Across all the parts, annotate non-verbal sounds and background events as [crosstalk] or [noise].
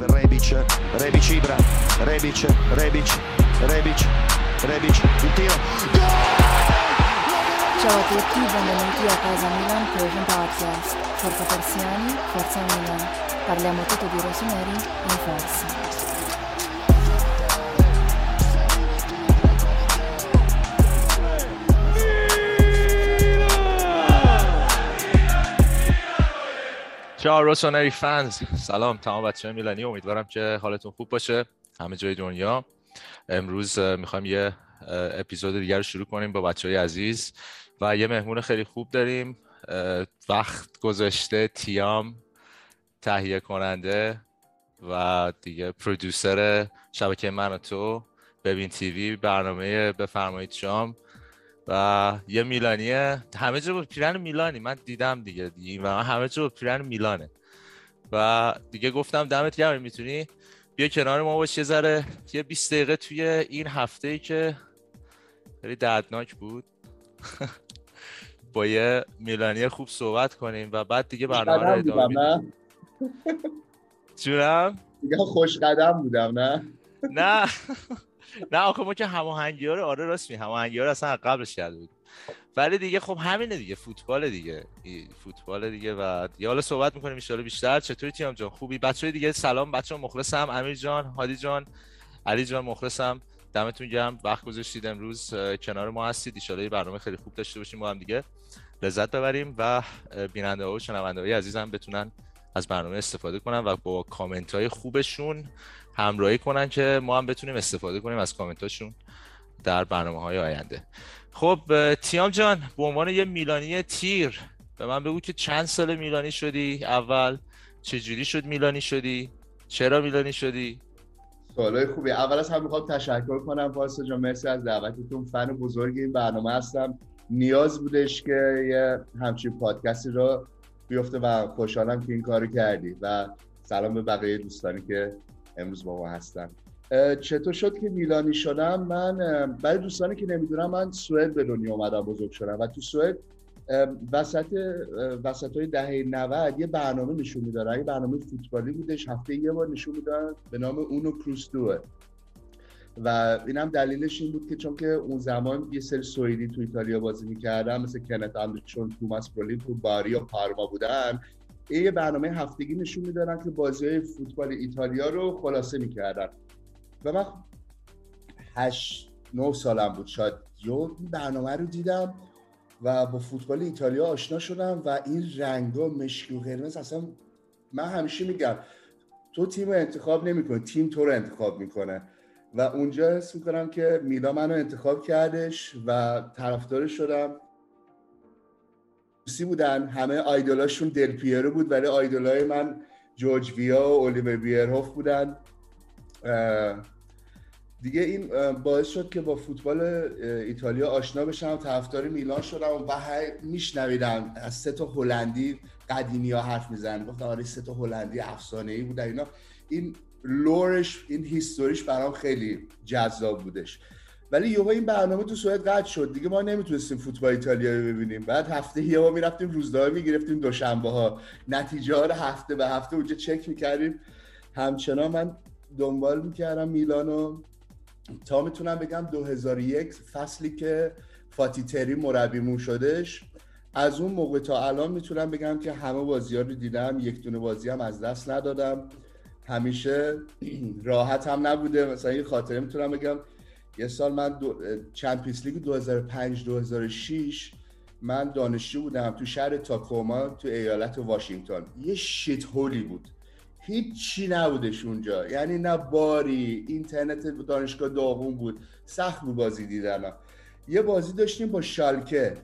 per Rebic, Rebic Ibra, Rebic, Rebic, Rebic, Rebic, il tiro. Ciao a tutti, benvenuti a Casa Milan Persian Podcast. Forza Persiani, Forza Milan. Parliamo tutto di rossoneri in forza. چهار روسونری فنز. سلام تمام بچه میلانی امیدوارم که حالتون خوب باشه. همه جای دنیا. امروز می‌خوایم یه اپیزود دیگر رو شروع کنیم با بچه های عزیز. و یه مهمون خیلی خوب داریم. وقت گذاشته تیام تهیه کننده و دیگه پرودوسر شبکه من و تو ببین تیوی برنامه بفرمایید شام. و یه میلانیه. همه جا با پیرن میلانی. من دیدم دیگه, دیگه و همه جا با پیرن میلانه. و دیگه گفتم دمت گرم. می‌تونی بیا کنار ما باش یه ذره. یه 20 دقیقه توی این هفته ای که خیلی دردناک بود. [laughs] با یه میلانی خوب صحبت کنیم و بعد دیگه برنامه رو ادامه میدیم. جونم دیگه خوش قدم بودم نه؟ نه. [laughs] نه آخه ما که هماهنگی ها آره راست می هماهنگی ها اصلا قبلش کرده بود ولی دیگه خب همینه دیگه فوتبال دیگه. فوتبال دیگه. و دیگه حالا صحبت می‌کنیم ان بیشتر. چطوری تیم جان؟ خوبی؟ بچه دیگه سلام. بچه مخلصم. امیر جان هادی جان علی جان مخلصم. دمتون گرم. وقت گذاشتید امروز. کنار ما هستید. ان برنامه خیلی خوب داشته باشیم. با هم دیگه لذت ببریم و بیننده ها و شنونده های عزیزم بتونن از برنامه استفاده کنن و با کامنت های خوبشون همراهی کنن که ما هم بتونیم استفاده کنیم از کامنتاشون در برنامه های آینده. خب تیام جان به عنوان یه میلانی تیر به من بگو که چند سال میلانی شدی؟ اول چجوری شد میلانی شدی؟ چرا میلانی شدی؟ سوالای خوبی. اول از هم می‌خوام تشکر کنم پارسا جان. مرسی از دعوتتون. فن بزرگ این برنامه هستم. نیاز بودش که یه همچین پادکستی رو بیفته و خوشحالم که این کارو کردی. و سلام به بقیه دوستانی که امروز با ما هستن. چطور شد که میلانی شدم؟ من برای دوستانی که نمی‌دونم من سوئد به دنیا اومدم بزرگ شدم. و تو سوئد وسط وسط های دهه 90 یه برنامه نشون میدارن یه برنامه فوتبالی بودش. هفته یه بار نشون میدارن به نام اونو کروستوه. و اینم دلیلش این بود که چون که اون زمان یه سری سوئدی تو ایتالیا بازی می‌کردن مثل کنت چون توماس برولین تو پارما بودن. یه برنامه هفتگی نشون میدارن که بازی فوتبال ایتالیا رو خلاصه می‌کردن. و من هشت نه سالم بود شاید. یو برنامه رو دیدم و با فوتبال ایتالیا آشنا شدم و این رنگا مشکی و قرمز اصلا من همیشه میگم تو تیم رو انتخاب نمی‌کنه تیم تو رو انتخاب می‌کنه. و اونجا حس می‌کنم که میلا منو انتخاب کردش و طرفدار شدم. روسی بودن. همه آیدولاشون دل پیرو بود ولی آیدولای من جورج ویا و اولیور بیرهوف بودن. دیگه این باعث شد که با فوتبال ایتالیا آشنا بشم. طرفدار میلان شدم و میشنویدم از سه تا هلندی قدیمی ها حرف می‌زنن. گفتم آره سه تا هلندی افسانه ای بودن اینا. این لورش این هیستوریش برام خیلی جذاب بودش. ولی یهو این برنامه تو سوئد قطع شد. دیگه ما نمی‌تونستیم فوتبال ایتالیا رو ببینیم. بعد هفته یه ما می‌رفتیم روزنامه می‌گرفتیم دوشنبه ها نتیجه ها رو هفته به هفته اونجا چک می‌کردیم. همچنان من دنبال می‌کردم میلانو تا می‌تونم بگم 2001 فصلی که فاتی تری مربیمون شدش از اون موقع تا الان می‌تونم بگم که همه بازی ها رو دیدم. یک دونه بازی هم از دست ندادم. همیشه [clears throat] راحت هم نبوده. مثلا یه خاطره می‌تونم بگم. یه سال من دو... چمپیونز لیگ 2005 2006 من دانشجو بودم تو شهر تاکوما تو ایالت واشنگتن. یه shithole ی بود. هیچی نبودش اونجا. یعنی نه باری اینترنت دانشگاه داغون بود. سخت بود بازی دیدن. یه بازی داشتیم با شالکه.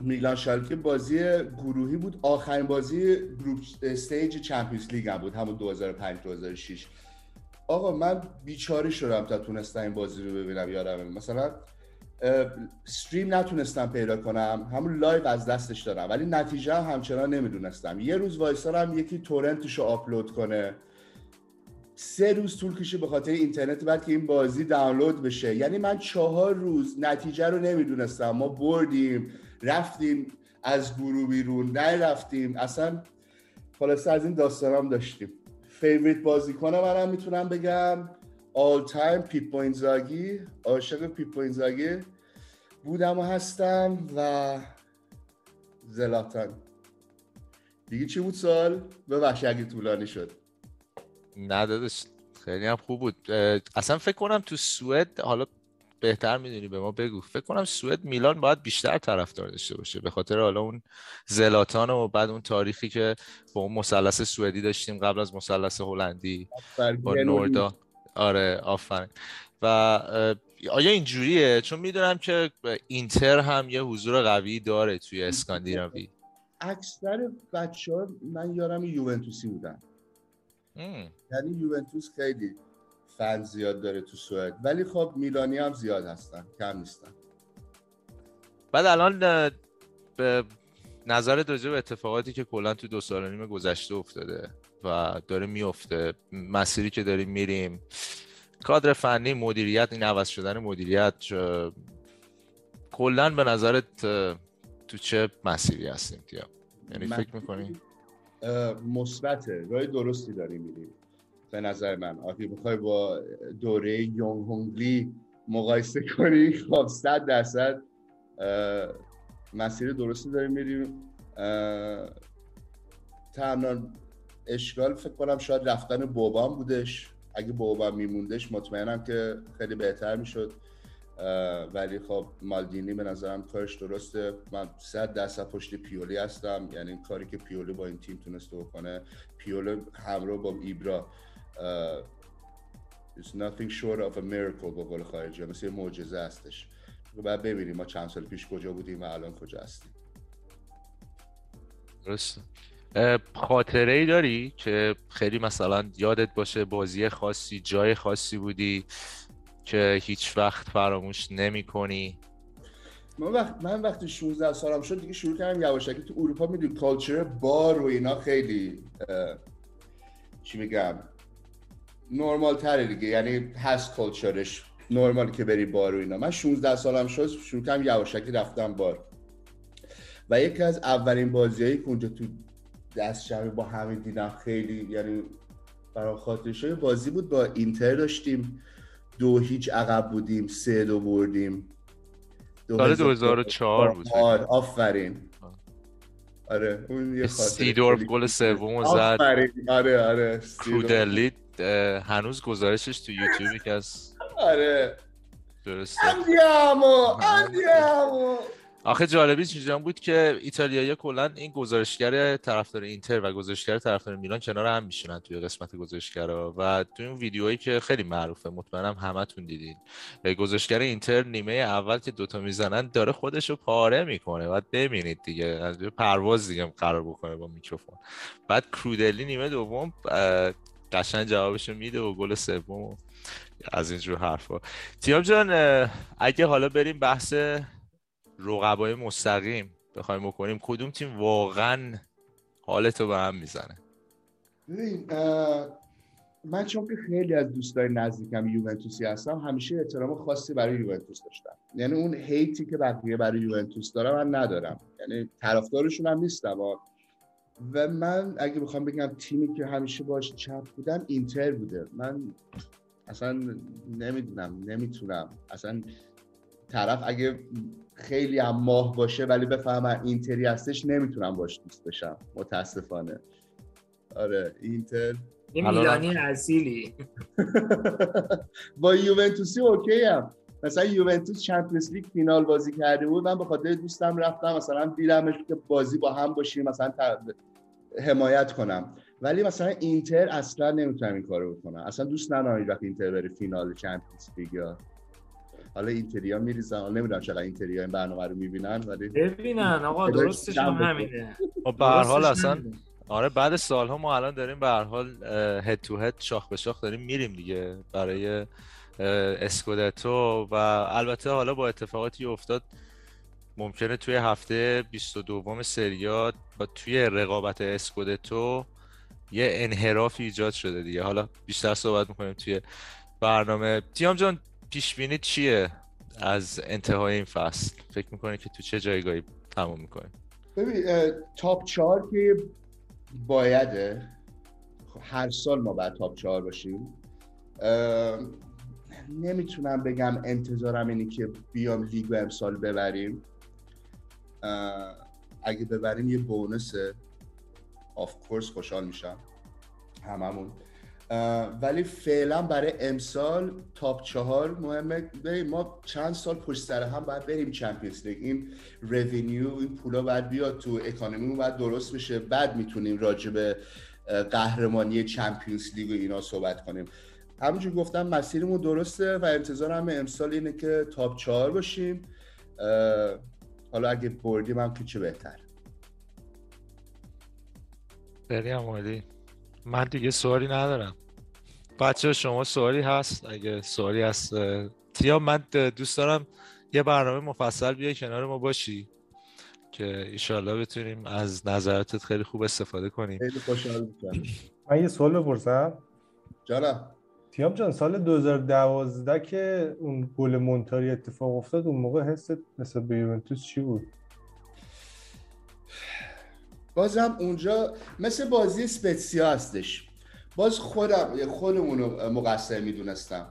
میلان شالکه بازی گروهی بود. آخرین بازی group stage Champions League هم بود. همون 2005 2006 آقا من بیچاره شدم تا تونستم این بازی رو ببینم یادم مثلا stream نتونستم پیدا کنم. همون live از دستش دارم. ولی نتیجه هم همچنان نمی‌دونستم. یه روز وایسادم یکی torrent ش رو آپلود کنه. سه روز طول کشید به خاطر اینترنت بعد که این بازی دانلود بشه. یعنی من چهار روز نتیجه رو نمی‌دونستم. ما بردیم رفتیم از گروه بیرون نرفتیم. اصلا خلاصه از این داستانم داشتیم. favorite بازیکن منم می‌تونم بگم. all time پیپو اینزاگی عاشق پیپو اینزاگی بودم و هستم و زلاتان. دیگه چی بود سوال؟ ببخشی اگه طولانی شد. نه داداش خیلی هم خوب بود. اصلا فکر کنم تو سوئد حالا بهتر می‌دونی به ما بگو. فکر کنم سوئد میلان باید بیشتر طرفدار داشته باشه. به خاطر حالا اون زلاتان و بعد اون تاریخی که با اون مثلث سوئدی داشتیم قبل از مثلث هلندی با نوردا. آره آفرین. و آیا اینجوریه؟ چون می‌دونم که اینتر هم یه حضور قوی داره توی اسکاندیناوی. اکثر بچه ها من یارم یوونتوسی بودن. ام. یعنی یوونتوس خیلی فن زیاد داره تو سوئد. ولی خب میلانی هم زیاد هستن کم نیستن. بعد الان به نظر راجع به اتفاقاتی که کلا تو دو سال نیم گذشته افتاده و داره میفته مسیری که داریم میریم کادر فنی مدیریت این عوض شدن مدیریت کلا به نظرت تو چه مسیری هستیم تیا؟ یعنی فکر می‌کنی؟ مثبته. راه درستی داریم میریم. به نظر من. اگه می‌خوای با دوره یونگ هونگلی مقایسه کنی خب صد درصد مسیر درستی داریم میریم. تنها اشکال فکر کنم شاید رفتن بوبان بودش. اگه بوبان میموندش مطمئنم که خیلی بهتر می‌شد. ولی خب مالدینی به نظرم کارش درسته. من صد درصد پشت پیولی هستم. یعنی کاری که پیولی با این تیم تونسته بکنه پیولی همراه با ایبرا. It's nothing short of a miracle با قول خارجی مثل یه معجزه هستش. بعد ببینیم ما چند سال پیش کجا بودیم و الان کجا هستیم. درسته. اه، خاطره ای داری که خیلی مثلا یادت باشه بازی خاصی جای خاصی بودی که هیچ وقت فراموش نمی کنی؟ من وقت من وقتی 16 سالم شد دیگه شروع کردم یواشکی تو اروپا می‌دونی کالچر بار و اینا خیلی چی میگم؟ نرمال تره دیگه. یعنی هست کالچرش نرمال که بری بار و اینا. من 16 سالم شد شروع کردم یواشکی رفتم بار. و یکی از اولین بازیایی که اونجا تو دست جمعی با همین دیدم خیلی یعنی برام خاطرش یه بازی بود با اینتر داشتیم. دو هیچ عقب بودیم سه دو بردیم. سال 2004 بود. آره آفرین. آره اون یه خاطره سیدورف گل. سومو زد. آفرین. آره آره سیدورف. هنوز گزارشش تو یوتیوب که از آره. درسته. اندیامو اندیامو آخه جالبی چیزان بود که ایتالیایی کلا این گزارشگر طرفدار اینتر و گزارشگر طرفدار میلان کنار هم میشونن توی قسمت گزارشگرا و توی اون ویدیوهایی که خیلی معروفه مطمئنم همتون دیدین. گزارشگر اینتر نیمه اول که دوتا می‌زنن داره خودش رو پاره می‌کنه. بعد ببینید دیگه از پرواز دیگه قرار بکنه با میکروفون. بعد کرودلی نیمه دوم قشنگ جوابشو میده و گل سوم از اینجور حرفا. تیام جان اگه حالا بریم بحث رقبای مستقیم بخوایم بکنیم کدوم تیم واقعا حالتو به هم می‌زنه؟ ببین من چون که خیلی از دوستای نزدیکم یوونتوسی هستم همیشه احترام خاصی برای یوونتوس داشتم. یعنی اون هیتی که بقیه برای یوونتوس دارم من ندارم. یعنی طرفدارشون هم نیستم. و من اگه بخوام بگم تیمی که همیشه باش چپ بودم اینتر بوده. من اصلا نمی‌دونم نمی‌تونم. اصلا طرف اگه خیلی هم ماه باشه ولی بفهمم اینتری هستش نمی‌تونم باش دوست بشم. متاسفانه. آره اینتر. یه الان میلانی اصیلی [laughs] با یوونتوسی okay هم. مثلا یوونتوس Champions League final بازی کرده بود. من به خاطر دوستم رفتم مثلا دیدمش که بازی با هم باشیم مثلا حمایت کنم. ولی مثلا اینتر اصلا نمی‌تونم این کارو بکنم. اصلا دوست ندارم هیچ وقت اینتر بره فینال چمپیونز لیگ یا حالا اینتریا میریزن حالا نمی‌دونم چقدر اینتریا این برنامه رو می‌بینن ولی ببینن آقا درستش هم. همینه. ما به هر حال اصلا. آره بعد سالها ما الان داریم به هر حال هد تو هد شاخ به شاخ داریم میریم دیگه برای اسکودتو. و البته حالا با اتفاقاتی افتاد ممکنه توی هفته 22 سریا و توی رقابت اسکودتو یه انحرافی ایجاد شده دیگه. حالا بیشتر صحبت می‌کنیم توی برنامه. تیام جان پیش بینی چیه از انتهای این فصل؟ فکر می‌کنی که تو چه جایگاهی تموم می‌کنیم ببین تاپ چهار که بایده. خب، هر سال ما باید تاپ چهار باشیم. نمی‌تونم بگم انتظارم اینی که بیام لیگ و امسال ببریم. اگه ببریم یه bonus ه of course خوشحال میشم. هممون. ولی فعلا برای امسال top چهار مهمه. بریم ما چند سال پشت سر هم باید بریم Champions League این revenue این پولا باید بیاد تو economy باید درست بشه. بعد می‌تونیم راجع به قهرمانی چمپیونز لیگ و اینا صحبت کنیم. همونجور گفتم مسیرمون درسته و انتظارم امسال اینه که تاپ چهار باشیم. حالا اگه بردیم هم که چه بهتر؟ بریم من دیگه سوالی ندارم. بچه شما سوالی هست؟ اگه سوالی هست تیا من دوست دارم یه برنامه مفصل بیای کنار ما باشی که ایشالله بتونیم از نظراتت خیلی خوب استفاده کنیم. خیلی خوشحال میشم. من یه سوال بپرسم. جانم. تیام جان سال 2012 که اون گل مونتاری اتفاق افتاد اون موقع حست مثل به یوونتوس چی بود؟ بازم اونجا مثل بازی سپتسیا هستش. باز خودم خودمون رو مقصر می‌دونستم.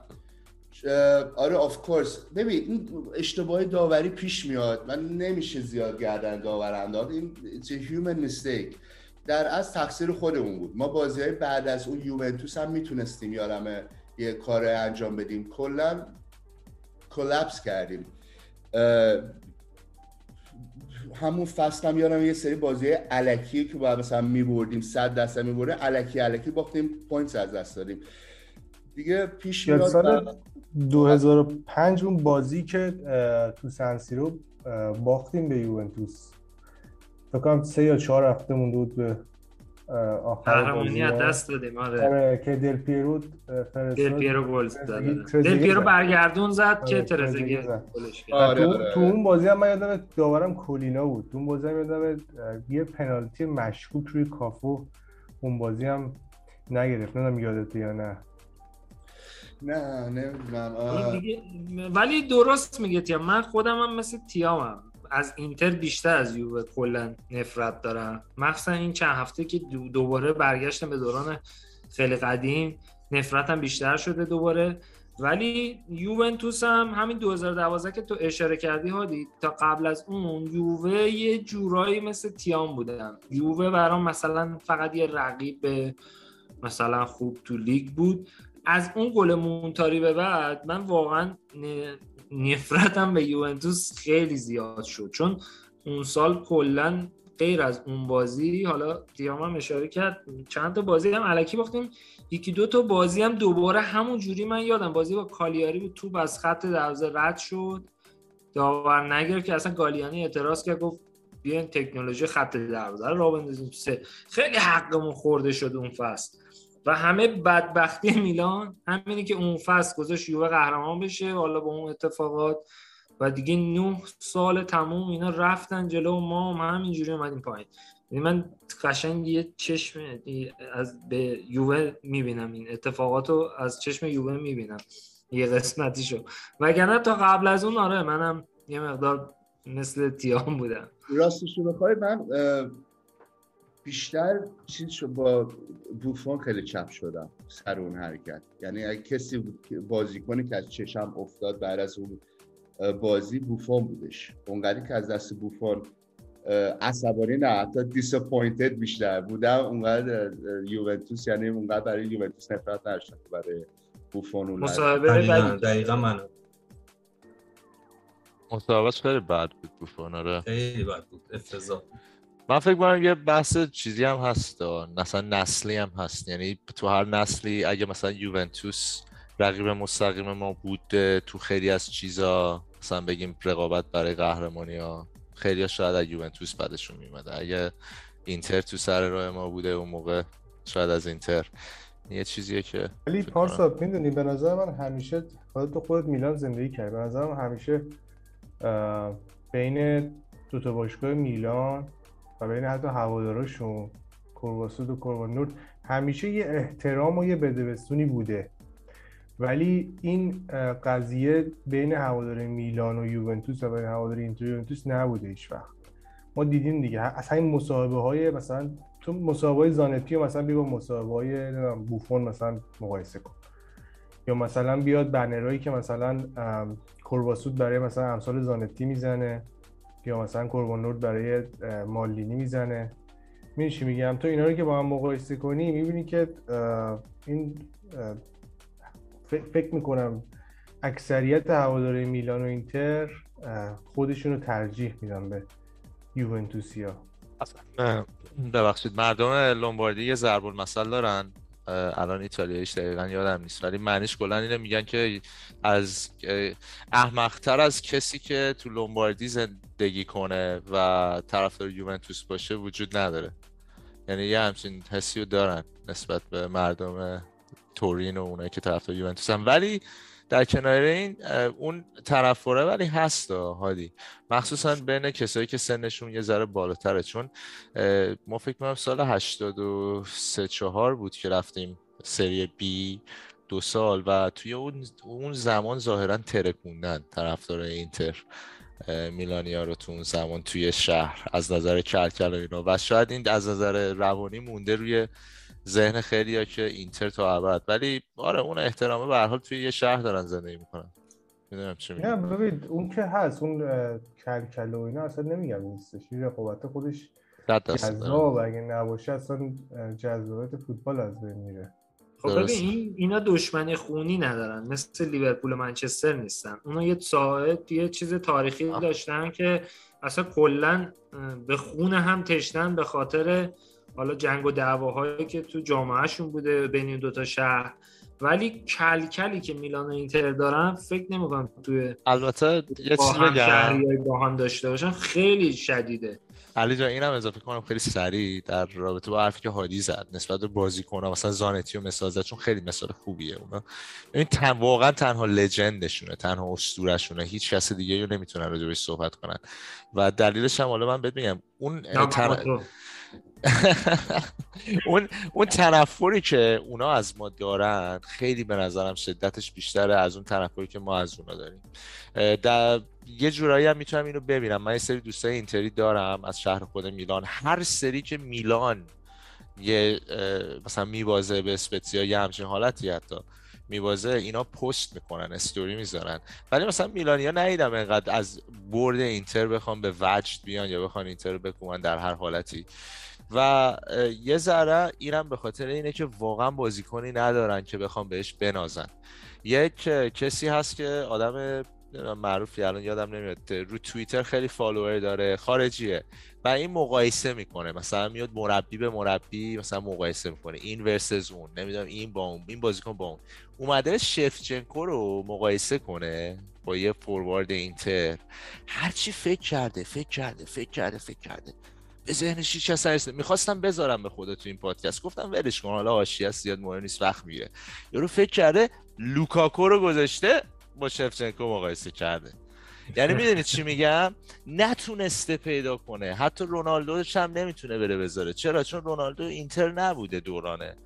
آره آف کورس ببین این اشتباه داوری پیش میاد. من نمیشه زیاد گردن داور انداخت. این it's human mistake. در از تقصیر خودمون بود. ما بازی های بعد از اون یوونتوس هم می‌تونستیم بازم یه کار انجام بدیم. کلا collapse کردیم. همون فصل هم یادم یه سری بازی الکی که باید مثلا میبردیم صد درصد میبرده الکی الکی باختیم point از دست دادیم. دیگه پیش میاد سال 2005 اون بازی که تو سنسیرو باختیم به یوونتوس. فکر کنم سه یا چهار هفته مونده بود به آخر بازی از دست دادیم آره, آره، که دل پیرو دل پیرو گل زد دل پیرو برگردون زد که ترزگی آره تو اون بازی هم من یادم داورم کولینا بود. تو اون بازی هم یادم یه پنالتی مشکوک روی کافو اون بازی هم نگرفت. نمی‌دونم یادته یا نه. نه نمی‌دونم. ولی درست میگه تیام من خودم هم مثل تیامم. از اینتر بیشتر از یووه کلا نفرت دارم. مخصوصا این چند هفته که دوباره برگشتم به دوران خیلی قدیم نفرتم بیشتر شده دوباره. ولی یوونتوس هم همین 2012 که تو اشاره کردی هادی تا قبل از اون یووه یه جورایی مثل تیام بودن. یووه برام مثلا فقط یه رقیب مثلا خوب تو لیگ بود. از اون گل مونتاری به بعد من واقعا نفرتم به یوونتوس خیلی زیاد شد. چون اون سال کلا غیر از اون بازی حالا دیام هم اشاره کرد چند تا بازی هم علکی باختیم. یکی دو تا بازی هم دوباره همون جوری من یادم. بازی با کالیاری بود توپ از خط دروازه رد شد. داور نگرفت که اصلا گالیانی اعتراض کرد گفت بیاین تکنولوژی خط دروازه رو بندازیم خیلی حقمون خورده شد اون فصل. و همه بدبختی میلان همینی که اون فصل گذاشت یووه قهرمان بشه حالا با اون اتفاقات و دیگه نه سال تموم اینا رفتن جلو و ما هم همینجوری اومدیم پایین. یعنی من قشنگ یه چشم از به یووه می‌بینم این اتفاقات رو از چشم یووه می‌بینم. یه قسمتی شو وگرنه تا قبل از اون آره منم یه مقدار مثل تیام بودم. راستش رو بخوای من بیشتر چیز شد با بوفون خیلی چپ شدم سر اون حرکت. یعنی اگه کسی بازیکنی که از چشم افتاد بعد از اون بازی بوفون بودش. اونقدری که از دست بوفون عصبانی نه حتی disappointed بیشتر بودم اونقدر یوونتوس یعنی اونقدر برای یوونتوس نفرت نداشتم برای بوفون اون مصاحبه دقیقا من مصاحبه خیلی بد بود بوفون آره. خیلی بد بود افتضاح. من فکر کنم یه بحث چیزی هم هست مثلا نسلی هم هست. یعنی تو هر نسلی اگه مثلا یوونتوس رقیب مستقیم ما بود تو خیلی از چیزا مثلا بگیم رقابت برای قهرمانی ها خیلی ها شاید از یوونتوس بعدشون میمده اگه اینتر تو سر راه ما بوده اون موقع شاید از اینتر. یه چیزیه که ولی پارسا می‌دونی به نظر من همیشه خودت تو خودت میلان زندگی کردی. به نظر من همیشه بین دو تا باشگاه میلان و بین حتی هواداراشون کرواسود و کروانور همیشه یه احترام و یه بدبستونی بوده. ولی این قضیه بین هوادار میلان و یوونتوس و بین هوادار اینتر یوونتوس نبوده هیچ وقت. ما دیدیم دیگه. اصلا این مصاحبه های مثلا تو مسابقه زانتی و مثلا بیا با مسابقه بوفون مثلا مقایسه کن. یا مثلا بیاد بنرهایی که مثلا کرواسود برای مثلا امثال زانتی می‌زنه. یا مثلا کوربانورد برای مالینی می‌زنه. چی میگم؟ تو اینا رو که با هم مقایسه کنی می‌بینی که این فکر می‌کنم اکثریت هواداره میلان و اینتر خودشون رو ترجیح میدن به یوونتوسیا ببخشید مردم لومباردی یه ضرب المثل دارن. الان ایتالیاییش دقیقا یادم نیست. ولی معنیش کلا اینه میگن که از احمقتر از کسی که تو لومباردی زندگی کنه و طرفدار یوونتوس باشه وجود نداره. یعنی یه همچین حسی رو دارن نسبت به مردم تورین و اونایی که طرفدار یوونتوس هم. ولی در کنار این اون طرفداره ولی هست هادی. مخصوصا بین کسایی که سنشون یه ذره بالاتره. چون ما فکر کنم سال 83 4 بود که رفتیم سری بی دو سال و توی اون اون زمان ظاهرا ترکوندن طرفدار اینتر میلانیا رو تو اون زمان توی شهر از نظر کلکل و اینا. و شاید این از نظر روانی مونده روی ذهن خیلی ها که اینتر تا ابد. ولی آره اون احترامه به حال توی یه شهر دارن زندگی می‌کنن. می‌دونم چی میگم ببین اون که هست اون کلکل و اینا اصلا نمیگم نیستش رقابت خودش جذاب اگه نباشه اصلا جذابیت فوتبال از بین میره. خب ببین این اینا دشمنی خونی ندارن. مثل لیورپول و منچستر نیستن. اونا یه ساعت یه چیز تاریخی داشتن که اصلا کلا به خون هم تشتن به خاطر حالا جنگ و دعواهایی که تو جامعهشون بوده بین دو تا شهر ولی کلکلی که میلان و اینتر دارن فکر نمی‌کنم توی البته یه چیز بگم. با هم داشته باشن خیلی شدیده. علی جان اینم اضافه کنم خیلی سریع در رابطه با حرفی که هادی زد نسبت به بازیکن‌ها مثلا زانتی و مثال زد چون خیلی مثال خوبیه اونا. این تن واقعا تنها لجندشونه تنها اسطورهشونه هیچ کس دیگه رو نمی‌تونن راجعش صحبت کنن. و دلیلش هم حالا من بهت میگم اون تن... اون اون تنفری که اونا از ما دارن خیلی به نظرم شدتش بیشتره از اون تنفری که ما از اونا داریم. در یه جورایی هم می‌تونم اینو ببینم. من یه سری دوستای اینتری دارم از شهر خود میلان. هر سری که میلان یه مثلا میبازه به اسپتزیا یه همچین حالتی حتی. میبازه اینا پست می‌کنن استوری می‌ذارن. ولی مثلا میلانیا ندیدم انقدر از برد اینتر بخوام به وجد بیان یا بخوان اینتر رو در هر حالتی. و یه ذره اینم به خاطر اینه که واقعا بازیکنی ندارن که بخوام بهش بنازن. یک کسی هست که آدم معروفی الان یادم نمیاد. رو توییتر خیلی فالوور داره خارجیه. و این مقایسه می‌کنه. مثلا میاد مربی به مربی مثلا مقایسه می‌کنه. این ورسز اون نمی‌دونم این با اون این بازیکن با اون. اومده شفچنکو رو مقایسه کنه با یه فوروارد اینتر. هرچی فکر کرده فکر کرده فکر کرده فکر کرده. به ذهنش هیچ کس می‌خواستم بذارم به خودت تو این پادکست. گفتم ولش کن حالا حاشیه زیاد مهم نیست وقت می‌گیره. یارو فکر کرده لوکاکو رو گذاشته با شفچنکو مقایسه کرده. یعنی می‌دونید چی میگم؟ نتونسته پیدا کنه. حتی رونالدوش هم نمی‌تونه بره بذاره. چرا؟ چون رونالدو اینتر نبوده دورانه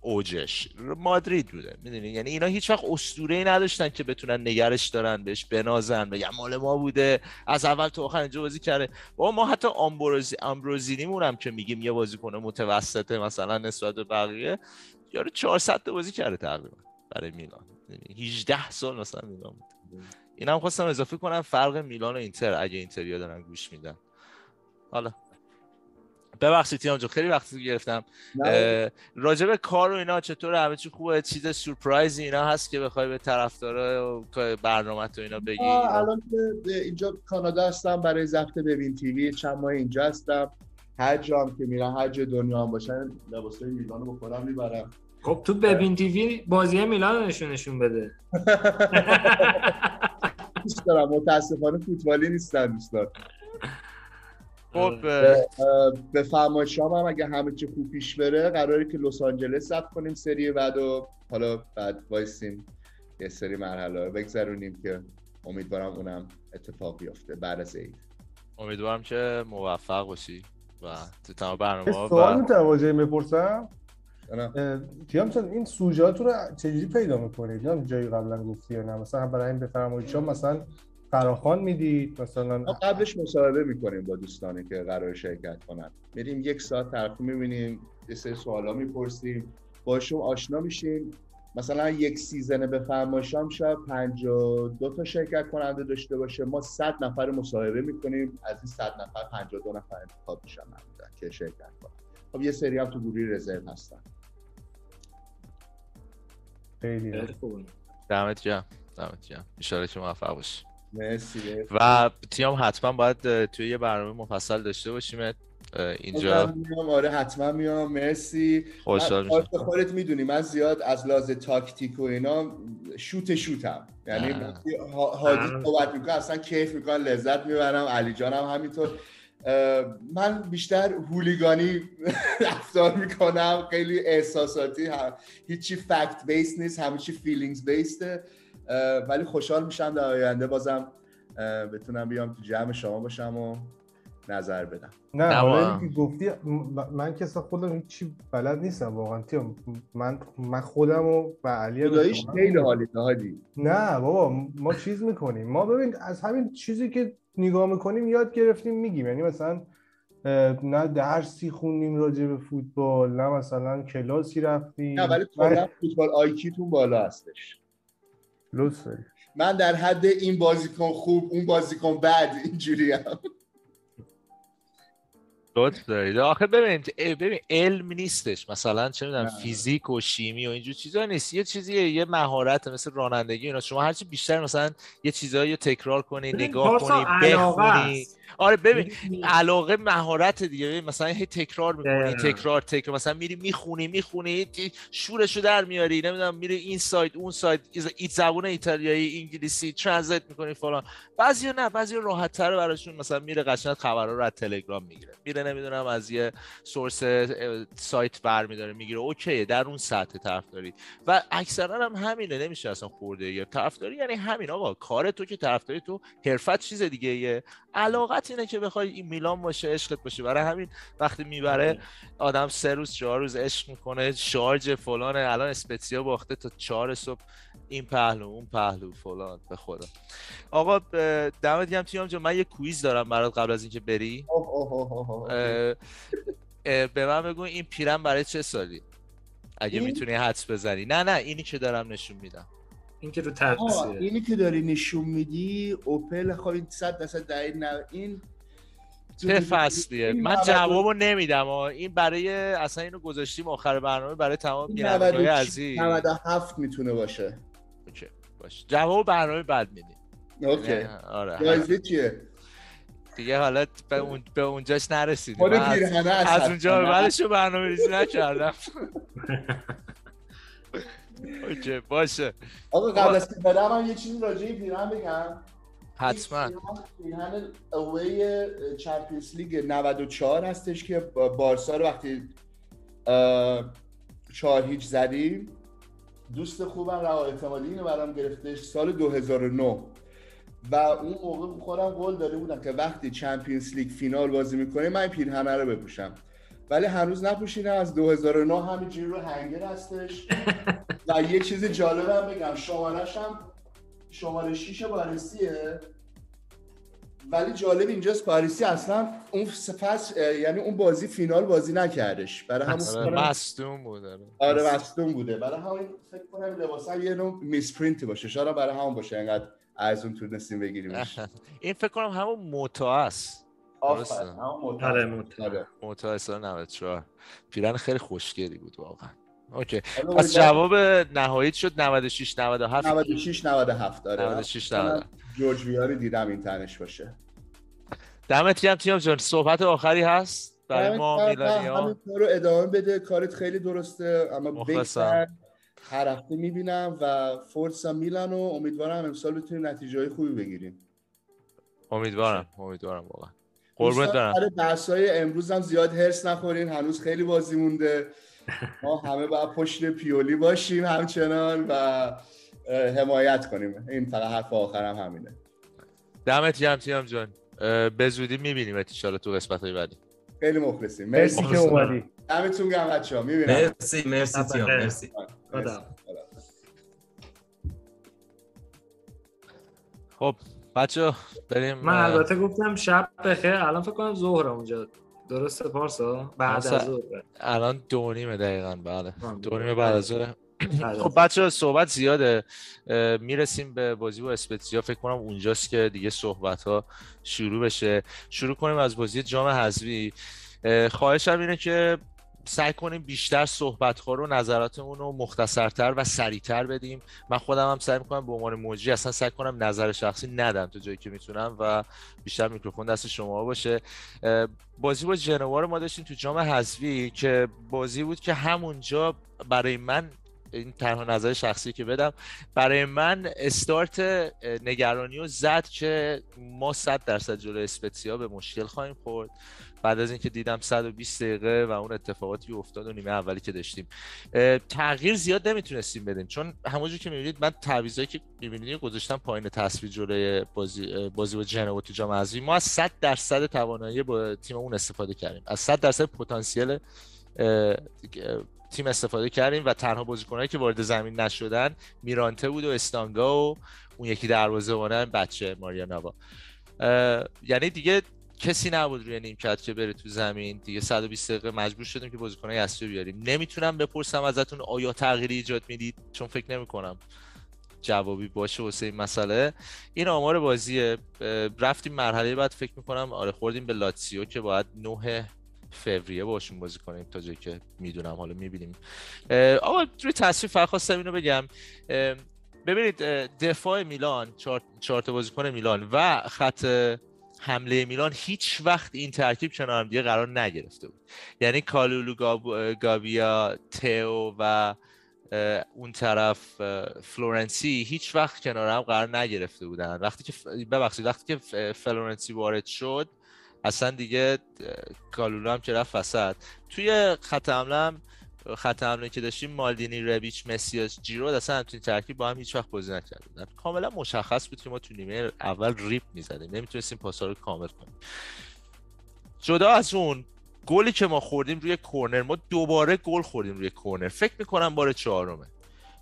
اوجش. مادرید بوده. می‌دونی؟ یعنی اینا هیچ وقت اسطوره ای نداشتن که بتونن نگرش دارن بهش بنازن بگن مال ما بوده. از اول تا آخر اینجا بازی کرده. با ما حتی آمبروزی آمبروزینیمون هم که میگیم یه بازیکن متوسطه مثلا نسبت به بقیه یارو 400 تا بازی کرده تقریبا برای میلان. 18 سال مثلا میلان بود. این هم خواستم اضافه کنم فرق میلان و اینتر اگه اینتریا دارن گوش میدن. حالا. ببخشید تیام جو خیلی وقتی گرفتم. راجع به کار و اینا چطور همه چی خوبه؟ چیز سورپرایز اینا هست که بخوای به طرفدارا برنامه تو اینا بگی؟ الان اینجا کانادا هستم برای ضبط ببین تیوی چند ماه اینجا هستم. هر جا که میرم هر جای دنیا هم باشن لباسای میلان رو بخورم می‌برم. خب تو ببین تیوی بازی میلان نشون نشون بده. [laughs] دوست دارم متاسفانه فوتبالی نیستن دوستان خب به فرمایشام هم اگه همه چی خوب پیش بره قراره که لس آنجلس ثبت کنیم سری بعد و حالا بعد وایسیم یه سری مرحله رو بگذرونیم که امیدوارم اونم اتفاق بیفته بعد از عید. امیدوارم که موفق باشی و تو تمام برنامه سوال می‌تونم بپرسم تیام چون این سوژات رو چجوری پیدا می‌کنید؟ یا جایی قبلا گفتی یا نه. مثلا برای این بفرمایید چون مثلا فراخان می‌دید مثلا ما قبلش مصاحبه می‌کنیم با دوستانی که قرار شرکت کنن. میریم یک ساعت طرف می‌بینیم یه سری سوالا می‌پرسیم باشون آشنا میشیم. مثلا یک سیزن به فرماشام شب 52 تا شرکت کننده داشته باشه. ما 100 نفر مصاحبه می‌کنیم. از این 100 نفر 52 نفر انتخاب میشن که شرکت کنن. خب یه سری هم تو گروه رزرو هستن. خیلی. دمت گرم دمت گرم. ان که موفق باشی. مرسی. و تیم حتما باید توی یه برنامه مفصل داشته باشیم. اینجا. میام آره حتما میام. مرسی. خوشحال میشم. خودت خودت می‌دونی من زیاد از لحاظ تاکتیک و اینا شوت شوتم. یعنی. وقتی صحبت می‌کنه اصلا کیف می‌کنم لذت می‌برم. علی جانم همینطور. من بیشتر هولیگانی رفتار می‌کنم خیلی احساساتی هم هیچی fact based نیست همه چی feelings based ه ولی خوشحال میشم در آینده بازم بتونم بیام تو جمع شما باشم و نظر بدم. نه حالا که گفتی من که اصلا خودم هیچی بلد نیستم واقعا. تیم من من خودم و و علی خداییش خیلی حالی نه بابا ما چیز می‌کنیم. ما ببین از همین چیزی که نگاه می‌کنیم یاد گرفتیم میگیم. یعنی مثلا نه درسی خوندیم راجع به فوتبال نه مثلا کلاسی رفتیم. نه ولی کلا فوتبال آیکیتون بالا هستش. لطف داری. من در حد این بازیکن خوب اون بازیکن بد اینجوری هم. لطف دارید. آخه ببین ببین علم نیستش. مثلا چه می‌دونم. فیزیک و شیمی و اینجور چیزا نیست. یه چیزیه یه مهارت مثل رانندگی اینا. شما هرچی بیشتر مثلا یه چیزایی رو تکرار کنی نگاه کنی بخونی. آره ببین؟ علاقه مهارت دیگه ببین مثلا هی تکرار می‌کنی. تکرار تکرار. مثلا میری می‌خونی می‌خونی شورشو در میاری نمی‌دونم میری این سایت اون سایت این زبون ایتالیایی انگلیسی translate می‌کنی فلان. بعضیا نه بعضیا راحت تره براشون مثلا میره قشنگ خبرها رو از تلگرام می‌گیره. میره نمی‌دونم از یه source سایت برمیداره می‌گیره. okay در اون سطح طرفداری. و اکثرا هم همینه نمیشه اصلا خورده یا طرفداری یعنی همین آقا کار تو که طرفداری تو حرفت چیز دیگه ایه علاقت اینه که بخوای این میلان باشه عشقت باشه. برای همین وقتی می‌بره آدم سه روز چهار روز عشق می‌کنه شارژ فلانه. الان اسپتسیا باخته تا چهار صبح. این پهلو اون پهلو فلان به خدا. آقا دمت گرم تیام جان. من یه کویز دارم برات قبل از اینکه بری. به من بگو این پیرم برای چه سالی؟ اگه؟ می‌تونی حدس بزنی. نه نه اینی که دارم نشون میدم. این که رو ترسیه اینی که داری نشون میدی اوپل خب این صد درصد دلیل نه این چه فصلیه این من 90 جوابو نمیدم آه. این برای اصلا اینو گذاشتیم آخر برنامه برای تمام این 96 عزیز. 97 می‌تونه باشه. okay باش. جواب برنامه بعد میدیم. okay. آره جایزه چیه؟ دیگه حالا به, اون... به اونجاش نرسیدیم. از... از اونجا به. بعدش رو برنامه ریزی نکردم. [laughs] okay باشه. آقا قبل از که بدم من یه چیزی راجع به پیرهن بگم. حتما. این پیرهن away Champions League 94 هستش که بارسا رو وقتی چهار هیچ زدیم. دوست خوبم رها اعتمادی اینو برام گرفتش سال 2009 و اون موقع خودم قول داده بودم که وقتی Champions League فینال بازی می‌کنه من این پیرهنه رو بپوشم. ولی هنوز نپوشیدم از 2009 همینجوری رو هنگر هستش. [laughs] و یه چیز جالبم بگم شمارش هم شماره 6 پاریسیه ولی جالب اینجاست پاریسی اصلا اون فصل یعنی اون بازی فینال بازی نکردش برای همون آره، فکر کنم- مصدوم بود آره. مصدوم بوده برای همین فکر کنم لباس هم یه نوع میس پرینت باشه شاید هم برای همون باشه انقدر ارزون تونستیم بگیریمش [laughs] این فکر کنم همون موتا است. آفرین همون مطمئن. آره، مطمئن. آره. موتا سال 94 پیرن خیلی خوشگلی بود واقعا اوکی. پس جواب نهایی شد 96 97 96 97 آره 96 من 97 جورج ویا رو دیدم این تنش باشه. دمت گرم تیم جان. صحبت آخری هست برای ما همین- میلانی ها همین کار رو ادامه بده. کارت خیلی درسته اما. بگذر. هر هفته می‌بینم و فورسا میلان و امیدوارم امسال بتونیم نتیجه های خوبی بگیریم. امیدوارم امیدوارم واقعا. قربونت برم. سر بحث‌های امروز هم زیاد هرس نخورین. هنوز خیلی بازی مونده. ما همه باید پشت پیولی باشیم همچنان و حمایت کنیم. این فقط حرف آخرم همینه. دمت گرم تیم جان. به زودی می‌بینیم ان تو قسمت های بعدی. خیلی مخلصیم. مرسی. مرسی که اومدی. دمتون گرم بچه‌ها. می‌بینم. مرسی مرسی تیام. مرسی. خدا. خب بچه بریم من البته گفتم شب بخیر. الان فکر کنم ظهر اونجا. درسته پارسا؟ بعد از ظهر. الان دو نیمه دقیقا بله. دو نیمه بعد از ظهر. خب بچه صحبت زیاده. می‌رسیم به بازی با اسپتزیا. فکر کنم اونجاست که دیگه صحبت ها شروع بشه. شروع کنیم از بازی جام حذفی. اه، خواهشم اینه که سعی کنیم بیشتر صحبت رو نظراتمون رو مختصرتر و سریعتر بدیم. من خودم هم سعی می‌کنم به عنوان موجی اصلا سعی کنم نظر شخصی ندم تا جایی که می‌تونم و بیشتر میکروفون دست شما باشه. بازی با جنوا رو ما داشتیم تو جام حذفی که بازی بود که همونجا برای من این تنها نظر شخصی که بدم برای من استارت نگرانی رو زد که ما 100 درصد جلوی اسپتسیا به مشکل خواهیم خورد. بعد از اینکه دیدم 120 دقیقه و اون اتفاقاتی افتاد و نیمه اولی که داشتیم. تغییر زیاد نمی‌تونستیم بدیم چون همونجور که می‌بینید من تعویضایی که می‌بینید گذاشتم پایین تصویر جلوی بازی بازی با جنوا تو جام ما از 100 درصد توانایی با تیم اون استفاده کردیم. از 100 درصد پتانسیل تیم استفاده کردیم و تنها بازیکنایی که وارد زمین نشدن میرانته بود و استانگا و اون یکی دروازه‌بان بچه ماریا نوا. یعنی دیگه کسی نبود روی نیمکت که بره تو زمین. دیگه 120 دقیقه مجبور شدیم که بازیکنای اصلی بیاریم. نمی‌تونم بپرسم ازتون آیا تغییری ایجاد می‌دید؟ چون فکر نمی‌کنم جوابی باشه واسه این مسئله. این آمار بازیه. رفتیم مرحله بعد فکر می‌کنم آره خوردیم به لاتسیو که باید 9 فوریه باشون بازی کنیم تا جایی که می‌دونم. حالا می‌بینیم. آقا روی تصویر فقط خواستم اینو بگم. ببینید دفاع میلان تا بازیکن میلان و خط حمله میلان هیچ وقت این ترکیب کنار هم دیگه قرار نگرفته بود. یعنی کالولو گاب- گاویا تئو و اون طرف فلورنسی هیچ وقت کنار هم قرار نگرفته بودن. وقتی که ببخشید وقتی که فلورنسی وارد شد اصلا دیگه کالولو هم که رفت وسط. توی خط حمله خط حمله که داشتیم مالدینی ربیچ مسیاس جیرو اصلا تو این ترکیب با هم هیچ وقت بازی نکرده کاملا مشخص بود که ما تو نیمه اول ریپ می‌زدیم. نمی‌تونستیم پاسا رو کامل کنیم. جدا از اون گلی که ما خوردیم روی کورنر ما دوباره گل خوردیم روی کورنر. فکر می‌کنم بار چهارمه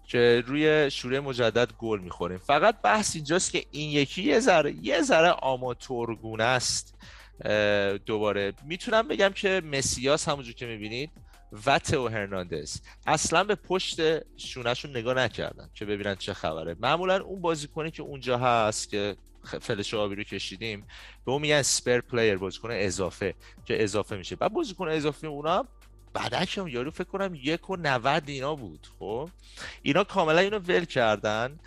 که روی شوره مجدد گل می‌خوریم. فقط بحث اینجاست که این یکی یه ذره یه ذره آماتورگونه است دوباره. می‌تونم بگم که مسیاس همونجور که می‌بینید. و تئو هرناندز. اصلا به پشت شونهشون نگاه نکردن که ببینن چه خبره. معمولا اون بازیکنی که اونجا هست که فلش آبی رو کشیدیم به اون میگن سپر پلیر بازیکن اضافه که اضافه میشه. بعد بازیکن اضافه اونا بدک هم یارو فکر کنم یک و نود اینا بود خب؟ اینا کاملا اینو ول کردن.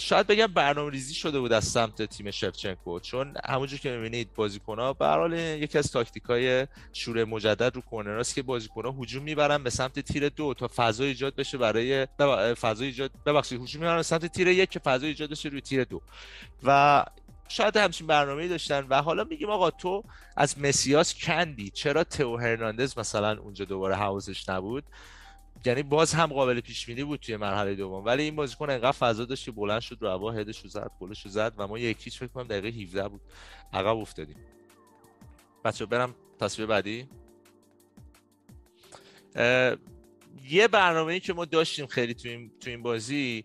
شاید بگم برنامه ریزی شده بود از سمت تیم شفچنکو چون همونجور که می‌بینید بازیکن ها به حال یکی از تاکتیک های شوره مجدد رو کورنراست که بازیکن ها هجوم می‌برن به سمت تیر دو تا فضا ایجاد بشه برای فضا ایجاد ببخشید هجوم می‌برن به سمت تیر یک که فضا ایجاد بشه روی تیر دو. و شاید همچین برنامه‌ای داشتن و حالا میگیم آقا تو از مسیاس کندی چرا تئو هرناندز مثلا اونجا دوباره حواسش نبود؟ یعنی باز هم قابل پیش بینی بود توی مرحله دوم. ولی این بازیکن انقدر فضا داشت که بلند شد رو هوا هدش رو زد گلش زد و ما یکیش فکر کنم دقیقه 17 بود. عقب افتادیم. بچه برم تصویر بعدی. یه برنامه ای که ما داشتیم خیلی تو این, تو این بازی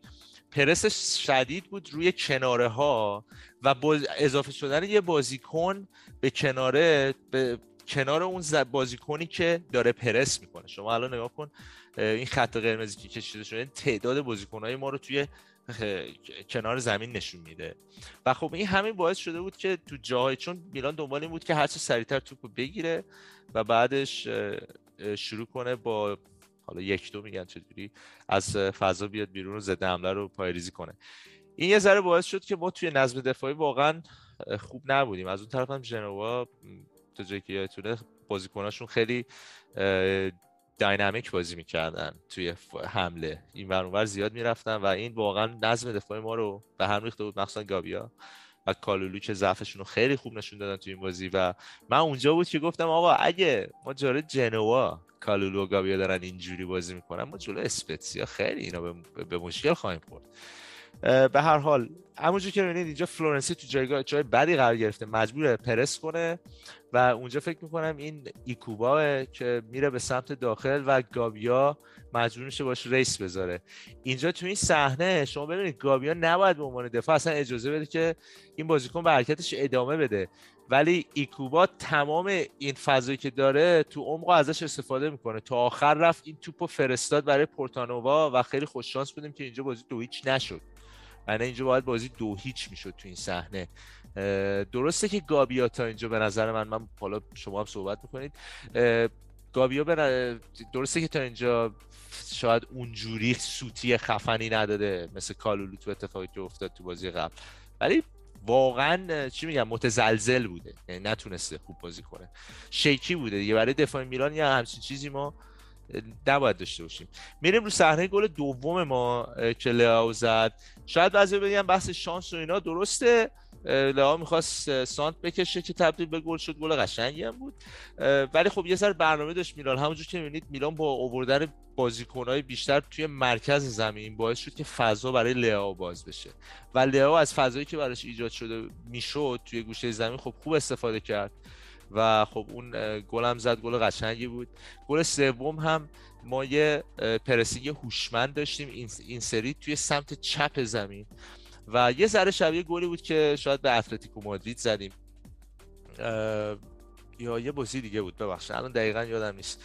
پرس شدید بود روی کناره ها و اضافه شدن یه بازیکن به کناره به کنار اون بازیکنی که داره پرس می‌کنه. شما الان نگاه کن. این خط قرمزی که کشیده شده این تعداد بازیکنهای ما رو توی کنار زمین نشون میده. و خب این همین باعث شده بود که تو جاهای چون میلان دنبال این بود که هرچه سریعتر توپ رو بگیره و بعدش شروع کنه با حالا یک دو میگن چجوری از فضا بیاد بیرون و ضد حمله رو پایریزی کنه. این یه ذره باعث شد که ما توی نظم دفاعی واقعا خوب نبودیم. از اون طرف هم ژنوا م، تا جایی که یادتونه بازیکناشون خیلی داینامیک بازی می‌کردن توی حمله. این ور اونور زیاد می‌رفتن و این واقعا نظم دفاعی ما رو به هم ریخته بود مخصوصا گابیا و کالولو که ضعفشون رو خیلی خوب نشون دادن توی این بازی. و من اونجا بود که گفتم آقا اگه ما جلوی جنوا کالولو و گابیا دارن اینجوری بازی می‌کنن ما جلو اسپتسیا خیلی اینا به مشکل خواهیم خورد. به هر حال همونجور که می‌بینید اینجا فلورنسی تو جایگاه جای بدی قرار گرفته مجبور پرس کنه و اونجا فکر می‌کنم این ایکوبان که میره به سمت داخل و گابیا مجبور میشه باش race بذاره. اینجا تو این صحنه شما ببینید گابیا نباید به عنوان دفاع اصلا اجازه بده که این بازیکن به حرکتش ادامه بده. ولی ایکوبان تمام این فضایی که داره تو عمق ازش استفاده می‌کنه. تا آخر رفت این توپو فرستاد برای پورتانووا و خیلی خوششانس بودیم که اینجا بازی دو هیچ نشد. یعنی اینجا باید بازی دو هیچ می‌شد تو این صحنه. درسته که گابیا تا اینجا به نظر من من حالا شما هم صحبت می‌کنید. گابیا به درسته که تا اینجا شاید اونجوری سوتی خفنی نداده مثل کالولو تو اتفاقی که افتاد تو بازی قبل. ولی واقعا چی میگم متزلزل بوده. یعنی نتونسته خوب بازی کنه. شیکی بوده دیگه. برای دفاع میلان یا همچین چیزی ما نباید داشته باشیم. میریم رو صحنه گل دوم ما که لیاو زد. شاید بعضی بگن بحث شانس و اینا درسته. لئو می‌خواست سانت بکشه که تبدیل به گل شد. گل قشنگی هم بود. ولی خب یه سر برنامه داشت میلان. همونجور که می‌بینید میلان با آوردن بازیکنهای بیشتر توی مرکز زمین باعث شد که فضا برای لئو باز بشه. و لئو از فضایی که براش ایجاد شده می‌شد توی گوشه زمین خب خوب استفاده کرد. و خب اون گل هم زد گل قشنگی بود. گل سوم هم ما یه pressing هوشمند داشتیم این سری توی سمت چپ زمین. و یه ذره شبیه گلی بود که شاید به اتلتیکو مادرید زدیم. یا یه بازی دیگه بود ببخشید. الان دقیقا یادم نیست.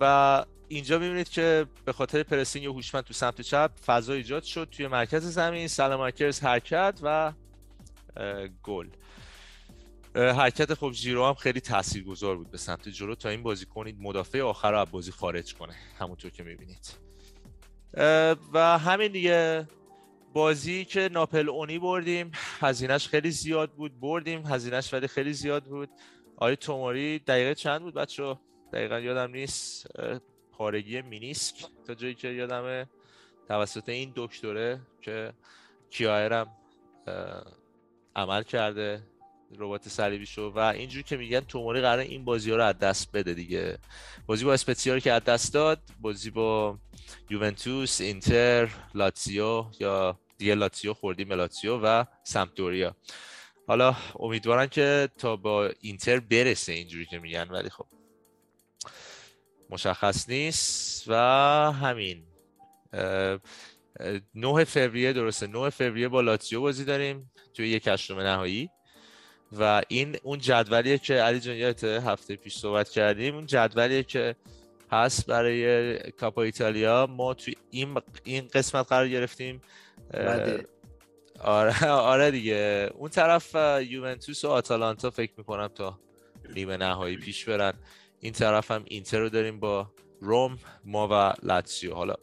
و اینجا می‌بینید که به خاطر pressing هوشمند تو سمت چپ فضا ایجاد شد توی مرکز زمین. سلاماکرز حرکت و گل. حرکت خب جیرو هم خیلی تاثیرگذار بود به سمت جلو تا این بازی کنید مدافع آخر رو بازی خارج کنه. همونطور که می‌بینید. و همین دیگه بازی که ناپل اونی بردیم. هزینهش خیلی زیاد بود بردیم. هزینهش ولی خیلی زیاد بود. آقای توماری دقیقه چند بود بچه دقیقا یادم نیست. پارگی مینیسک. تا جایی که یادمه توسط این دکتره که کیایرم عمل کرده. ربات صلیبی شو و اینجور که میگن توموری قرار این بازی ها رو از دست بده دیگه. بازی با اسپتسیار که از دست داد بازی با یوونتوس اینتر لاتزیو یا دیگه لاتزیو خوردی ملاتزیو و سمپدوریا. حالا امیدوارم که تا با اینتر برسه اینجوری که میگن ولی خب مشخص نیست و همین. 9 فوریه درسته. 9 فوریه با لاتزیو بازی داریم توی یک هشتم نهایی. و این اون جدولیه که علی جان هفته پیش صحبت کردیم اون جدولیه که هست برای کاپا ایتالیا ما توی این این قسمت قرار گرفتیم آره [laughs] آره دیگه. اون طرف یوونتوس و آتالانتا فکر می‌کنم تا نیمه نهایی پیش برن. این طرف هم اینتر رو داریم با روم ما و لاتسیو حالا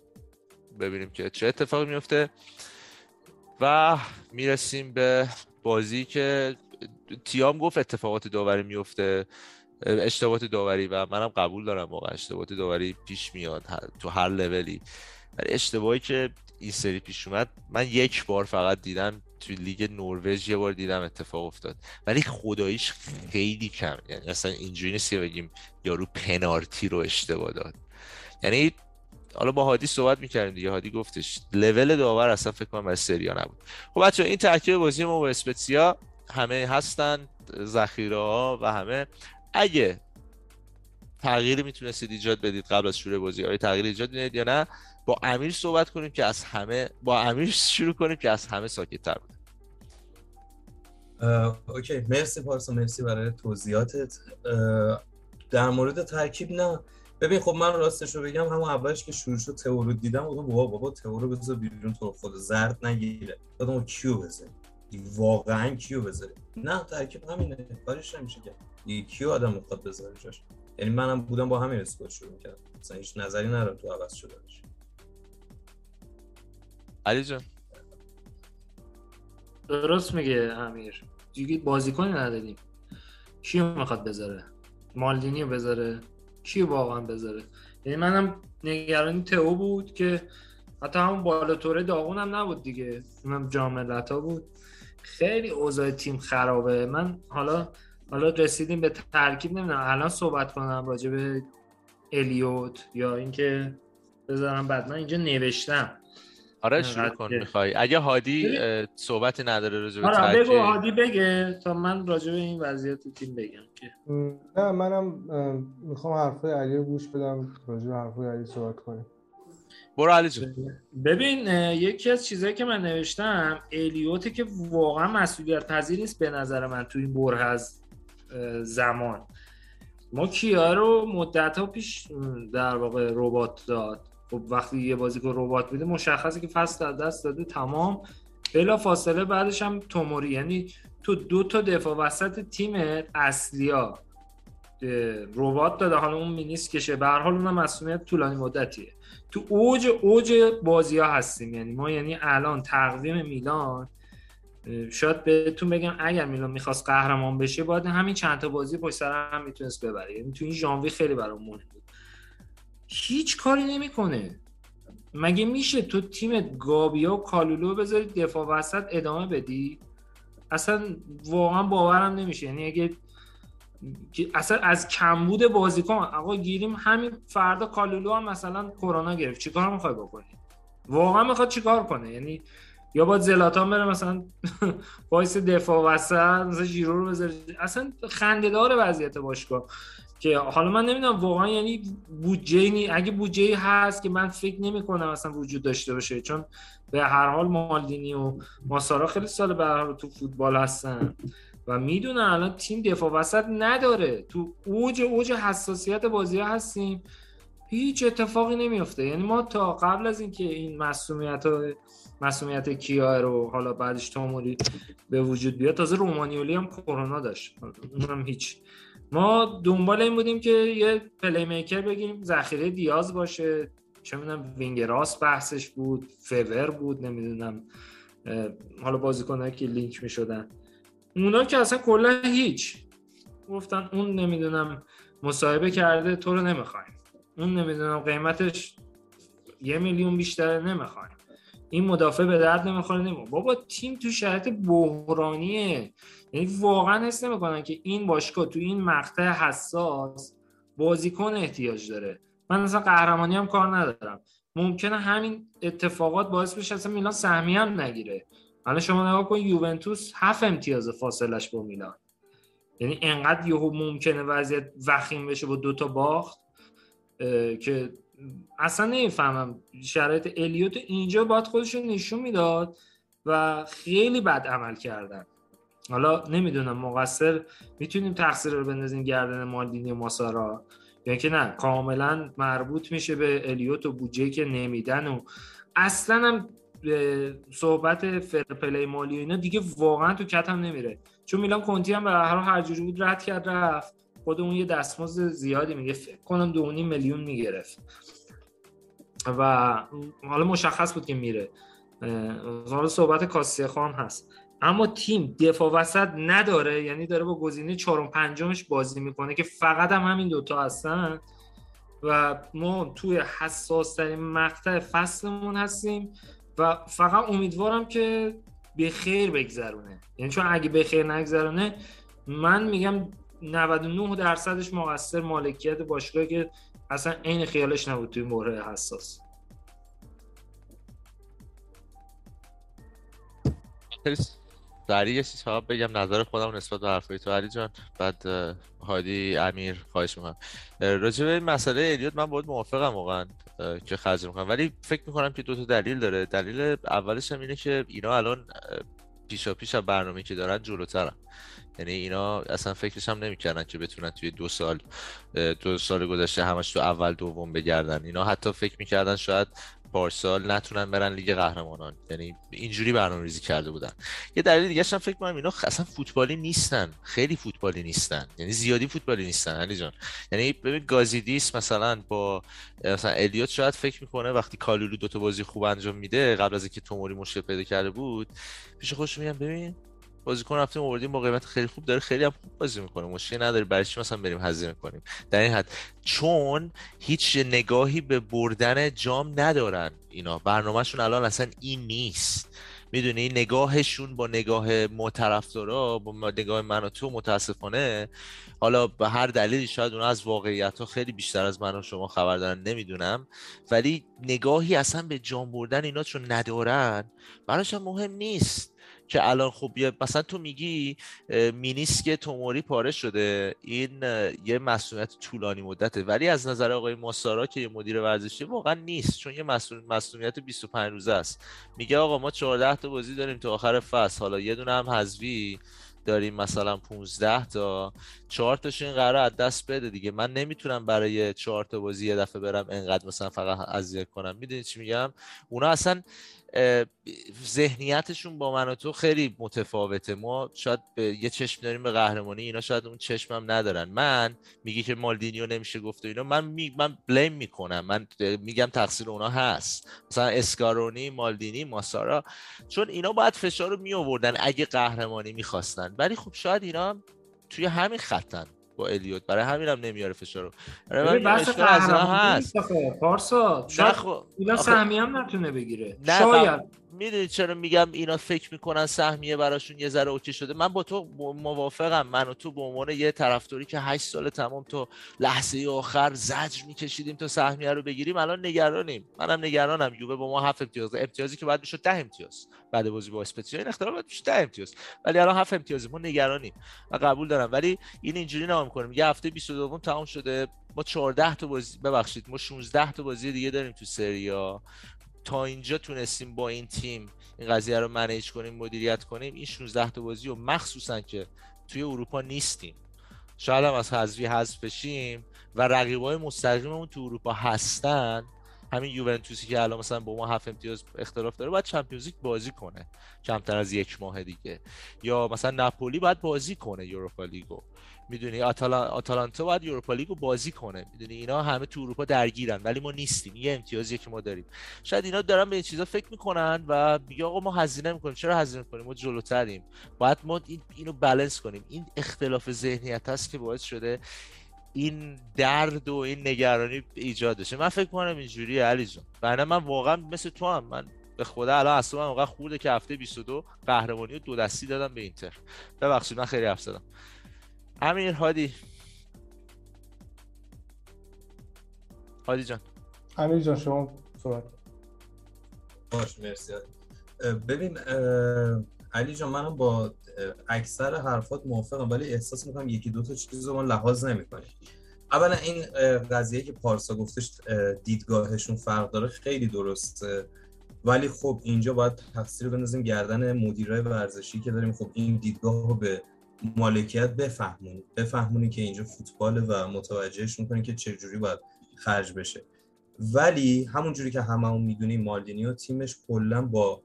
ببینیم که چه اتفاقی میفته و می‌رسیم به بازی که تیام گفت اتفاقات داوری میفته اشتباهات داوری و منم قبول دارم واقعا اشتباهات داوری پیش میاد تو هر لولی. ولی اشتباهی که این سری پیش اومد من یک بار فقط دیدم توی لیگ نروژ یه بار دیدم اتفاق افتاد. ولی خداییش خیلی کم یعنی اصلا اینجوری نیست که بگیم یارو پنارتی رو اشتباه داد. یعنی حالا با هادی صحبت می‌کردیم دیگه هادی گفتش لول داور اصلا فکر کنم برای سریا نبود. خب بچه این ترکیب بازی ما با اسپتسیا همه هستن ذخیره ها و همه. اگه تغییری می‌تونستید ایجاد بدید قبل از شروع بازی آیا تغییر ایجاد بدید یا نه با امیر صحبت کنیم که از همه با امیر [laughs] شروع کنیم که از همه ساکت تر بود okay. مرسی پارسا مرسی برای توضیحاتت. در مورد ترکیب نه. ببین خب من راستش رو بگم همون اولش که شروع شد تئو رو دیدم گفتم بابا بابا تئو رو بذار بیرون تو خود زرد نگیره. دادم کیو بذاری واقعا کیو بذاری نه ترکیب همینه. کارش نمیشه که. کیو آدم می‌خواد بذاره جاش؟ یعنی منم بودم با همین squad شروع می‌کردم. مثلا هیچ نظری ندارم تو عوض شده باشه. علی جان. درست میگه امیر. دیگه بازیکنی نداریم. کیو می‌خواد بذاره؟ مالدینی رو بذاره؟ کیو واقعا بذاره؟ یعنی منم نگرانی تئو بود که حتی همون بالا توره داغون هم نبود دیگه. اونم جاملتا بود. خیلی اوضاع تیم خرابه. من حالا حالا رسیدیم به ترکیب نمی‌دونم. الان صحبت کنم راجع به الیوت یا اینکه بذارم بعد. من اینجا نوشتم. آره شروع کن می‌خوای. اگه هادی صحبتی نداره راجع به آره بگو هادی بگه تا من راجع به این وضعیت تیم بگم که. نه منم می‌خوام حرفای علی گوش بدم راجع به حرفای علی صحبت کنیم. برو علی جون ببین یکی از چیزهایی که من نوشتم الیوتی که واقعا مسئولیت پذیر نیست به نظر من تو این بره از زمان. ما کیا رو مدت ها پیش در واقع ربات داد. خب وقتی یه بازیکن ربات میده مشخصه که فصل از دست داده تمام. بلا فاصله بعدش هم توموری. یعنی تو دو تا دفاع وسط تیم اصلیا ربات داده. حالا اون مینیس کشه. به هر حال اونم مسئولیت طولانی مدتیه. تو اوج اوج بازی ها هستیم. یعنی ما یعنی الان تقویم میلان شاید بهتون بگم اگر میلان می‌خواست قهرمان بشه باید همین چند تا بازی پشت سر هم می‌تونست ببره. یعنی تو این ژانویه خیلی برام مهم بود. هیچ کاری نمی‌کنه. مگه میشه تو تیم گابیا و کالولو بذاری دفاع وسط ادامه بدی؟ اصلا واقعا باورم نمیشه. یعنی اگه اصلا از کمبود بازیکن آقا گیریم همین فردا کالولو هم مثلا کرونا گرفت. چیکار می‌خوای بکنی؟ واقعا می‌خواد چیکار کنه؟ یعنی یا باید زلاتان بره مثلا [laughs] وایس دفاع وسط مثلا ژیرو رو بذاره. اصلا خنده‌دار وضعیت باشگاه. که حالا من نمی‌دونم واقعا یعنی بودجه نی اگه بودجه هست که من فکر نمی کنم اصلا وجود داشته باشه چون به هر حال مالدینی و ماسارا خیلی سال به تو فوتبال هستن. و می‌دونن الان تیم دفاع وسط نداره. تو اوج اوج حساسیت بازی هستیم. هیچ اتفاقی نمیفته یعنی ما تا قبل از اینکه این مصدومیت مصدومیت کیایر و حالا بعدش تاموری به وجود بیاد تازه رومانیولی هم کرونا داشت. اونم هیچ. ما دنبال این بودیم که یه playmaker بگیم ذخیره دیاز باشه. چه می‌دونم wing راست بحثش بود. forward بود. نمی‌دونم حالا بازیکنایی که لینک می‌شدن. اونا که اصلا کلا هیچ. گفتن اون نمی‌دونم مصاحبه کرده تو رو نمی‌خوایم. اون نمی‌دونم قیمتش یه میلیون بیشتر نمی‌خوایم. این مدافع به درد نمی‌خوره نمی‌خوره. بابا تیم تو شرایط بحرانیه. یعنی واقعا حس نمی‌کنن که این باشگاه تو این مقطع حساس بازیکن احتیاج داره. من اصلا قهرمانی هم کار ندارم. ممکنه همین اتفاقات باعث بشه اصلا میلان سهمی هم نگیره. حالا شما نگاه کن یوونتوس هفت امتیاز فاصلش با میلان. یعنی انقدر یهو ممکنه وضعیت وخیم بشه با دوتا باخت که اصلا نمی‌فهمم. شرایط الیوت اینجا باید خودش نشون می‌داد و خیلی بد عمل کردن. حالا نمی‌دونم مقصر می‌تونیم تقصیر رو بندازیم گردن مالدینی و ماسارا؟ یا که نه کاملا مربوط میشه به الیوت و بودجه که نمیدن و اصلا هم صحبت فرپلی مالی و اینا دیگه واقعا تو کتم نمیره. چون میلان کنتی هم به هر هر جوری بود رد کرد رفت. خود اون یه دستمزد زیادی میگه فکر کنم دو میلیون می‌گرفت. و حالا مشخص بود که میره. حالا صحبت کاسیه خام هست. اما تیم دفاع وسط نداره یعنی داره با گزینه چهارم پنجمش بازی می‌کنه که فقط هم همین دوتا هستن. و ما توی حساس ترین مقطع فصلمون هستیم. و فقط امیدوارم که به خیر بگذرونه. یعنی چون اگه به خیر نگذرونه من میگم 99 درصدش مقصر مالکیت باشگاه که اصلا عین خیالش نبود توی مورد حساس. سریع یه چیز بگم نظر خودم نسبت به حرفای تو. علی جان بعد هادی امیر خواهش می‌کنم. راجع به مسئله الیوت من باید موافقم واقعا. که خرج می‌کنم. ولی فکر می‌کنم که دو تا دلیل داره. دلیل اولش هم اینه که اینا الان پیشا پیش برنامه که دارن جلوترن. یعنی اینا اصلا فکرش هم نمی‌کردن که بتونن توی دو سال دو سال گذشته همش تو اول دوم بگردن. اینا حتی فکر می‌کردن شاید پارسال نتونن برن لیگ قهرمانان. یعنی اینجوری برنامه ریزی کرده بودن. یه دلیل دیگه هم فکر کنم اینا اصلا فوتبالی نیستن. خیلی فوتبالی نیستن. یعنی زیادی فوتبالی نیستن علی جان. یعنی ببین گازیدیس مثلا با مثلا الیوت شاید فکر می‌کنه وقتی کالولو دوتا بازی خوب انجام میده قبل از اینکه توموری مشکل پیدا کرده بود پیش خودش میگم ببین بازیکن رفتیم آوردیم با قیمت خیلی خوب داره خیلی هم خوب بازی می‌کنه. مشکلی نداره برای چی مثلا بریم هزینه کنیم؟ در این حد چون هیچ نگاهی به بردن جام ندارن اینا. برنامهشون الان اصلا این نیست. می‌دونی؟ نگاهشون با نگاه ما با نگاه من و تو متاسفانه حالا به هر دلیلی شاید اونا از واقعیت ها خیلی بیشتر از من و شما خبر دارن نمی‌دونم. ولی نگاهی اصلا به جان بردن اینا چون ندارن براش مهم نیست. که الان خب مثلا تو میگی مینیسک توموری پاره شده. این یه مسئولیت طولانی مدته. ولی از نظر آقای ماسارا که یه مدیر ورزشی واقعا نیست چون یه مسئولیت 25 روزه است. میگه آقا ما 14 تا بازی داریم تا آخر فصل. حالا یه دونه هم حذوی داریم مثلا 15 تا. 4 تاش این قرار از دست بده دیگه. من نمی‌تونم برای 4 تا بازی یه دفعه برم انقدر مثلا فقط اذیت کنم. می‌دونید چی میگم؟ اونا اصلا ذهنیتشون با من و تو خیلی متفاوته. ما شاید به یه چشم داریم به قهرمانی اینا شاید اون چشمم ندارن. من میگی که مالدینیو نمیشه گفت اینا من می... من بلیم می‌کنم. من میگم تقصیر اونا هست. مثلا اسکارونی مالدینی ماسارا. چون اینا باید فشار رو می اگه قهرمانی می‌خواستن. ولی خب شاید اینا توی همین خطن. با الیوت. برای همین هم نمیاره فشار رو. برای من از هست. پارسا. شاید اینا سهمی هم نتونه بگیره. نه شاید. می‌دونید چرا میگم اینا فکر می‌کنن سهمیه براشون یه ذره اوکی شده؟ من با تو موافقم. من و تو به عنوان یه طرفداری که 8 سال تمام تو لحظه آخر زجر میکشیدیم تا سهمیه رو بگیریم الان نگرانیم. منم نگرانم. یووه با ما 7 امتیاز. امتیازی که بعد می‌شد 10 امتیاز. بعد بازی با اسپتزیا این اختلاف بعد می‌شد 10 امتیاز. ولی الان 7 امتیازی ما نگرانیم و قبول دارم. ولی این اینجوری نگاه می‌کنیم یه هفته 22 تمام شده. ما 14 تا بازی ببخشید ما 16 تا بازی دیگه داریم تو سریا تا اینجا تونستیم با این تیم این قضیه رو منیج کنیم مدیریت کنیم این 16 تا بازی و مخصوصا که توی اروپا نیستیم. شاید هم از حذفی حذف بشیم و رقیبای مستقیممون تو اروپا هستن. همین یوونتوسی که الان مثلا با ما هفت امتیاز اختلاف داره باید چمپیونز بازی کنه. کمتر از یک ماه دیگه. یا مثلا ناپولی باید بازی کنه یوروپا لیگو. می‌دونی؟ آتالا... آتالانتا باید یوروپا لیگو بازی کنه. می‌دونی؟ اینا همه تو اروپا درگیرن ولی ما نیستیم. یه امتیازی که ما داریم. شاید اینا دارن به این چیزا فکر می‌کنن و میگه آقا ما هزینه می‌کنیم. چرا هزینه کنیم ما جلوتریم. باید ما این... اینو بالانس کنیم. این اختلاف ذهنیت هست که باعث شده این درد و این نگرانی ایجاد بشه. من فکر کنم اینجوری علی جان. من واقعا مثل تو هم من به خدا الان اصلا واقعا خورده که هفته 22 قهرمانی و دو دستی دادم به اینتر. ببخشید من خیلی حرف امیر هادی. هادی جان. امیر جان شما صحبت باش مرسی. ببین علی جان منم با اکثر حرفات موافقم ولی احساس می‌کنم یکی دو تا چیز رو ما لحاظ نمی‌کنیم. اولا این قضیه که پارسا گفتش دیدگاهشون فرق داره خیلی درسته. ولی خب اینجا باید تقصیر بندازیم گردن مدیرای ورزشی که داریم. خب این دیدگاه رو به مالکیت بفهمونی. بفهمونی که اینجا فوتبال و متوجهش می‌کنی که چجوری باید خرج بشه. ولی همونجوری که هممون می‌دونیم مالدینی و تیمش کلا با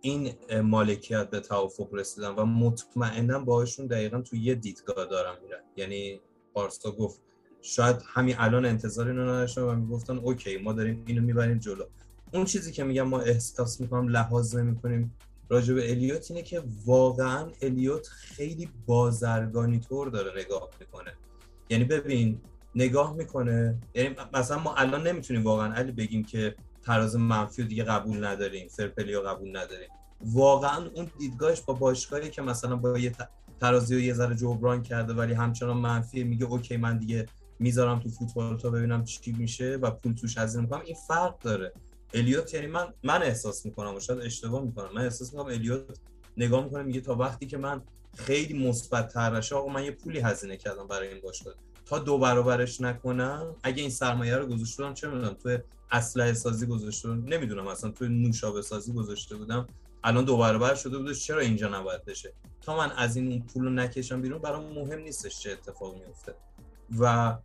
این مالکیت به توافق رسیدن و مطمئنا باهاشون دقیقا تو یه دیدگاه دارن میرن. یعنی بارسا گفت شاید همین الان انتظار اینو نداشتن و می‌گفتن اوکی ما داریم اینو می‌بریم جلو. اون چیزی که میگم ما احساس می‌کنم لحاظ نمی‌کنیم. راجع به الیوت اینه که واقعا الیوت خیلی بازرگانی طور داره نگاه می‌کنه. یعنی ببین نگاه می‌کنه یعنی مثلا ما الان نمی‌تونیم واقعا علی بگیم که تراز منفی رو دیگه قبول نداریم فرپلی رو قبول نداریم. واقعا اون دیدگاهش با باشگاهی که مثلا با یه ترازی رو یه ذره جبران کرده ولی همچنان منفی میگه اوکی من دیگه می‌ذارم تو فوتبال تا ببینم چی میشه و پول توش هزینه می‌کنم. این فرق داره. الیوت یعنی من من احساس می‌کنم و شاید اشتباه می‌کنم. من احساس می‌کنم الیوت نگاه می‌کنه میگه تا وقتی که من خیلی مثبت تر آقا من یه پولی هزینه کردم برای این باشگاه. تا دو برابرش نکنم اگه این سرمایه رو گذاشته بودم چه می‌دونم تو اسلحه سازی گذاشته نمی‌دونم اصلا تو نوشابه سازی گذاشته بودم الان دو برابر شده بود چرا اینجا نباید بشه؟ تا من از این پول رو نکشم بیرون برام مهم نیستش چه اتفاقی میفته و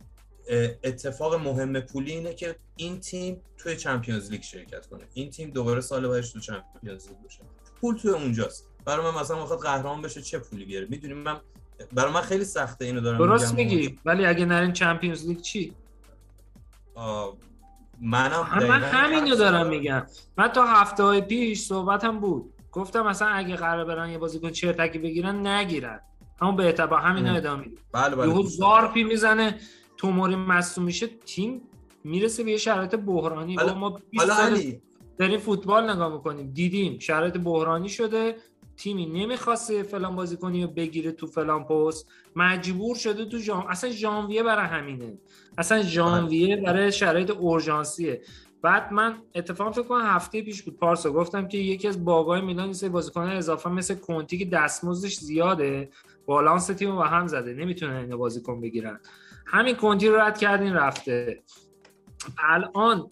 اتفاق مهم پولی اینه که این تیم توی چمپیونز لیگ شرکت کنه. این تیم دوباره سال بعدش تو چمپیونز لیگ بشه پول توی اونجاست. برای من مثلا می‌خواد قهرمان بشه چه پولی بیاره؟ می‌دونیم من برای من خیلی سخته اینو دارم درست میگی ولی اگه نرین چمپیونز لیگ چی؟ منم من همینو دارم میگم. من تا هفته های پیش صحبتم بود. گفتم مثلا اگه قرار برن یه بازیکن چرتکی بگیرن نگیرن. همون به اعتبار همین ادامه میده بله بله. یهو زارپی می‌زنه. توموری مصوم میشه تیم می‌رسه به یه شرایط بحرانی. حالا, ما حالا علی. داریم فوتبال نگاه می‌کنیم. دیدیم شرایط بحرانی شده تیمی نمی‌خواسته فلان بازیکنی رو بگیره تو فلان پست. مجبور شده تو جام اصلا ژانویه برای همینه. اصلا ژانویه برای شرایط اورژانسیه. بعد من اتفاق فکر کنم هفته پیش بود پارسا گفتم که یکی از باگای میلان سه بازیکن اضافه مثل کنتی که دستمزدش زیاده بالانس تیم رو هم زده نمی‌تونه اینو بازیکن بگیرن. همین کنتی رو رد کردین رفته. الان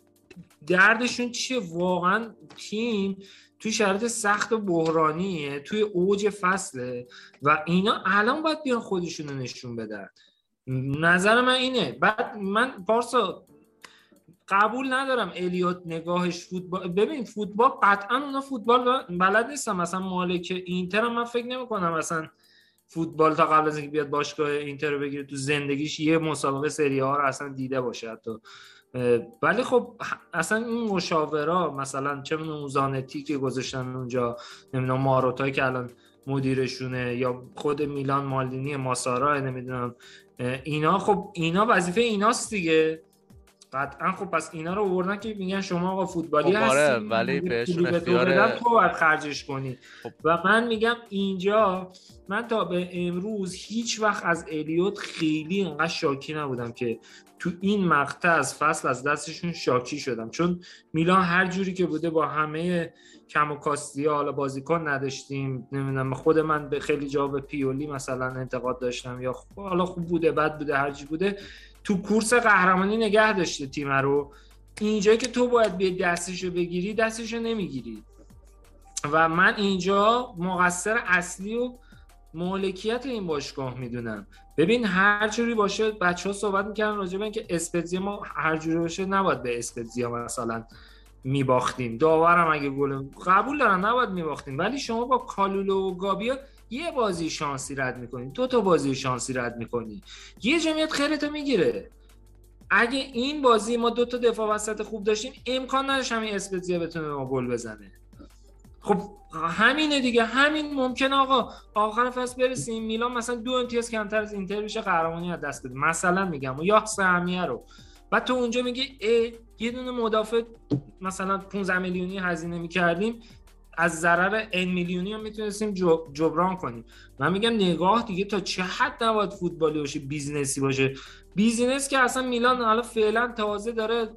دردشون چیه؟ واقعا تیم توی شرایط سخت و بحرانیه توی اوج فصله و اینا الان باید بیان خودشون رو نشون بدن. نظر من اینه. بعد من پارسا قبول ندارم الیوت نگاهش فوتبال ببین فوتبال قطعا اونا فوتبال بلد نیستم مثلا مالک اینتر من فکر نمی کنم مثلا فوتبال تا قبل از اینکه بیاد باشگاه اینتر رو بگیره تو زندگیش یه مسابقه سری ها رو اصلا دیده باشه حتی. ولی خب اصلا این مشاورا مثلا چه می‌دونم زانتی که گذاشتن اونجا نمی‌دونم ماروتایی که الان مدیرشونه یا خود میلان مالدینی ماسارا نمی‌دونم اینا خب اینا وظیفه ایناست دیگه. قطعا خب پس اینا رو آوردن که میگن شما آقا فوتبالی خب آره ولی بهشون اختیار تو باید خرجش کنی. خب. و من میگم اینجا من تا به امروز هیچ وقت از الیوت خیلی انقدر شاکی نبودم که تو این مقطع از فصل از دستشون شاکی شدم. چون میلان هر جوری که بوده با همه کم و کاستی حالا بازیکن نداشتیم نمی‌دونم خود من به خیلی جا به پیولی مثلا انتقاد داشتم یا حالا خوب بوده بد بوده هر بوده. تو کورس قهرمانی نگه داشته تیم رو. اینجا که تو باید به دستش رو بگیری دستش رو نمی‌گیری. و من اینجا مقصر اصلی و مالکیت این باشگاه می‌دونم. ببین هر جوری باشه بچه ها صحبت می‌کردن راجع به اینکه اسپتزیا ما هر جوری باشه نباید به اسپتزیا مثلا میباختیم. داورم اگه گل قبول دارن نباید میباختیم. ولی شما با کالولو و گابیا یه بازی شانسی رد می‌کنی دو تا بازی شانسی رد می‌کنی. یه جمعیت خیرتو می‌گیره. اگه این بازی ما دو تا دفاع وسط خوب داشتیم امکان نداشت همین اسپتزیا بتونه ما گل بزنه. خب همینه دیگه. همین ممکن آقا. آخر فصل برسیم. میلان مثلا دو امتیاز کمتر از اینتر بشه قهرمانی از دست بده. مثلا میگم. و یا سهمیه رو. بعد تو اونجا میگی ای یه دونه مدافع مثلا 15 میلیونی هزینه می‌کردیم. از ضرر ان میلیونی هم می‌تونستیم جبران کنیم. من میگم نگاه دیگه تا چه حد نباید فوتبالی باشه business ی باشه؟ business که اصلا میلان حالا فعلا تازه داره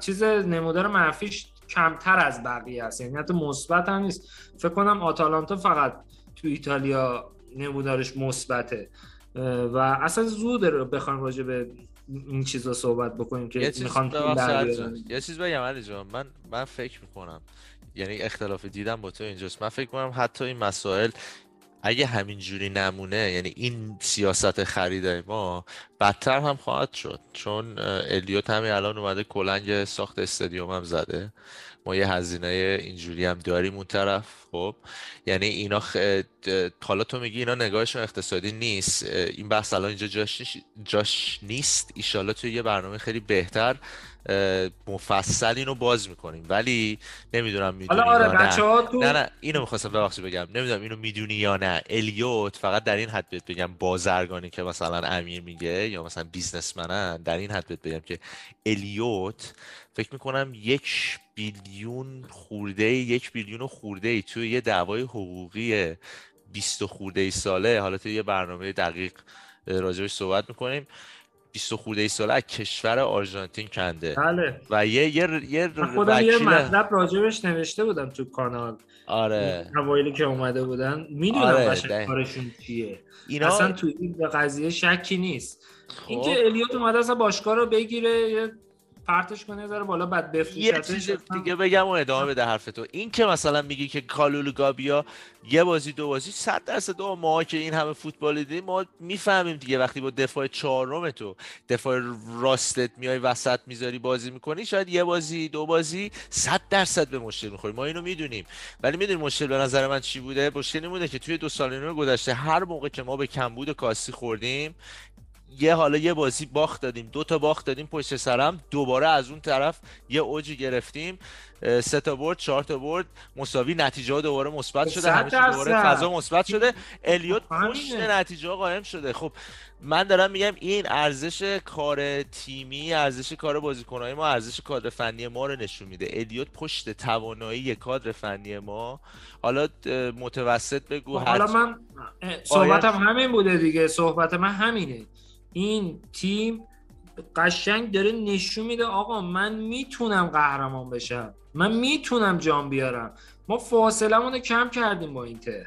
چیز نمودار منفیش کمتر از بقیه است. یعنی حتی مثبت هم نیست. فکر کنم آتالانتا فقط تو ایتالیا نمودارش مثبته. و اصلا زود رو بخوایم راجع به این چیزا صحبت بکنیم که می‌خوان یه چیز بگم علی جان. من من فکر می‌کنم یعنی اختلاف دیدم با تو اینجاست. من فکر کنم حتی این مسائل اگه همینجوری نمونه یعنی این سیاست خرید ما بدتر هم خواهد شد. چون الیوت همین الان اومده کلنگ ساخت استادیوم هم زده. ما یه هزینه اینجوری هم داریم اون طرف. خب یعنی اینا خ... حالا تو میگی اینا نگاهشون اقتصادی نیست. این بحث الان اینجا جاش, جاش نیست. ایشالا توی یه برنامه خیلی بهتر مفصل اینو باز می‌کنیم. ولی نمی‌دونم می‌دونی آره یا نه. نه نه اینو می‌خواستم ببخشید بگم. نمی‌دونم اینو می‌دونی یا نه. الیوت فقط در این حد بهت بگم بازرگانی که مثلا امیر میگه یا مثلا بیزنسمنن در این حد بهت بگم که الیوت فکر می‌کنم یک بیلیون خورده یک بیلیون خورده ای توی یه دعوای حقوقی 20 خورده ای ساله. حالا توی یه برنامه دقیق راجبش صحبت می‌کنیم. 20 خورده ای ساله از کشور آرژانتین کنده. بله. و یه یه یه خودم یه مطلب راجبش نوشته بودم تو کانال. آره. اوایلی که اومده بودن. می‌دونم آره کارشون چیه. اینا... اصلا تو این قضیه شکی نیست. خب. اینکه الیوت اومده اصلا باشگاه رو بگیره یه پرتش کنه ذره بالا بعد یه چیز دیگه بگم و ادامه بده حرف تو این که مثلا میگی که کالولو گابیا یه بازی دو بازی 100 درصد دو ما که این همه فوتبال دیدیم ما می‌فهمیم دیگه وقتی با دفاع چهارم تو دفاع راستت میای وسط می‌ذاری بازی می‌کنی شاید یه بازی دو بازی 100 درصد به مشکل می‌خوری. ما اینو می‌دونیم. ولی می‌دونی مشکل به نظر من چی بوده؟ مشکل این بوده که توی دو سال گذشته هر موقع که ما به کمبود کاسی خوردیم یه حالا یه بازی باخت دادیم دو تا باخت دادیم پشت سرم. دوباره از اون طرف یه اوجی گرفتیم. سه تا برد چهار تا برد. مساوی نتیجه ها دوباره مثبت شده. همیشه دوباره فضا مثبت شده. الیوت پشت نتیجه ها قائم شده. خب من دارم میگم این ارزش کار تیمی ارزش کار بازیکنهای ما ارزش کادر فنی ما رو نشون میده. الیوت پشت توانایی کادر فنی ما. حالا متوسط بگو خب، حالا من صحبتم همین بوده دیگه. صحبت من همینه. این تیم قشنگ داره نشون میده آقا من می‌تونم قهرمان بشم. من می‌تونم جام بیارم. ما فاصله کم کردیم با اینتر.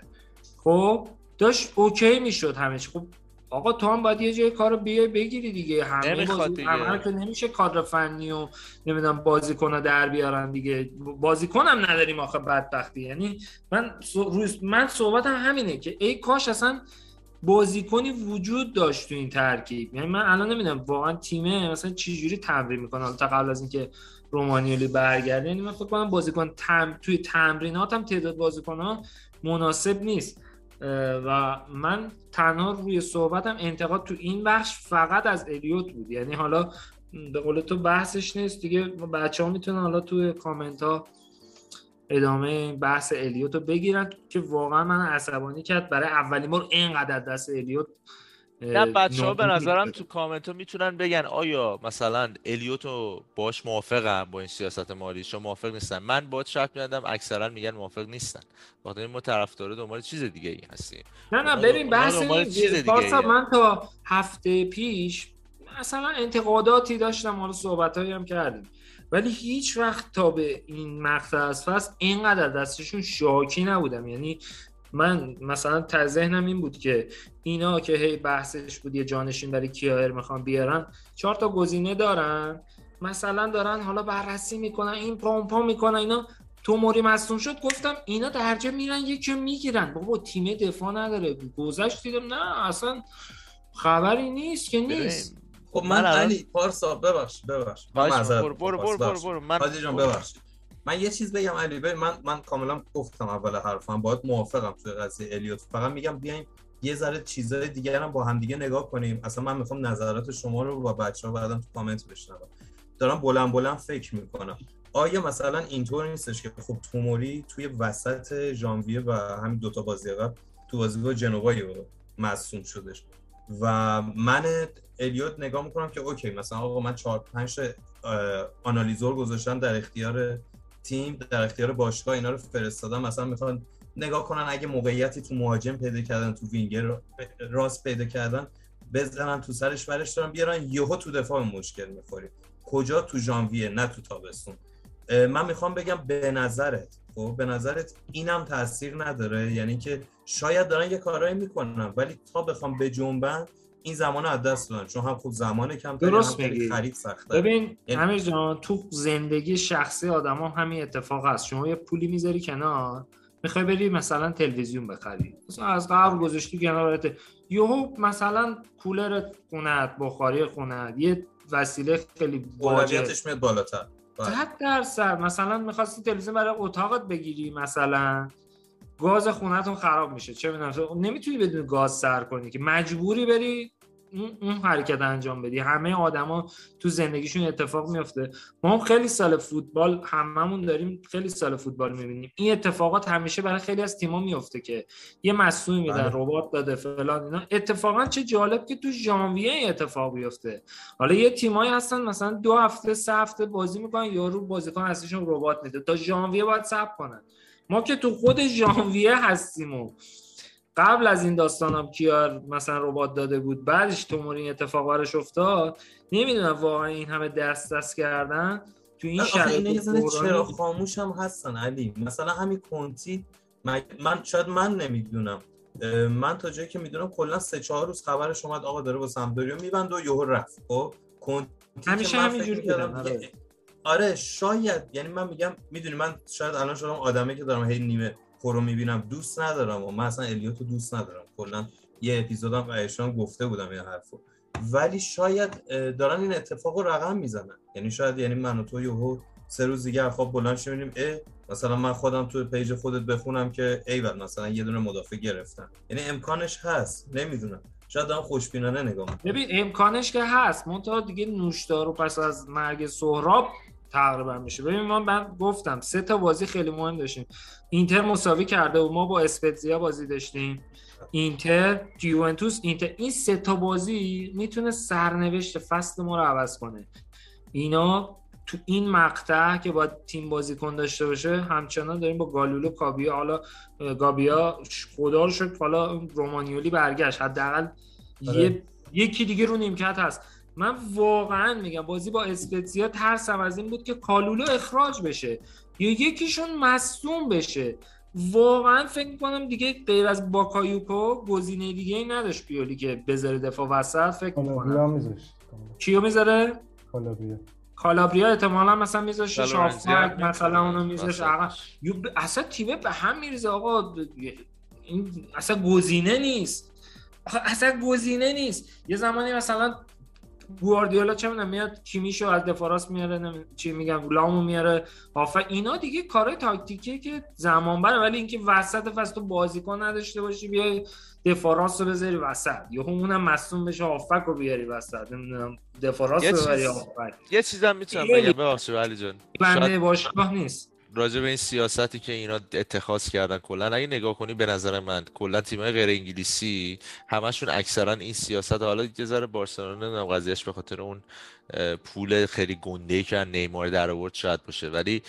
خب داشت اوکی می‌شد همه خب آقا تو هم باید یه جای کار رو بیای بگیری دیگه. همه دیگه. که نمیشه کادر فنی و نمی‌دونم بازیکن در بیارن دیگه. بازیکن هم نداریم آخه بدبختی. یعنی من روز من صحبتم همینه که ای کاش اصلا بازیکنی وجود داشت تو این ترکیب. یعنی من الان نمی‌دونم واقعا تیمه مثلا چه جوری تمرین می‌کنه. تا قبل از اینکه رومانیولی برگرده یعنی من فکر کنم بازیکن تم... توی تمرینات هم تعداد بازیکن ها مناسب نیست. و من تنها روی صحبتم انتقاد تو این بخش فقط از الیوت بود. یعنی حالا به قول تو بحثش نیست. دیگه بچه ها می‌تونن حالا توی کامنت ها ادامه بحث الیوت رو بگیرن که واقعا من عصبانی کرد برای اولین بار اینقدر دست الیوت نه بچه ها به نظرم تو کامنت ها می‌تونن بگن آیا مثلا الیوتو باش موافقم با این سیاست مالی؟ شما موافق نیستن. من باید شک میدم اکثرا میگن موافق نیستن. بخاطر ما طرفدار دنبال چیز دیگه ای هستیم. نه نه ببین بحث من تا هفته پیش مثلا انتقاداتی داشتم حالا صحبت هم کردیم. ولی هیچ وقت تا به این مقطع از فصل اینقدر دستشون شاکی نبودم. یعنی من مثلا تا ذهنم این بود که اینا که هی بحثش بود یه جانشین برای کیایر می‌خوان بیارن چهار تا گزینه دارن مثلا دارن حالا بررسی می‌کنن این پامپا می‌کنن اینا. تو موری مصوم شد گفتم اینا درجه میرن یکی می‌گیرن. بابا تیم دفاع نداره. گذشت دیدم نه اصلا خبری نیست که نیست. خب من علی پارسا ببخش ببخش. من برو برو برو برو برو. من جان ببخش. من یه چیز بگم علی من من کاملا گفتم اول حرفم باید موافقم توی قضیه الیوت. فقط میگم بیایم یه ذره چیزای دیگر هم با هم دیگه نگاه کنیم. اصلا من می‌خوام نظرات شما رو با بچه ها بعدم تو کامنت بشنوم. دارم بلند بلند فکر می‌کنم. آیا مثلا اینطور نیستش که خب توموری توی وسط ژانویه و همین دوتا بازی قبل تو بازی با جنوبایی مصوم شدش و من الیوت نگاه می‌کنم که اوکی مثلا آقا من 4 5 آنالیزور گذاشتم در اختیار تیم در اختیار باشگاه اینا رو فرستادم. مثلا می‌خوان نگاه کنن اگه موقعیتی تو مهاجم پیدا کردن تو وینگر راست پیدا کردن بزنن تو سرش برش دارن بیارن یهو تو دفاع مشکل می‌خوریم. کجا؟ تو ژانویه نه تو تابستون. من می‌خوام بگم به نظرت خب به نظرت اینم تاثیر نداره؟ یعنی که شاید دارن یه کارایی می‌کنن ولی تا بخوام به جنبن این زمان از دست دادن. چون هم خود زمان کم درست میگی. خرید سخته ببین یعنی... همین جان تو زندگی شخصی آدما همین اتفاق هست. شما یه پولی می‌ذاری کنار می‌خوای بری مثلا تلویزیون بخری. مثلا از قبل گذاشتی کنارت یهو مثلا کولر خونت بخاری خونت یه وسیله خیلی واجبش میاد بالاتر. صد بله. درصد. مثلا می‌خواستی تلویزیون برای اتاقت بگیری مثلا. گاز خونتون خراب میشه. چه می‌دونم. نمی‌تونی بدون گاز سر کنی که. مجبوری بری اون حرکت انجام بدی. همه آدما تو زندگیشون اتفاق میفته ما هم خیلی سال فوتبال هممون داریم خیلی سال فوتبال می‌بینیم. این اتفاقات همیشه برای خیلی از تیما میفته که یه مسئول میدن بله. ربات داده فلان اینا. اتفاقا چه جالب که تو ژانویه اتفاق بیفته حالا یه تیمایی هستن مثلا دو هفته سه هفته بازی می‌کنن یارو بازیکن اصلیشون ربات میده. تا ژانویه باید صبر کنن. ما که تو خود ژانویه هستیم و قبل از این داستانم کیار مثلا ربات داده بود بعدش تو این اتفاق براش افتاد نمی‌دونم واقعا این همه دست دست کردن تو این شرایط چرا خاموش هم هستن علی. مثلا همین کنتی من شاید من نمی‌دونم. من تا جایی که می‌دونم کلا سه چهار روز خبرش اومد آقا داره با سمدوریو میبند و یهو رفت. خب؟ همیشه همینجوری آره. آره شاید. یعنی من میگم می‌دونی من شاید الان شدم آدمی که دارم هی نیمه رو می‌بینم دوست ندارم و من اصلا الیوتو دوست ندارم. کلا یه اپیزودم ایشان گفته بودم این حرفو. ولی شاید دارن این اتفاق رو رقم می‌زنن. یعنی شاید یعنی من و تو یهو سه روز دیگه خواب بلند شیم مثلا من خودم تو پیج خودت بخونم که ایول مثلا یه دونه مدافع گرفتم. یعنی امکانش هست نمی‌دونم. شاید هم خوشبینانه نگاه ببین امکانش که هست. منتها دیگه نوشدارو پس از مرگ سهراب تقریبا میشه. ببین ما من گفتم سه تا بازی خیلی مهم داشتیم. اینتر مساوی کرده و ما با اسپتزیا بازی داشتیم. اینتر یوونتوس اینتر. این سه تا بازی می‌تونه سرنوشت فصل ما رو عوض کنه. اینا تو این مقطع که باید تیم بازیکن داشته باشه همچنان داریم با گالولو کابیا حالا گابیا خدا رو شکر حالا رومانیولی برگشت. حداقل یه یکی دیگه رو نیمکت هست. من واقعا میگم بازی با اسپتزیا ترسم از این بود که کالولو اخراج بشه یا یکیشون مصدوم بشه. واقعا فکر می‌کنم دیگه غیر از باکایوکو گزینه دیگه ای نداشت پیولی که بذاره دفاع وسط فکر می‌کنم. کیو می‌ذاره؟ کالابریا. کالابریا احتمالا مثلا میذاشت شافک مثلا اونو میذاشه اصلا تیمه به هم میریزه آقا. این اصلا گزینه نیست. اصلا گزینه نیست. یه زمانی مثلا گواردیولا چه می‌دونم میاد کیمیشو از دفاراس میاره چی میگم لامو میاره. هافا اینا دیگه کار تاکتیکی که زمان بره ولی اینکه وسط فصل تو بازیکن نداشته باشی بیای دفاراس رو بذاری وسط. یا اونم مصوم بشه هافک رو بیاری وسط. نمی‌دونم دفاراس رو ببری هافک یه چیزم می‌تونم بگم ببخشید علی جان. بنده باشگاه نیست. راجع به این سیاستی که اینا اتخاذ کردن کلا اگه نگاه کنی به نظر من کلا تیم‌های غیر انگلیسی همشون اکثرا این سیاست حالا یه ذره بارسلونا نمی‌دونم قضیهش به خاطر اون پول خیلی گنده که نیمار در آورد شاید باشه. ولی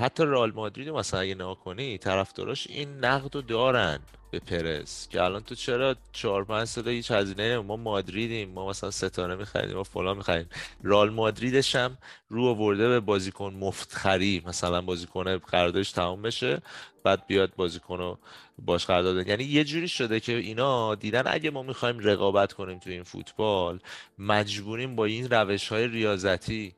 حتی رئال مادرید مثلا اگه نگاه کنی طرفداراش این نقدو دارن به پرز که الان تو چرا چهار پنج سال هیچ هزینه ما مادریدیم ما مثلا ستاره می‌خریم ما فلان می‌خریم. رال مادریدش هم رو آورده به بازیکن مفت خری مثلا بازیکن قراردادش تمام بشه. بعد بیاد بازیکن رو باش قرارداد یعنی یه جوری شده که اینا دیدن اگه ما می‌خوایم رقابت کنیم تو این فوتبال مجبوریم با این روش های ریاضتی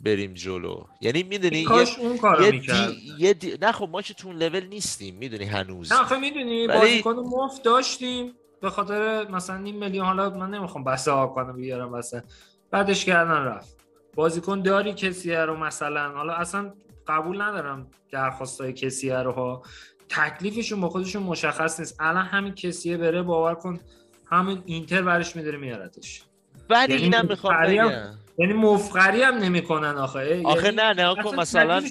بریم جلو. یعنی می‌دونی کاش اون کارو یه, می‌کرد. دی... یه دی... نه خب ما که تو اون لول نیستیم می‌دونی هنوز. نه آخه می‌دونی ولی- بازیکن مفت داشتیم به خاطر مثلا نیم میلیون. حالا من نمی‌خوام بحث آکانو بیارم مثلا بعدش کردن رفت. بازیکن داری کسی رو مثلا؟ حالا اصلا قبول ندارم درخواستای کسی رو ها تکلیفشون با خودشون مشخص نیست. الان همین کسیه بره باور کن همین اینتر برش میداره میارتش ولی یعنی اینم می‌خوام بگم. یعنی مفخری هم نمی‌کنن آخه. آخه یعنی نه نه کن اصلا مثلا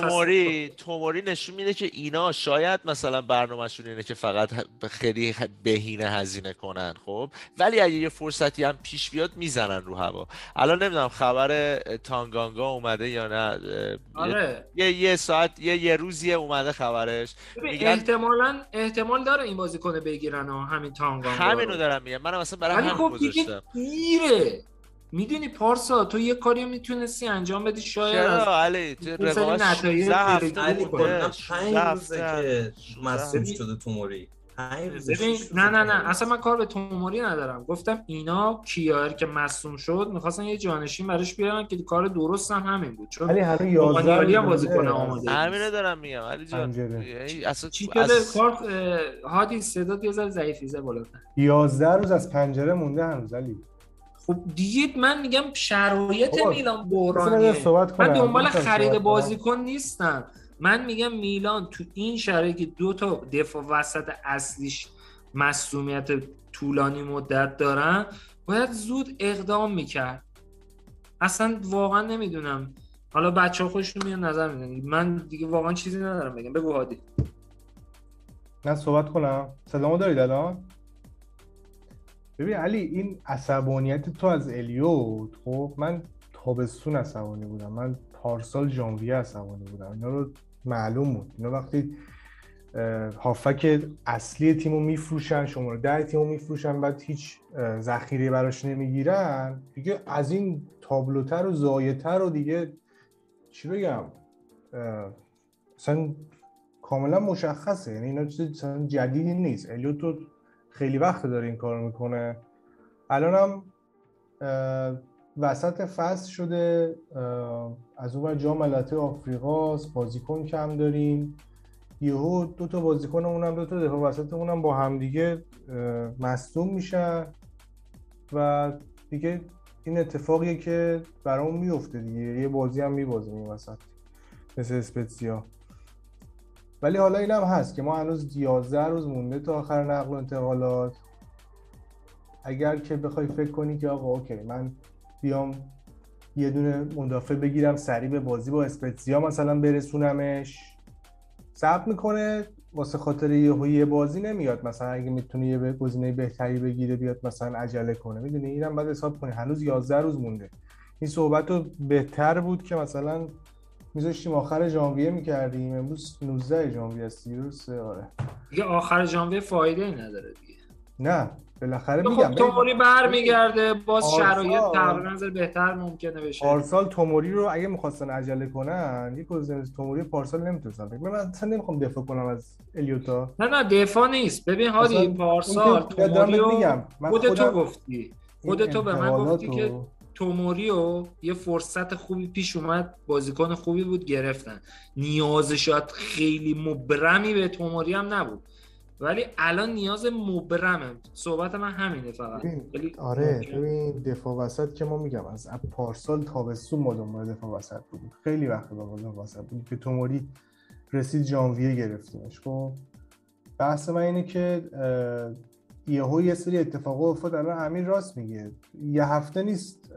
توموری توموری نشون میده که اینا شاید مثلا برنامهشون اینه که فقط خیلی بهینه هزینه کنن خب؟ ولی اگه یه فرصتی هم پیش بیاد می‌زنن رو هوا. الان نمی‌دونم خبر تانگانگا اومده یا نه آره. یه یه ساعت یه یه روزیه اومده خبرش. میگن- احتمالا احتمال داره این بازیکن بگیرن و همین تانگانگا. همینو دارم میگم. منم اصلا برای همین خب گذاشتم. دیره می‌دونی پارسا تو یه کاری می‌تونستی انجام بدی شاید چرا علی؟ رقابت نتایج 16 هفته علی بوده، کلا 16 پنج روزه هفته. که 16 مصوم هفته. شده توموری. ببین نه نه نه. اصلا من کار به توموری ندارم. گفتم اینا کیار که مصوم شد می‌خواستن یه جانشین براش بیارن که کار درست هم همین بود. چون ولی هنوز 11 رومانیالی هم روزه بازیکن از آماده. همینو دارم میگم. علی جان پنجره. اصلا چی شده؟ کارت اه، هادی صدات یه ذره ضعیفیزه بالاتر. 11 روز از پنجره مونده هنوز علی. خب دیگه من میگم شرایط میلان بحرانیه. من دنبال خرید. بازیکن نیستم. من میگم میلان تو این شرایطی که دو تا دفاع وسط اصلیش مسئولیت طولانی مدت دارن باید زود اقدام می‌کرد. اصلا واقعا نمی‌دونم. حالا بچه ها خودشون میان نظر میدن. من دیگه واقعا چیزی ندارم بگم. بگو هادی. من صحبت کنم. صدامو دارید الان؟ ببین علی این عصبانیت تو از الیوت خب من تابستون عصبانی بودم. من پارسال ژانویه عصبانی بودم. اینا رو معلوم بود. اینا وقتی هافک اصلی تیمو میفروشن شماره ده تیمو میفروشن بعد هیچ ذخیره براش نمی‌گیرن دیگه از این تابلوتر و زایتر و دیگه چی بگم؟ اصلا کاملا مشخصه. یعنی اینا چیز جدیدی نیست. الیوت تو خیلی وقت داره این کارو می‌کنه. الان هم اه، وسط فصل شده از اون جام ملت‌های آفریقاست بازیکن کم داریم. یهو دو تا بازیکنمون هم دو تا دفاع وسطمون هم با همدیگه مصدوم میشن و دیگه این اتفاقیه که برامون میفته دیگه. یه بازی هم میبازیم این وسط مثل اسپتزیا. ولی حالا این هم هست که ما هنوز 11 روز مونده تا آخر نقل و انتقالات. اگر که بخوای فکر کنی که آقا اوکی من بیام یه دونه مدافع بگیرم سریع به بازی با اسپتزیا مثلا برسونمش. صبر می‌کنه واسه خاطر یه بازی نمیاد. مثلا اگه می‌تونه یه گزینه بهتری بگیره بیاد مثلا عجله کنه. می‌دونی؟ اینم بعد حساب کنی. هنوز 11 روز مونده. این صحبت رو بهتر بود که مثلا میذاشتیم آخر ژانویه می‌کردیم. امروز 19 ژانویه است درسته؟ آره. دیگه آخر ژانویه فایده ای نداره دیگه. نه بالاخره خب میگم. توموری برمیگرده باز آرسال- شرایط تقریبا نظر بهتر ممکنه بشه. پارسال توموری رو اگه می‌خواستن عجله کنن یه گزینه توموری پارسال نمی‌تونستن. بگم من اصلا نمی‌خوام دفاع کنم از الیوتا. نه نه دفاع نیست. ببین هادی پارسال توموری رو میگم. من خود تو گفتی. خود تو به من گفتی که توموریو یه فرصت خوبی پیش اومد بازیکن خوبی بود گرفتن. نیاز شاید خیلی مبرمی به توموری هم نبود. ولی الان نیاز مبرمه. صحبت من همینه فقط. ببین، آره ببین دفاع وسط که ما میگم از پارسال تابستون ما دنبال دفاع وسط بودیم. خیلی وقت دنبال دفاع وسط بودیم که توموری رسید ژانویه گرفتیمش خب؟ بحث من اینه که یهو یه سری اتفاقا افتاد الان امین راست میگه. یه هفته نیست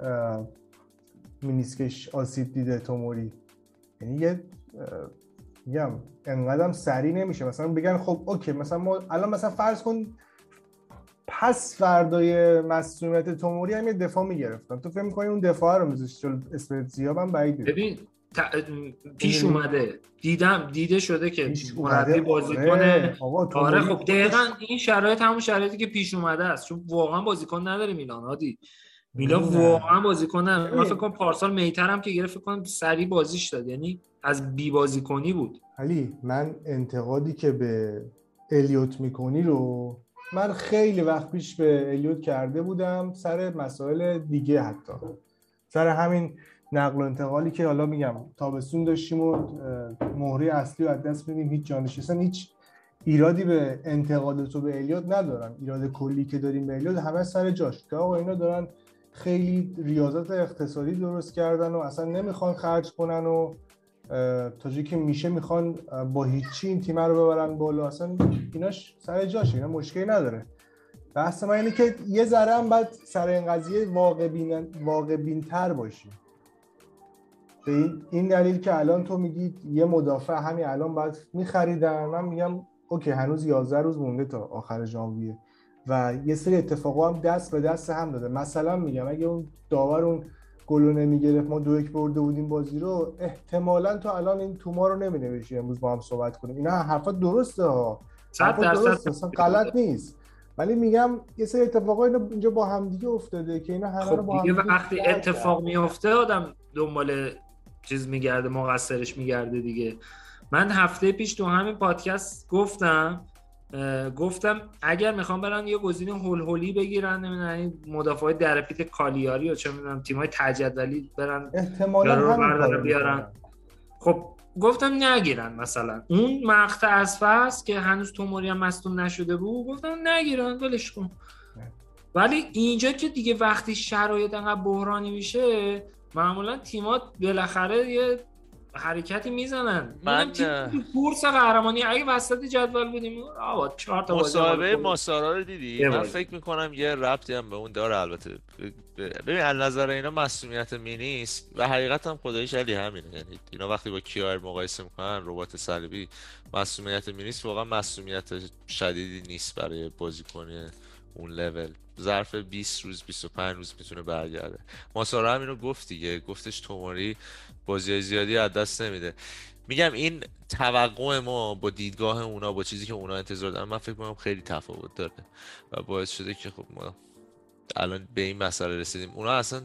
مینیسکش آسیب دیده توموری. یعنی یه میگم انقدرم سریع نمیشه. مثلا بگن خب اوکی مثلا ما الان مثلا فرض کن پس فردای مسئولیت توموری هم یه دفاع می‌گرفتن. تو فکر می‌کنی اون دفاع رو میذاشت جلو اسپتزیا من بعید. ببین پیش می‌دونی؟ اومده دیدم دیده شده که مربی بازی آره. کنه توموری آره خب دقیقا این شرایط همون شرایطی که پیش اومده است چون واقعا بازیکن نداره میلان هادی میلان. واقعا بازیکن نداره من. فکر کنم پارسال میتر هم که گرفت فکر کنم سری بازیش داد یعنی از بی بازیکنی بود علی من انتقادی که به الیوت می‌کنی رو من خیلی وقت پیش به الیوت کرده بودم سر مسائل دیگه حتی سر همین نقل و انتقالی که حالا میگم تابستون داشتیم و مهره اصلی رو از دست میدیم. هیچ اصلا هیچ ایرادی به انتقاد تو به الیوت ندارم ایراد کلی که داریم به الیوت همه سر جاش. که آقا اینا دارن خیلی ریاضت اقتصادی درست کردن و اصلا نمی‌خوان خرج کنن و تا جایی که میشه می‌خوان با هیچی این تیم رو ببرن بالا. اصلا ایناش سر جاشه اینا مشکلی نداره. بحث من اینه که یه ذره هم باید سر این قضیه واقع بین واقع بینتر باشی به این, این دلیل که الان تو میگی یه مدافع همین الان باید میخریدن. من میگم اوکی هنوز 11 روز مونده تا آخر ژانویه و یه سری اتفاقا هم دست به دست هم داده. مثلا میگم اگه اون داور اون گلو نمی‌گرفت ما دو یک برده بودیم بازی رو احتمالا تو الان این توما رو نمینوشی امروز با هم صحبت کنیم. اینا حرفا درسته ها. صد درصد درسته اصلا غلط نیست. ولی میگم یه سری اتفاقا اینجا با همدیگه افتاده که اینا همه رو با خب دیگه وقتی اتفاق. میفته آدم دنبال چیز میگرده مقصرش میگرده دیگه. من هفته پیش تو همین پادکست گفتم گفتم اگر می‌خوام برن یه گزینه هول هولی بگیرن نمی‌دونم این مدافع درپیت کالیاری و چه می‌دونم تیمای تجدولی برن احتمالا رو بردارن بیارن. خب گفتم نگیرن مثلا. اون مقطع از فصل که هنوز توموری هم مصدوم نشده بود. گفتم نگیرن ولش کن. ولی اینجا که دیگه وقتی شرایط انقدر بحرانی میشه معمولا تیمات بالاخره یه حرکتی می‌زنن. من- من کورس قهرمانی اگه وسط جدول بودیم آقا چهار تا مصاحبه. ماسارا رو دیدی؟ من. فکر می‌کنم یه ربطی هم به اون داره البته. ببین از نظر اینا مسئولیت مینیست و حقیقت هم خداییش علی همینه. یعنی اینا وقتی با کیار مقایسه می‌کنن ربات صلیبی مسئولیت مینیست واقعا مسئولیت شدیدی نیست برای بازیکن اون لول ظرف 20 روز 25 روز می‌تونه برگرده. ماسارا هم اینو گفت دیگه گفتش توموری بازی زیادی از دست نمیده. میگم این توقع ما با دیدگاه اونا با چیزی که اونا انتظار دارن من فکر می‌کنم خیلی تفاوت داره و باعث شده که خب ما الان به این مسئله رسیدیم. اونا اصلا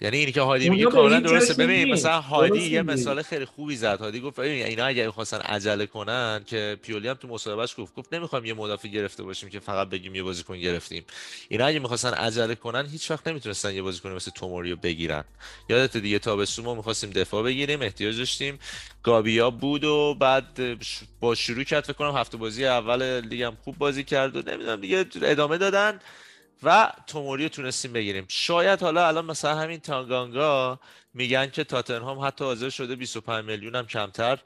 یعنی اینی که هادی میگه کاملا درسته. ببین. مثلا هادی یه. مثال خیلی خوبی زد. هادی گفت ببین اینا اگه خواستن عجله کنن که پیولی هم تو مصاحبهش گفت گفت نمی‌خوایم یه مدافع گرفته باشیم که فقط بگیم یه بازیکن گرفتیم. اینا اگه می‌خواستن عجله کنن هیچ وقت نمی‌تونستن یه بازیکن مثل توموریو بگیرن. یادت دیگه تابستون ما می‌خواستیم دفاع بگیریم احتیاج داشتیم. گابیا بود و بعد با شروع کرد فکر کنم هفته بازی اول لیگ هم خوب بازی کرد و نمی‌دونم دیگه ادامه دادن. و توموریو تونستیم بگیریم. شاید حالا الان مثلا همین تانگانگا میگن که تاتنهام حتی حاضر شده 25 میلیون هم کمتر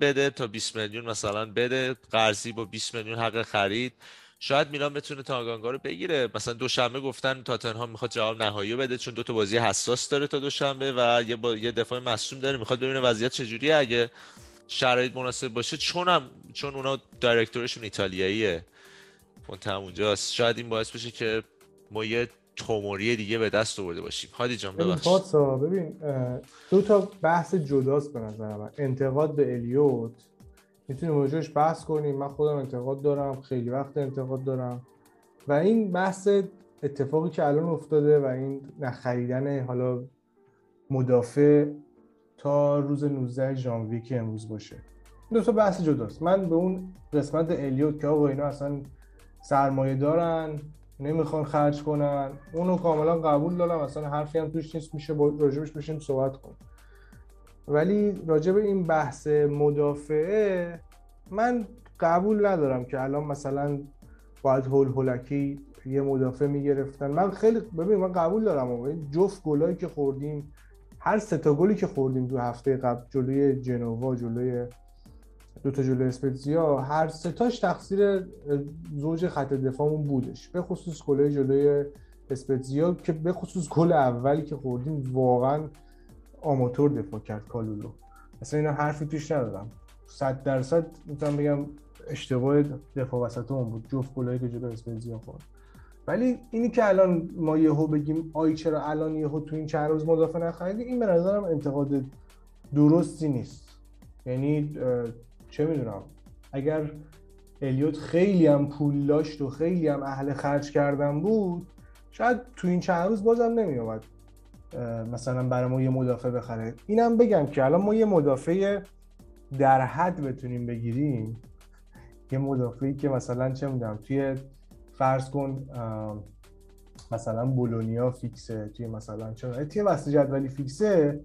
بده تا 20 میلیون مثلا بده. قرضی با 20 میلیون حق خرید. شاید میلان بتونه تاگانگا رو بگیره. مثلا دوشنبه گفتن تاتنهام می‌خواد جواب نهایی بده چون دو تا بازی حساس داره تا دوشنبه و یه با... یه دفاع مصوم داره. می‌خواد ببینه وضعیت چجوریه. اگه شرایط مناسب باشه چون هم چون اونا دایرکتورشون ایتالیاییه. فونت هم اونجاست. شاید این باعث بشه که ما یه توموری دیگه به دست آورده باشیم. هادی جان ببخشید. ببین دو تا بحث جداست به نظر من. انتقاد به الیوت می‌تونیم راجعش بحث کنیم. من خودم انتقاد دارم خیلی وقت انتقاد دارم. و این بحث اتفاقی که الان افتاده و این نخریدن حالا مدافع تا روز 19 ژانویه که امروز باشه. دو تا بحث جداست. من به اون قسمت الیوت که آقا اینا اصلا سرمایه دارن نمی‌خوان خرج کنن. اونو کاملا قبول دارم. اصلا حرفی هم توش نیست. میشه راجبش بشیم صحبت کن ولی راجب این بحث مدافعه من قبول ندارم که الان مثلا باید هول هولکی یه مدافع می‌گرفتن. من خیلی ببین من قبول دارم این جفت گلایی که خوردیم هر سه تا گلی که خوردیم تو هفته قبل جلوی جنوا جلوی دو تا جلوی اسپتزیا هر تاش تقصیر زوج خط دفاعمون بودش. به خصوص گلای جلوی اسپتزیا که به خصوص گل اولی که خوردیم واقعا آماتور دفاع کرد کالولو. اصلا اینا حرفی توش ندارم صد درصد می‌تونم بگم اشتباه دفاع وسطمون بود جفت گلایی که جلوی اسپتزیا خورد. ولی اینی که الان ما یهو بگیم آی چرا الان یهو تو این چند روز مدافع نخریدی این به نظرم انتقاد درستی نیست. یعنی چه می‌دونم؟ اگر الیوت خیلی هم پول داشت و خیلی هم اهل خرج کردن بود شاید تو این چند روز بازم نمیومد مثلا برای ما یه مدافع بخره. اینم بگم که الان ما یه مدافع در حد بتونیم بگیریم. یه مدافعی که مثلا چه می‌دونم توی فرض کن مثلا بولونیا فیکسه توی مثلا چه توی وسط جدولی فیکسه.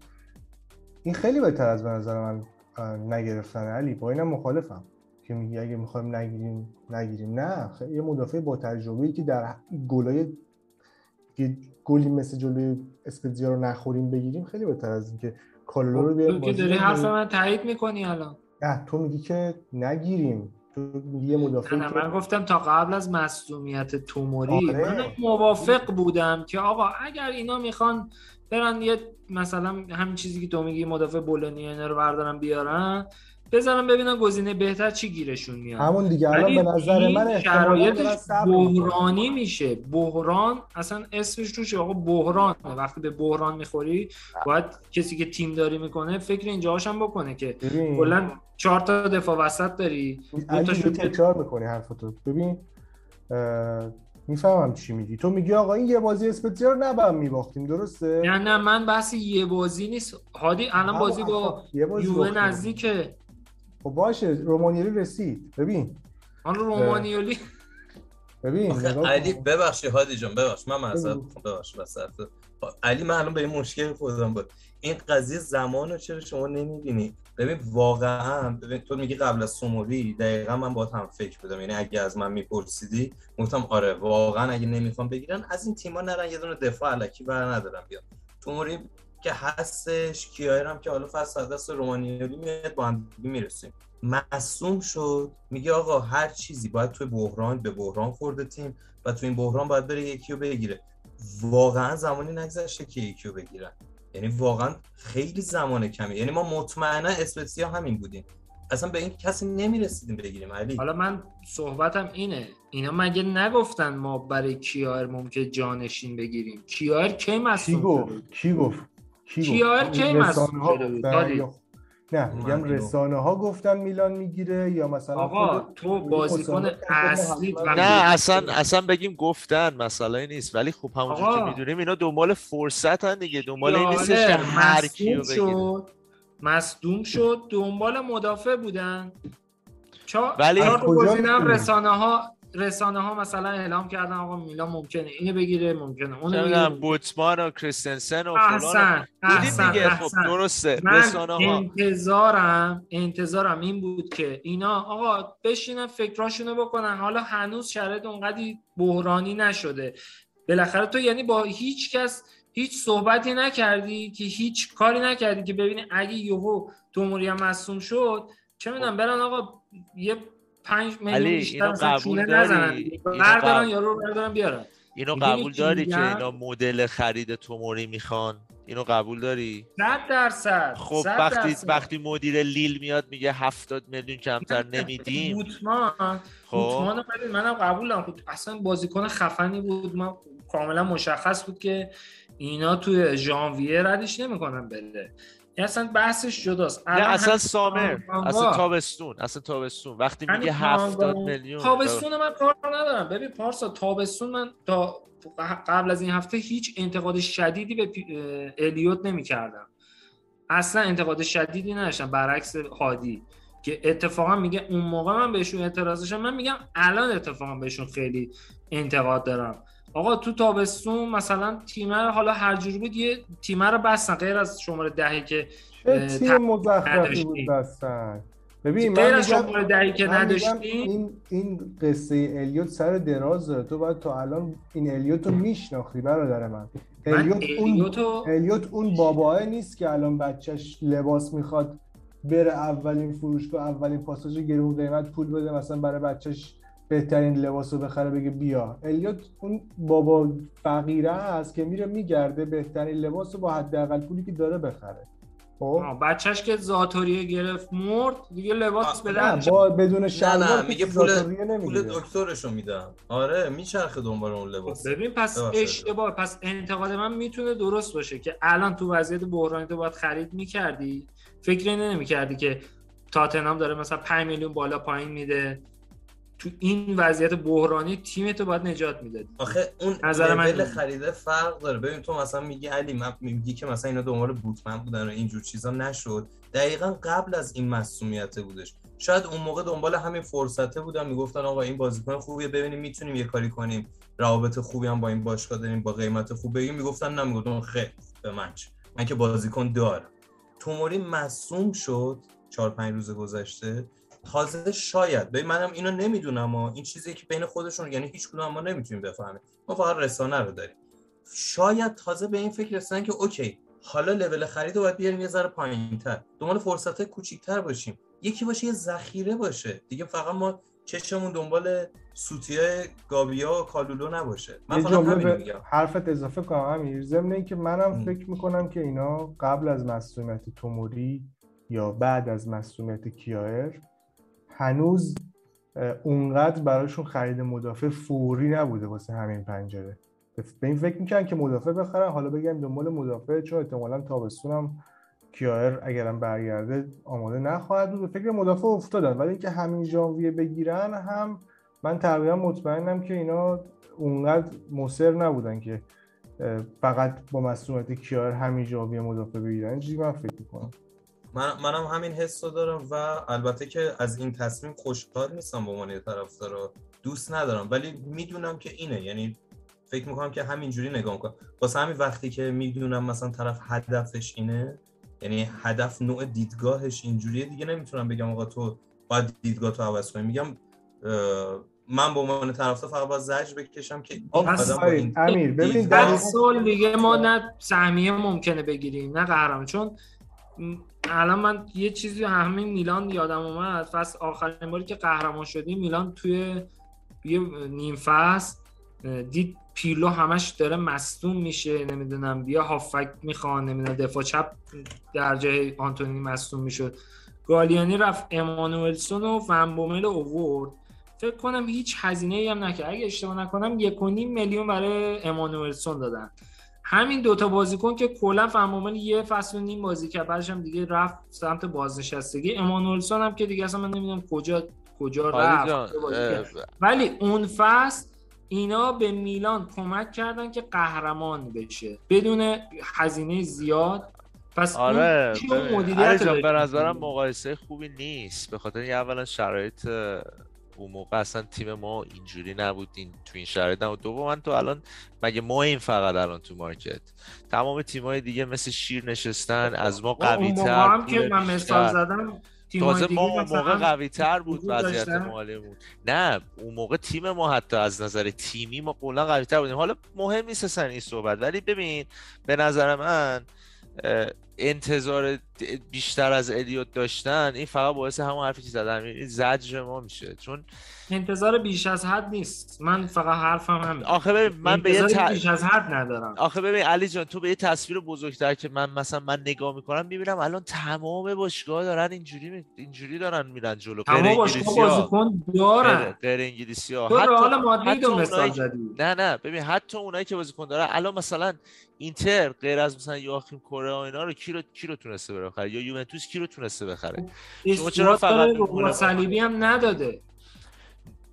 این خیلی بهتر از به نظر من نگرفتن علی. با اینم مخالفم. که میگی اگه می‌خوایم نگیریم نگیریم. نه خیلی یه مدافع با تجربه که در گلای گلی مثل جلوی اسپتزیا رو نخوریم بگیریم خیلی بهتر از اینکه کالولو رو بیاریم تو که داری. حرف من تایید می‌کنی الان؟ نه تو میگی که نگیریم. تو میگی یه مدافع نه من گفتم تا قبل از مصدومیت توموری آره. من موافق بودم که آقا اگر اینا می‌خوان برن یه مثلا همین چیزی که تو میگی مدافع بولونیا اینا رو بردارن بیارن. بذارن ببینن گزینه بهتر چی گیرشون میاد. همون دیگه. الان به نظر من شرایطش. بحرانی میشه. بحران اصلا اسمش روش آقا بحران وقتی به بحران می‌خوری باید کسی که تیم داری می‌کنه فکر اینجاهاش هم بکنه که کلا چهار تا دفاع وسط داری دو تو تکرار می‌کنی حرفتو ببین اه، می‌فهمم چی میگی. تو میگی آقا این یه بازی اسپتزیا رو نباید میباختیم درسته؟ نه نه من بحث یه بازی نیست. هادی الان بازی با یه بازی یووه باختیم. نزدیکه. خب باشه رومانیری رسید. ببین. آن رومانیولی ببین علی. ببخشید هادی جان ببخش من معذرت ببخش وسط علی من الان به این مشکل خودم بود. این قضیه زمان رو چرا شما نمی‌بینی؟ ببین واقعا ببین تو میگی قبل از سوموری دقیقا من با هم فکر بودم یعنی اگه از من میپرسیدی گفتم آره واقعا اگه نمی‌خوام بگیرن از این تیما نرن یه دونه دفاع علکی بر ندارن بیان توموری که هستش کیایر هم که حالا فصل دست رومانیالی میاد با هم می‌رسیم. مصوم شد. میگه آقا هر چیزی باید توی بحران به بحران خورده تیم و تو این بحران باید بره یکی رو بگیره. واقعا زمانی نگذشته که یکی رو بگیرن. یعنی واقعا خیلی زمان کمی یعنی ما مطمئنا اسپتزیا همین بودیم. اصلا به این کسی نمی‌رسیدیم بگیریم علی. حالا من صحبتم اینه. اینا مگه نگفتن ما برای کیار ممکن جانشین بگیریم؟ کیار کی مصدوم کی گفت؟ کی گفت؟ کیار کی شده بود؟ نه میگم رسانه ها گفتن میلان می‌گیره یا مثلا آقا خود- تو بازیکن اصلی نه اصلا اصلا بگیم گفتن مسئله نیست. ولی خب همونجور. که می‌دونیم اینا دنبال فرصت هن دیگه. دنبال این نیستش که هر کیو بگیره. شد. مصدوم شد. دنبال مدافع بودن. چهار ولی- کجا؟ رسانه ها رسانه ها مثلا اعلام کردن آقا میلان ممکنه اینو بگیره ممکنه می‌دونم، بگیره. بوتمان و کریستنسن و فلان احسن دیگه؟ خب درسته من رسانه ها انتظارم انتظارم این بود که اینا آقا بشینن فکراشونو بکنن. حالا هنوز شرایط اونقدی بحرانی نشده. بالاخره تو یعنی با هیچ کس هیچ صحبتی نکردی که هیچ کاری نکردی که ببینی اگه یهو توموری هم مصوم شد چه می‌دونم برن آقا یه 5 علی، میلیون بیشتر قبول داری؟ بردارن یارو رو بردارن بیارن. اینو قبول داری که؟ اینا مدل خرید توموری می‌خوان؟ اینو قبول داری؟ 100 درصد خب 100 وقتی. وقتی مدیر لیل میاد میگه 70 میلیون کمتر [laughs] نمیدیم. بوتمان خب. بوتمان منم قبول دارم خب اصلا بازیکن خفنی بود. من کاملا مشخص بود که اینا توی ژانویه ردش نمی‌کنن بره. این اصلا بحثش جداست. نه اصلا سامر اصلا تابستون اصلا تابستون. وقتی میگه 70 تانگا- میلیون تابستون من کار ندارم. ببین پارسا تابستون من تا قبل از این هفته هیچ انتقاد شدیدی به الیوت نمی‌کردم. اصلا انتقاد شدیدی نداشتم. برعکس هادی که اتفاقا میگه اون موقع من بهشون اعتراض داشتم. من میگم الان اتفاقا بهشون خیلی انتقاد دارم. آقا تو تابستون مثلا تیمه حالا هر جوری بود یه تیمه رو بستن غیر از شماره دهی که تیم مزخرفی. بود بستن؟ ببین غیر من از شماره دهی که نداشتی؟ این این قصه الیوت سر دراز داره. تو باید تا الان این الیوت رو میشناختی برادر من. الیوت اون الیوت اون باباه نیست که الان بچهش لباس می‌خواد بره اولین فروشگاه اولین پاساژ گرون قیمت پول بده مثلا برای بچهش بهترین لباس رو بخره بگه بیا. الیوت اون بابا فقیره است که میره میگرده بهترین لباس رو با حداقل پولی که داره بخره. خب؟ بچهش که زاتوریه گرفت مرد دیگه لباس نه درد با بدون نه شلوار نه که میگه پول. پول دکترشو میدم. آره میچرخه دنبال اون لباس. ببین پس. اشتباه. پس انتقاد من می‌تونه درست باشه که الان تو وضعیت بحرانی تو باید خرید می‌کردی. فکر نمی‌کردی که تاتنهام داره مثلا 5 میلیون بالا پایین میده. تو این وضعیت بحرانی تیم تو باید نجات می‌دادی. آخه اون نظر من. خریده فرق داره. ببین تو مثلا میگی علی من میگی که مثلا اینا دنبال بوتمن بودن و اینجور چیزا نشد. دقیقا قبل از این مسئولیت بودش. شاید اون موقع دنبال همین فرصته بودن می‌گفتن آقا این بازیکن خوبیه ببینیم می‌تونیم یه کاری کنیم. روابط خوبی هم با این باشگاه داریم با قیمت خوب. بگیم می‌گفتن نه می‌گفتن خیلی به من چه؟ من که بازیکن دارم. توموری مصوم شد چهار پنج روز گذشته. تازه شاید. ببین منم اینو نمی‌دونم و این چیزی که بین خودشون یعنی هیچ کدوم ما نمی‌تونیم بفهمیم. ما فقط رسانه رو داریم. شاید تازه به این فکر رسیدن که اوکی حالا لول خرید رو باید بیاریم یه ذره پایینتر. دنبال فرصت کوچیکتر باشیم. یکی باشه یه ذخیره باشه. دیگه فقط ما چشمون دنبال سوتیه گابیا و کالولو نباشه. من فقط همین میگم. حرفت اضافه کنم امیر. ضمن اینکه منم ام. فکر می‌کنم که اینا قبل از مسئولیت توموری یا بعد از مسئولیت کیایر هنوز اونقدر براشون خرید مدافع فوری نبوده واسه همین پنجره. به این فکر می‌کنن که مدافع بخرن. حالا بگم دنبال مدافع چون احتمالا تابستونم کیایر اگرم برگرده آماده نخواهد بود. به فکر مدافع افتادن. ولی اینکه همین ژانویه بگیرن هم من تقریبا مطمئنم که اینا اونقدر مصر نبودن که فقط با مسئولیت کیایر همین ژانویه مدافع بگیرن. چیزی من فکر می‌کنم. من منم همین حس رو دارم و البته که از این تصمیم خوشحال نیستم به عنوان طرفدار دوست ندارم ولی می‌دونم که اینه. یعنی فکر می‌کنم که همینجوری نگاه می‌کنم. واسه همین وقتی که می‌دونم مثلا طرف هدفش اینه یعنی هدف نوع دیدگاهش اینجوریه دیگه نمی‌تونم بگم آقا تو باید دیدگاه تو عوض کنی. میگم من به عنوان طرفدار فقط باید زجر بکشم که این آدم امیر ببین در سال دیگه ما نه سهمیه ممکنه بگیریم نه قهرمان. چون الان من یه چیزی همین میلان یادم اومد. فصل آخرین باری که قهرمان شدیم میلان توی یه نیم فصل دید پیلو همش داره مصدوم میشه نمی‌دونم بیا هافک می‌خوان نمی‌دونم دفاع چپ در جای آنتونی مصدوم می‌شد. گالیانی رفت امانوئلسون و فنبومل اوورد فکر کنم هیچ هزینه ای هم نکرد. اگه اشتباه نکنم یک و نیم میلیون برای امانوئلسون دادن. همین دوتا بازیکن که کلا فهمومل یه فصل و نیم بازی کرد بعدش هم دیگه رفت سمت بازنشستگی. امانوئلسون هم که دیگه اصلا من نمی‌دونم کجا کجا رفت. ولی اون فصل اینا به میلان کمک کردن که قهرمان بشه بدون هزینه زیاد. پس آره مدیریت. به نظرم مقایسه خوبی نیست. به خاطر اولا شرایط اون موقع اصلا تیم ما اینجوری نبود این تو این شرایط نبود. دوم تو الان مگه ما این فقط الان تو مارکت؟ تمام تیمای دیگه مثل شیر نشستن از ما قوی تر هم که من مثال زدم تازه ما اون موقع قوی تر بود وضعیت. مالیمون. نه اون موقع تیم ما حتی از نظر تیمی ما کلا قوی تر بودیم. حالا مهم نیست این صحبت ولی ببین به نظر من انتظار بیشتر از الیوت داشتن این فقط باعث همون حرفی که زدم این زجر ما میشه. چون انتظار بیش از حد نیست. من فقط حرفم همین آخه ببین من به یه ت... بیش از حد ندارم. آخه ببین علی جان تو به یه تصویر بزرگتر که من مثلا من نگاه می‌کنم می‌بینم الان تمام باشگاه دارن اینجوری می- اینجوری دارن میرن جلو. تمام باشگاه بازیکن دارن غیر انگلیسی ها. تو رئال حتی, مادرید حتی رو مثال زدی. نه نه. ببین حتی اونایی که بازیکن دارن الان مثلا اینتر غیر از مثلا یواخیم کره و اینا رو کی رو کی رو تونسته بره بخره یا یوونتوس کی رو تونسته بخره؟ شما چرا فقط صلیبی هم نداده.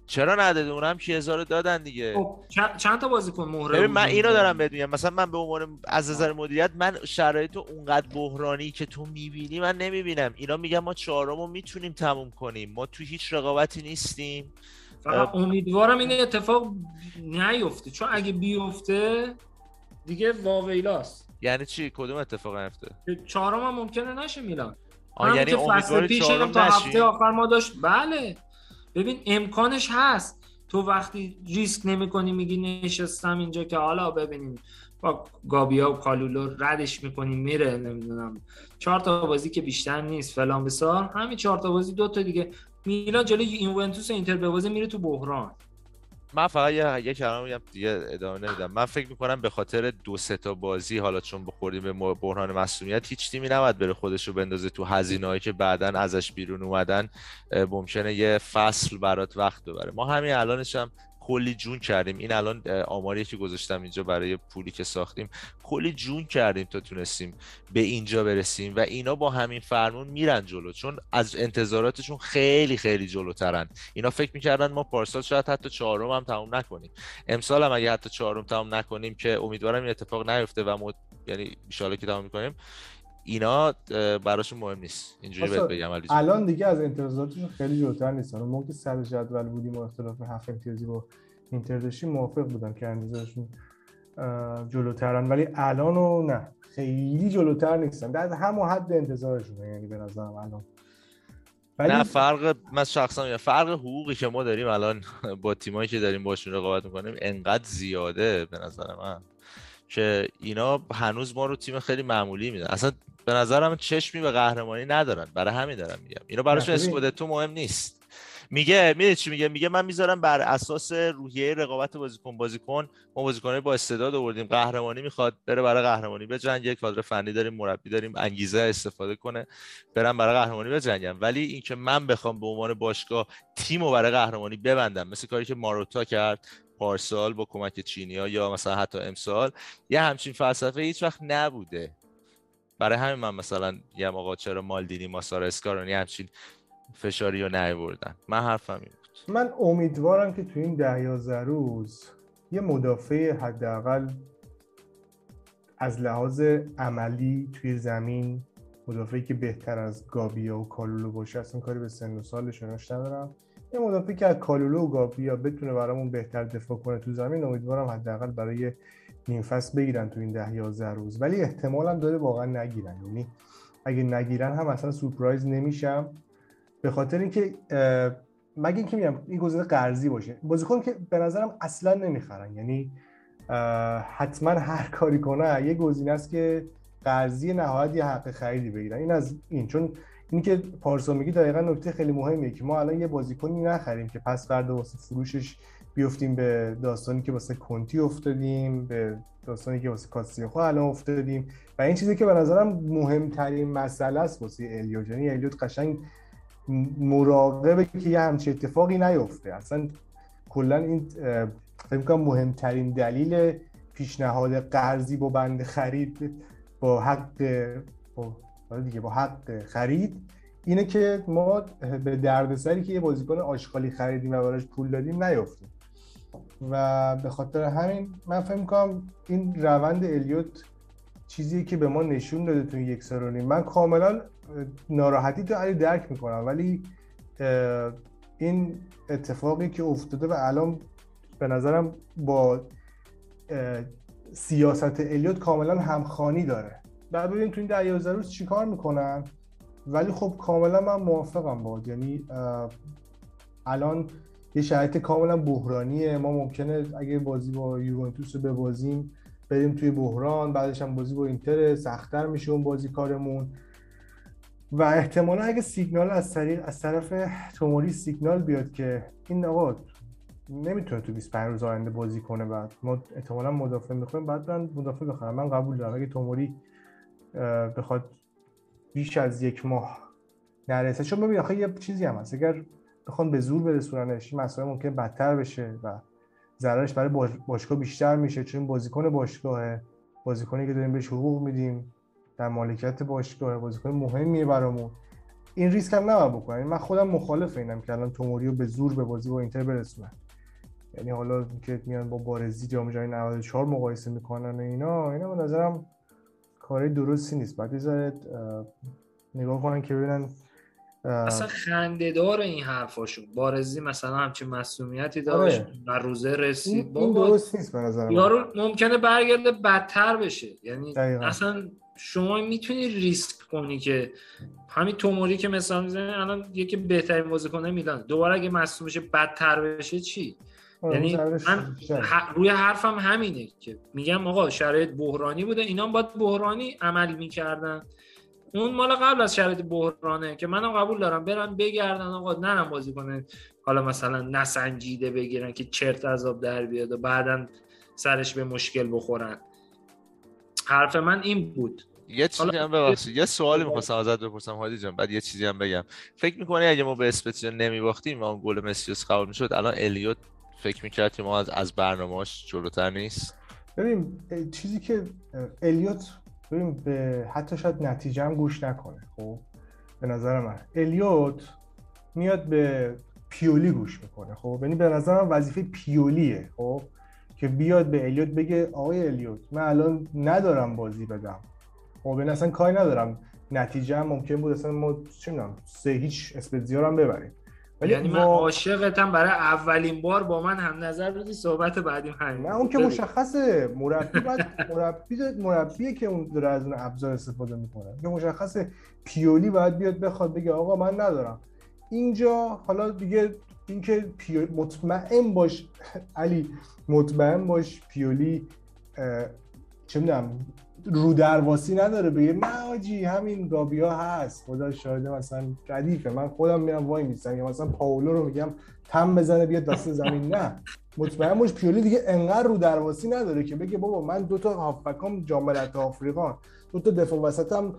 چرا نداده؟ اونم که هزار دادن دیگه. خب چند, تا بازیکن مهره ببین من اینو؟ دارم بهت میگم. مثلا من به عنوان از نظر مدیریت من شرایط اونقدر بحرانی که تو می‌بینی من نمی‌بینم. اینا میگن ما چهارم رو می‌تونیم تموم کنیم. ما تو هیچ رقابتی نیستیم. فقط امیدوارم این اتفاق نیفته. چون اگه بیفته دیگه واویلاست. یعنی چی؟ کدوم اتفاق نیفته؟ چهارم هم ممکنه نشه میلان. آه یعنی که فصل امیدواری پیش چهارم تا هفته آخر ما داشت بله. ببین امکانش هست. تو وقتی ریسک نمی کنی میگی نشستم اینجا که حالا ببینیم. با گابیا و کالولو ردش می‌کنیم میره نمی‌دونم. چهار تا بازی که بیشتر نیست فلان بسار. همین چهار تا بازی دو تا دیگه. میلان جلوی یوونتوس اینتر ببازه میره تو بحران. من فقط یه یه کلام میگم دیگه ادامه نمیدم. من فکر می‌کنم به خاطر دو سه تا بازی حالا چون بخوردیم به بحران مسئولیت هیچ تیمی نباید بره خودش رو بندازه تو هزینه‌ای که بعدا ازش بیرون اومدن ممکنه یه فصل برات وقت ببره. ما همین الانش هم کلی جون کردیم. این الان آماری که گذاشتم اینجا برای پولی که ساختیم کلی جون کردیم تا تونستیم به اینجا برسیم و اینا با همین فرمون میرن جلو. چون از انتظاراتشون خیلی خیلی جلوترن. اینا فکر می‌کردن ما پارسال شاید حتی چهارم هم تموم نکنیم. امسال هم اگه حتی چهارم تموم نکنیم که امیدوارم این اتفاق نیفته و ما یعنی ان که تموم می‌کنیم. اینا اه، براشون مهم نیست. اینجوری بهت بگم علی. الان دیگه از انتظاراتشون خیلی جلوتر نیستن موقع که سر جدول بودیم و اختلاف هفت امتیازی با اینتر داشتیم موافق بودم که انتظارشون جلوترن. ولی الان و نه. خیلی جلوتر نیستن. در همون حد انتظارشونه یعنی به نظرم الان. ولی نه فرق من شخصا میگم فرق حقوقی که ما داریم الان با تیمایی که داریم باشون رقابت می‌کنیم انقدر زیاده به نظر من که اینا هنوز ما رو تیم خیلی معمولی میدن. اصلا به نظرم چشمی به قهرمانی ندارن. برای همین دارم میگم. اینا براشون. اسکودتو مهم نیست. میگه می‌دونی چی میگه؟ میگه من می‌ذارم بر اساس روحیه رقابت بازیکن بازیکن ما بازیکنای با استعداد آوردیم. قهرمانی می‌خواد بره برای قهرمانی بجنگه. کادر فنی داریم مربی داریم انگیزه استفاده کنه برم برای قهرمانی بجنگم ولی اینکه من بخوام به عنوان باشگاه تیم رو برای قهرمانی ببندم مثل کاری که ماروتا کرد پارسال با کمک چینیا یا مثلا حتی امسال یه همچین فلسفه هیچ وقت نبوده. برای همین من مثلا یه آقا چرا مالدینی ماسارا اسکارونی همچین فشاری رو نیاوردن؟ من حرفم این بود. من امیدوارم که تو این ده یازده روز یه مدافع حداقل از لحاظ عملی توی زمین مدافعی که بهتر از گابیا و کالولو باشه اصلا کاری به سن و سالش و ایناش ندارم. یه مدافعی که از کالولو و گابیا بتونه برامون بهتر دفاع کنه تو زمین امیدوارم حداقل برای نیم فصل بگیرن تو این ده یازده روز. ولی احتمالم داره واقعا نگیرن. یعنی اگه نگیرن هم اصلا سورپرایز نمیشم. به خاطر اینکه مگه اینکه میگم این گزینه قرضی باشه. بازیکن که به نظرم اصلا نمی‌خرن. یعنی حتما هر کاری کنه یه گزینه است که قرضی نهایت یه حق خریدی بگیرن. این از این. چون این که پارسا میگی دقیقا نکته خیلی مهمیه که ما الان یه بازیکنی نخریم که پس فردا واسه فروشش بیفتیم به داستانی که واسه کنتی افتادیم به داستانی که واسه کاسیخو الان افتادیم و این چیزی که به نظرم مهمترین مسئله است واسه الیوت. یعنی الیوت قشنگ مراقبه که یه همچین اتفاقی نیفته. اصلا کلا این فکر می‌کنم مهمترین دلیل پیشنهاد قرضی با بند خرید با حق با دیگه با حق خرید اینه که ما به دردسری که یه بازیکن آشغالی خریدیم و براش پول دادیم نیفتیم. و به خاطر همین من فکر می‌کنم این روند الیوت چیزیه که به ما نشون داده تو این یک سال و نیم من کاملا ناراحتی تو علی درک می‌کنم ولی این اتفاقی که افتاده و الان به نظرم با سیاست الیوت کاملا همخانی داره. بعد ببینیم تو این یازده روز چیکار می‌کنن؟ ولی خب کاملا من موافقم با یعنی الان یه شرایط کاملا بحرانیه. ما ممکنه اگه بازی با یوونتوس رو ببازیم بریم توی بحران بعدش هم بازی با اینتر سختتر میشه اون بازی کارمون. و احتمالا اگه سیگنال از طریق از طرف توموری سیگنال بیاد که این آقا نمی‌تونه تو 25 روز آینده بازی کنه بعد. ما احتمالا مدافع می‌خوایم. بعد من مدافع بخرم. من قبول دارم. اگه توموری بخواد بیش از یک ماه نرسه. چون ببین آخه یه چیزی هم هست. اگر بخوان به زور برسوننش مسئله ممکن بدتر بشه و ضررش برای باشگاه بیشتر میشه چون بازیکن باشگاهه. بازیکنی که داریم بهش حقوق میدیم در مالکیت باشگاه بازیکن مهمیه برامون. این ریسک هم نباید بکنن. من خودم مخالف اینم که الان توموریو به زور به بازی با اینتر برسونن یعنی حالا که میان با بارزی جام جهانی 94 مقایسه می‌کنن اینا اینا به نظرم کاری درستی نیست. بعد نگاه کنن که ببینن اصلا خنده دار این حرفاشون بارزی مثلا همچین مسئولیتی داشت آره. و روزه رسید. این, درست نیست به نظر یارو ممکنه برگرده بدتر بشه. یعنی دقیقا. اصلا شما می‌تونی ریسک کنی که همین توموری که مثلا می‌زنی الان یکی بهترین بازیکن میلان. دوباره اگه مصدوم بشه بدتر بشه چی؟ آره، یعنی من روی حرفم همینه که میگم آقا شرایط بحرانی بوده. اینا باید بحرانی عمل می‌کردن. اون مال قبل از شرایط بحرانه که منم قبول دارم. برن بگردن آقا نرم بازی کنه حالا مثلا نسنجیده بگیرن که چرت عذاب در بیاد و بعدا سرش به مشکل بخورن. حرف من این بود. یه چیزی هم ببخشید. یه سوالی می‌خواستم ازت بپرسم هادی جان. بعد یه چیزی هم بگم. فکر می‌کنی اگه ما به اسپتزیا نمیباختیم و اون گل مسیوس قبول می‌شد الان الیوت فکر می‌کرد که ما از از برنامه‌اش جلوتر نیست؟ ببین چیزی که الیوت ببین به حتی شاید نتیجه هم گوش نکنه. خب به نظر من. الیوت میاد به پیولی گوش می‌کنه. خب یعنی به نظر من وظیفه پیولیه. خب که بیاد به الیوت بگه آقای الیوت من الان ندارم بازی بدم. خب این اصلا کاری ندارم. نتیجه هم ممکن بود اصلا ما چه می‌دونم سه هیچ اسپتزیا هم ببریم. ولی یعنی من عاشقتم برای اولین بار با من هم نظر بدی صحبت بعدیم همین. نه اون که مشخصه. مربی بعد مربی مربیه که اون داره از اون ابزار استفاده می‌کنه. که مشخصه. پیولی باید بیاد بخواد بگه آقا من ندارم. اینجا حالا دیگه اینکه پیو... مطمئن باش علی مطمئن باش پیولی چه می‌دونم رو درواسی نداره بگه نه آجی همین گابیا هست. خدا شاهده مثلا ردیفه. من خودم میرم وای میستم یا مثلا پاولو رو میگم تم بزنه بیاد دست زمین. نه. مطمئن باش پیولی دیگه انقدر رو درواسی نداره که بگه بابا من دو تا هافبکام جام آفریقا دو تا دفاع وسطم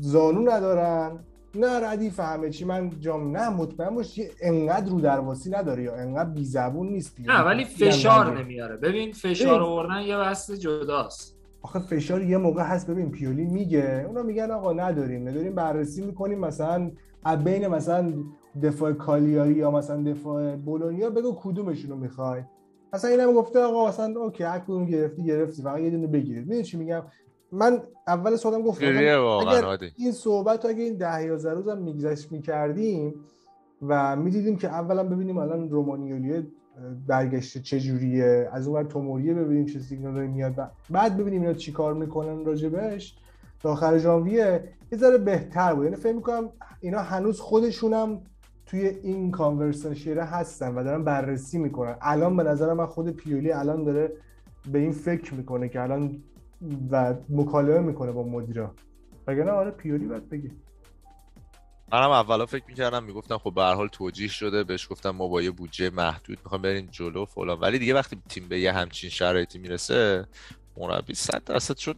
زانو ندارن. نه ردیف همه چی. من جام نه مطمئن باش انقدر رو درواسی نداره یا انقدر بی زبون نیست. نه ولی فشار نمیاره. ببین فشار آوردن یه بحث جداست. آخه فشار یه موقع هست. ببین پیولی میگه اونا میگن آقا نداریم نداریم بررسی می‌کنیم. مثلا بین مثلا دفاع کالیاری یا مثلا دفاع بولونیا بگو کدومشون رو می‌خوای. مثلا اینم گفته آقا مثلا اوکی هر کدوم گرفتی گرفتی. فقط یه دونه بگیرید. می‌دونی چی میگم؟ من اول صحبتم گفتم اگر این صحبت اگه این ده 11 روز هم میگذشت می‌کردیم و می‌دیدیم که اولا ببینیم الان رومانیولی برگشته چجوریه؟ از اون توموریه ببینیم چه سیگنالی میاد. بعد ببینیم اینا چی کار می‌کنن راجبش. تا آخر ژانویه یه ذره بهتر بود. یعنی فکر می‌کنم اینا هنوز خودشونم توی این کانورسیشن هستن و دارن بررسی می‌کنن. الان به نظر من خود پیولی الان داره به این فکر می‌کنه که الان و مکالمه می‌کنه با مدیرا. وگرنه آره پیولی باید بگی منم اولا فکر می‌کردم می‌گفتم خب به هر حال توجیه شده بهش گفتم ما با یه بودجه محدود می‌خوام بریم جلو فلان. ولی دیگه وقتی تیم به یه همچین شرایطی می‌رسه مربی 100 درصد شد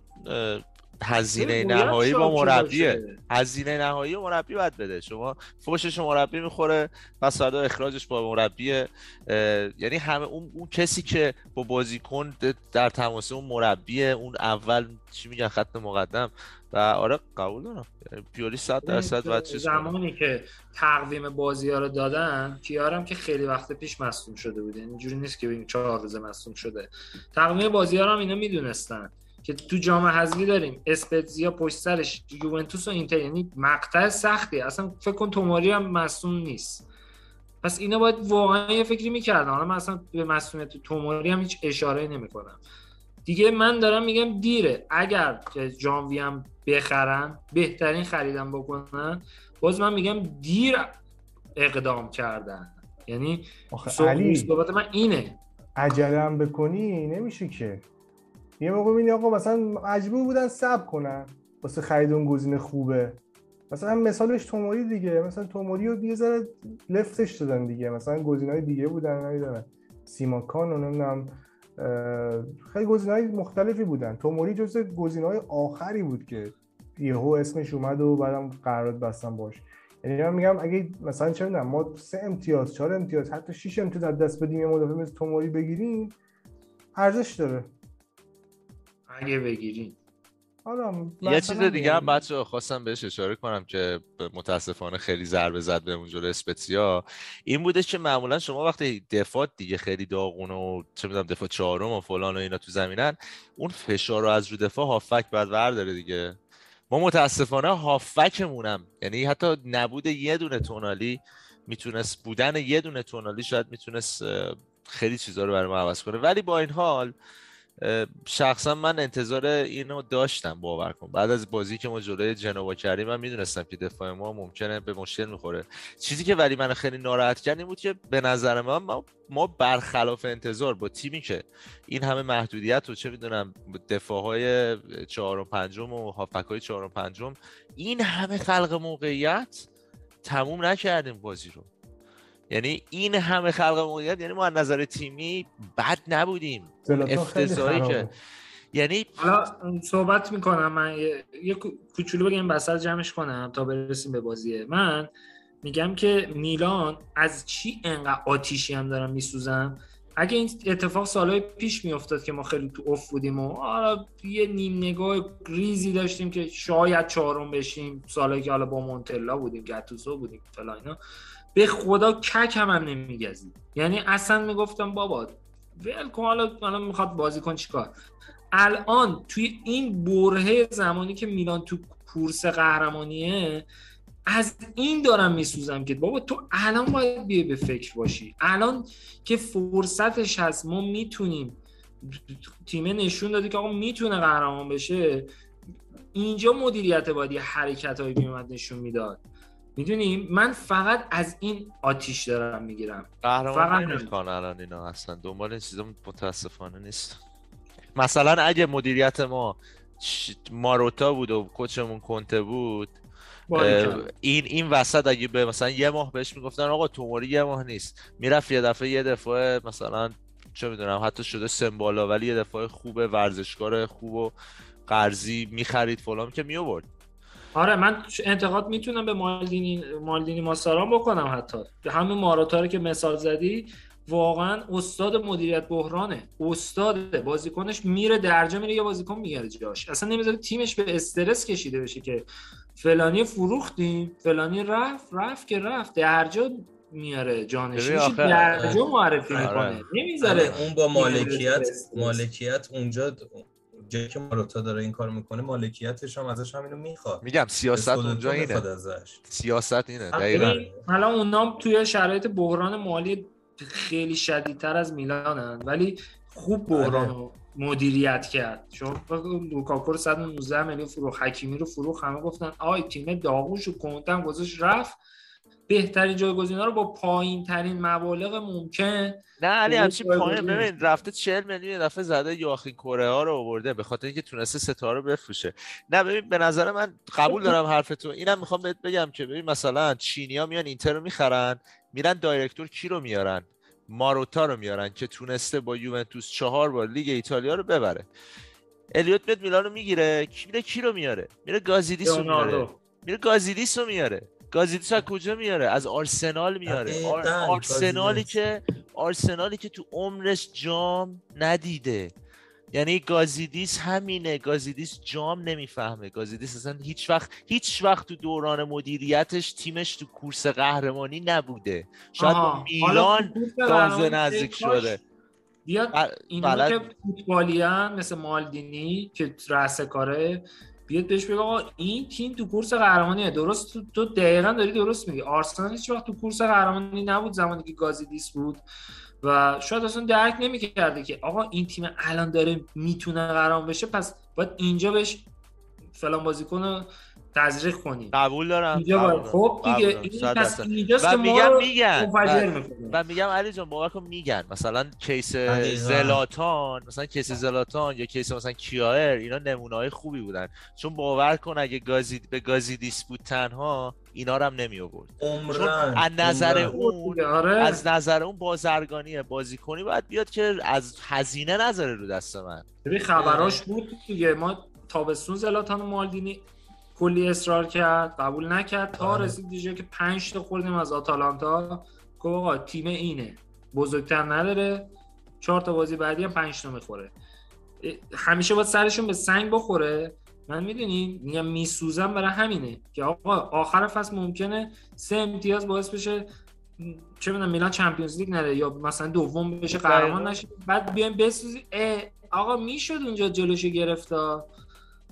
هزینه نهایی با مربیه. هزینه نهایی مربی باید بده. شما فوشش مربی می‌خوره پس فردا اخراجش با مربی یعنی همه اون, اون کسی که با بازیکن در تماس اون مربی اون اول چی میگن خط مقدم و آره قبول دارم. یعنی پیولی 100 درصد باید چیز زمانی که تقویم بازی ها رو دادن کیارم که خیلی وقت پیش مصدوم شده بود. یعنی اینجوری نیست که ببین چهار روزه مصدوم شده. تقویم بازی ها رو هم اینا می‌دونستن که تو جام حذفی داریم. اسپتزیا پشت سرش یوونتوس و اینتر. یعنی مقطع سختی. اصلا فکر کن توماری هم مصوم نیست. پس اینا باید واقعا یه فکری می‌کردن. حالا من اصلا به مسئولیت توماری هم هیچ اشاره نمی‌کنم. دیگه من دارم میگم دیره. اگر جانوی هم بخرن بهترین خریدم بکنن باز من میگم دیر اقدام کردن. یعنی صحبت من اینه. عجله هم بکنی نمیشه که. یه موقع می‌بینی آقا مثلا مجبور بودن سب کنن واسه خرید اون گزینه خوبه. مثلا مثالش توموری دیگه. مثلا توموری رو یه ذره لفتش دادن دیگه. مثلا گزینه‌های دیگه بودن نمی‌دونم سیماکان و نمی‌دونم خیلی گزینه‌های مختلفی بودن. توموری جزء گزینه‌های آخری بود که یهو اسمش اومد و بعدم قرارداد بستن باش یعنی من میگم اگه مثلا چه می‌دونم ما سه امتیاز چهار امتیاز حتی 6 امتیاز از دست بدیم یه مدافع مثل توموری بگیریم ارزش داره. اگه بگیریم. یه چیز دیگه هم بچه خواستم بهش اشاره کنم که متاسفانه خیلی ضربه زد به اونجور اسپتسیا این بوده که معمولا شما وقتی دفاع دیگه خیلی داغونه و چه می‌دونم دفاع چهارم و فلان و اینا تو زمینن اون فشار رو از رو دفاع هافک بعد داره دیگه. ما متاسفانه هافکمونم یعنی حتی نبود یه دونه تونالی می‌تونست بودن یه دونه تونالی شاید می‌تونست خیلی چیزا رو برای ما عوض کنه. ولی با این حال شخصا من انتظار اینو داشتم باور کن. بعد از بازی که ما جلوی جنوا کردیم من می‌دونستم که دفاع ما ممکنه به مشکل می‌خوره. چیزی که ولی من خیلی ناراحت کرد این بود که به نظر من ما, ما برخلاف انتظار با تیمی که این همه محدودیت و چه می‌دونم دفاع های چهارم و پنجم و هافک های چهارم و پنجم این همه خلق موقعیت تموم نکردیم بازی رو. یعنی این همه خلق موقعیت یعنی ما از نظر تیمی بد نبودیم. افتضاحی که یعنی حالا صحبت می‌کنم من یه کوچولو بگم بسر جمعش کنم تا برسیم به بازیه. من میگم که میلان از چی انقدر آتیشی هم دارم میسوزم؟ اگه این اتفاق سالهای پیش میافتاد که ما خیلی تو اف بودیم و حالا یه نیم نگاه ریزی داشتیم که شاید چهارم بشیم سالهایی که حالا با مونتلا بودیم گتوزو بودیم فلا اینا. به خدا کک هم, هم نمیگزید یعنی اصلا می‌گفتم بابا ول کن حالا می‌خواد بازی کن چیکار؟ الان توی این برهه زمانی که میلان تو کورس قهرمانیه از این دارم میسوزم که بابا تو الان باید بیای به فکر باشی. الان که فرصتش هست ما می‌تونیم. تیمه نشون داده که آقا می‌تونه قهرمان بشه اینجا مدیریت باید یه حرکت هایی بیومد نشون می‌داد. می‌دونیم من فقط از این آتیش دارم می‌گیرم. فقط نمی‌کنه الان اینا اصلا دنبال این چیزا متاسفانه نیست مثلا اگه مدیریت ما ماروتا بود و کوچمون کنته بود این این وسط اگه به مثلا یه ماه بهش می‌گفتن آقا توموری یه ماه نیست. می‌رفت یه دفعه یه دفعه مثلا چه می‌دونم حتی شده سمبالا ولی یه دفعه خوب ورزشکار خوب و قرضی می‌خرید فلان که میوورد آره من انتقاد می‌تونم به مالدینی مالدینی ماساران بکنم حتی. همین ماراتا که مثال زدی واقعا استاد مدیریت بحرانه. استاد بازیکنش میره درجا میره یه بازیکن میگرده جاش. اصلا نمی‌ذاره تیمش به استرس کشیده بشه که فلانی فروختیم فلانی رفت رفت که رفت. درجا میاره جانش. درجا معرفی آره. می‌کنه. نمی‌ذاره اون با مالکیت مالکیت اونجا جایی که ماروتا داره این کار می‌کنه مالکیتش هم ازش همینو می‌خواد. میگم سیاست اونجا اینه. ازش. سیاست اینه دقیقاً. حالا اونام توی شرایط بحران مالی خیلی شدیدتر از میلانن ولی خوب بحران آره. مدیریت کرد. چون لوکاکو رو 119 میلیون فروخ حکیمی رو فروخ همه گفتن آی تیم داغوش و کنتم گذاشت رفت. بهترین جایگزینا رو با پایین ترین مبالغ ممکن نه علی همچین پایین. ببین رفته 40 میلیون دفعه زده یاخین کره ها رو آورده به خاطر اینکه تونسته ستاره رو بفروشه. نه ببین به نظر من قبول دارم حرفتو اینم می‌خوام بهت بگم که ببین مثلا چینیا میان اینتر رو می‌خرن میرن دایرکتور کی رو میارن؟ ماروتا رو میارن که تونسته با یوونتوس چهار بار لیگ ایتالیا رو ببره. الیوت میاد میلان رو می‌گیره میره کی رو میاره؟ میره گازیدیس رو میاره. میره گازیدیس رو میاره. گازیدیس از کجا میاره؟ از آرسنال میاره. آرسنالی که آرسنالی که تو عمرش جام ندیده. یعنی گازیدیس همینه. گازیدیس جام نمی‌فهمه. گازیدیس اصلا هیچ وقت هیچ وقت تو دوران مدیریتش تیمش تو کورس قهرمانی نبوده. شاید با میلان تازه نزدیک شده. بیاد این که فوتبالیان مثل مالدینی که رأس کاره بیاد بهش بگه آقا این تیم تو کورس قهرمانیه. درست تو, تو دقیقا داری درست میگی. آرسنال هیچ وقت تو کورس قهرمانی نبود زمانی که گازیدیس بود و شاید اصلا درک نمی‌کرده که آقا این تیم الان داره می‌تونه قهرمان بشه پس باید اینجا بهش فلان بازیکن تزریق کنیم قبول دارم اینجا قبول. خب دیگه. این پس. اینجاست که ما میگم میگن منفجر و- میگم علی جان باور کن میگن مثلا case. زلاتان مثلا case زلاتان یا case مثلا کیایر اینا نمونه های خوبی بودن چون باور کن اگه گازی به گازیدیس بود تنها اینا رو هم نمی آورد چون از نظر. اون آره از نظر اون بازرگانی بازیکنی باید بیاد که از هزینه نذاره رو دست من ببین خبراش بود دیگه ما تابستون زلاتان و مالدینی کلی اصرار کرد قبول نکرد. تا آره. رسید دیگه که 5 تا خوردیم از آتالانتا. گفت آقا تیم اینه. بزرگتر نداره. چهار تا بازی بعدی هم 5 تا می‌خوره. همیشه باید سرشون به سنگ بخوره. من می‌دونی میگم میسوزم برای همینه که آقا آخر فصل ممکنه سه امتیاز باعث بشه چه می‌دونم میلان چمپیونز لیگ نره یا مثلا دوم بشه قهرمان نشه. بعد بیایم بسوزی آقا می‌شد اونجا جلوشو گرفتا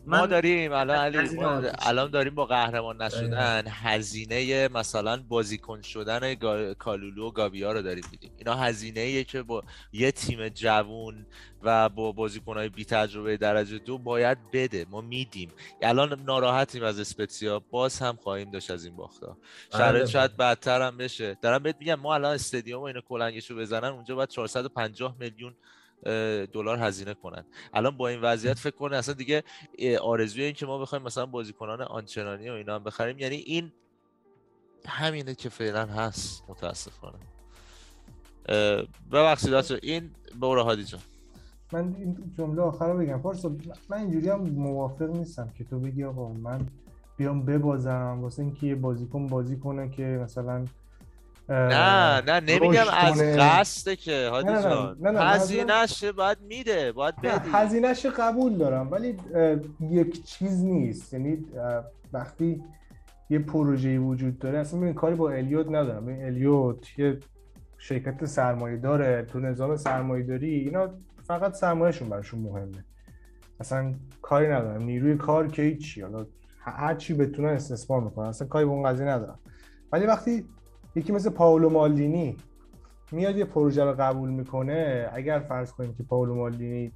ما داریم الان علی. الان داریم با قهرمان نشدن هزینه مثلا بازیکن شدن گا- کالولو و گابیا رو داریم میدیم. اینا هزینه ایه که با یه تیم جوون و با بازیکنهای بی تجربه درجه دو باید بده. ما میدیم. الان ناراحتیم از اسپتسیا باز هم خواهیم داشت از این باختا. شرایط بله. شاید بدتر هم بشه. دارم بهت میگم ما الان استادیوم و اینو کلنگشو بزنن اونجا باید 450 میلیون دلار هزینه کنن. الان با این وضعیت فکر کنه اصلا دیگه آرزوی این که ما بخوایم مثلا بازیکنان آنچنانی و اینا هم بخریم یعنی این همینه که فعلا هست متاسفانه. ببخشید بچه این برو هادی جان. من این جمله آخر رو بگم. پارسا من اینجوری هم موافق نیستم که تو بگی آقا من بیام ببازم واسه اینکه یه بازیکن بازی کنه که مثلا نه نه نمیگم از. قصده که هادی جان. نه، نه، هزینه‌ش باید میده باید بدی. هزینهش قبول دارم ولی یک چیز نیست. یعنی وقتی یه پروژه‌ای وجود داره اصلا ببین کاری با الیوت ندارم. ببین الیوت یه شرکت سرمایه داره تو نظام سرمایه داری اینا فقط سرمایهشون براشون مهمه. اصلا کاری ندارم. نیروی کار که هیچی. حالا هر چی بتونن استثمار می‌کنن اصلا کاری به اون قضیه ندارم. ولی وقتی یکی مثل پاولو مالدینی میاد یه پروژه رو قبول می‌کنه. اگر فرض کنیم که پاولو مالدینی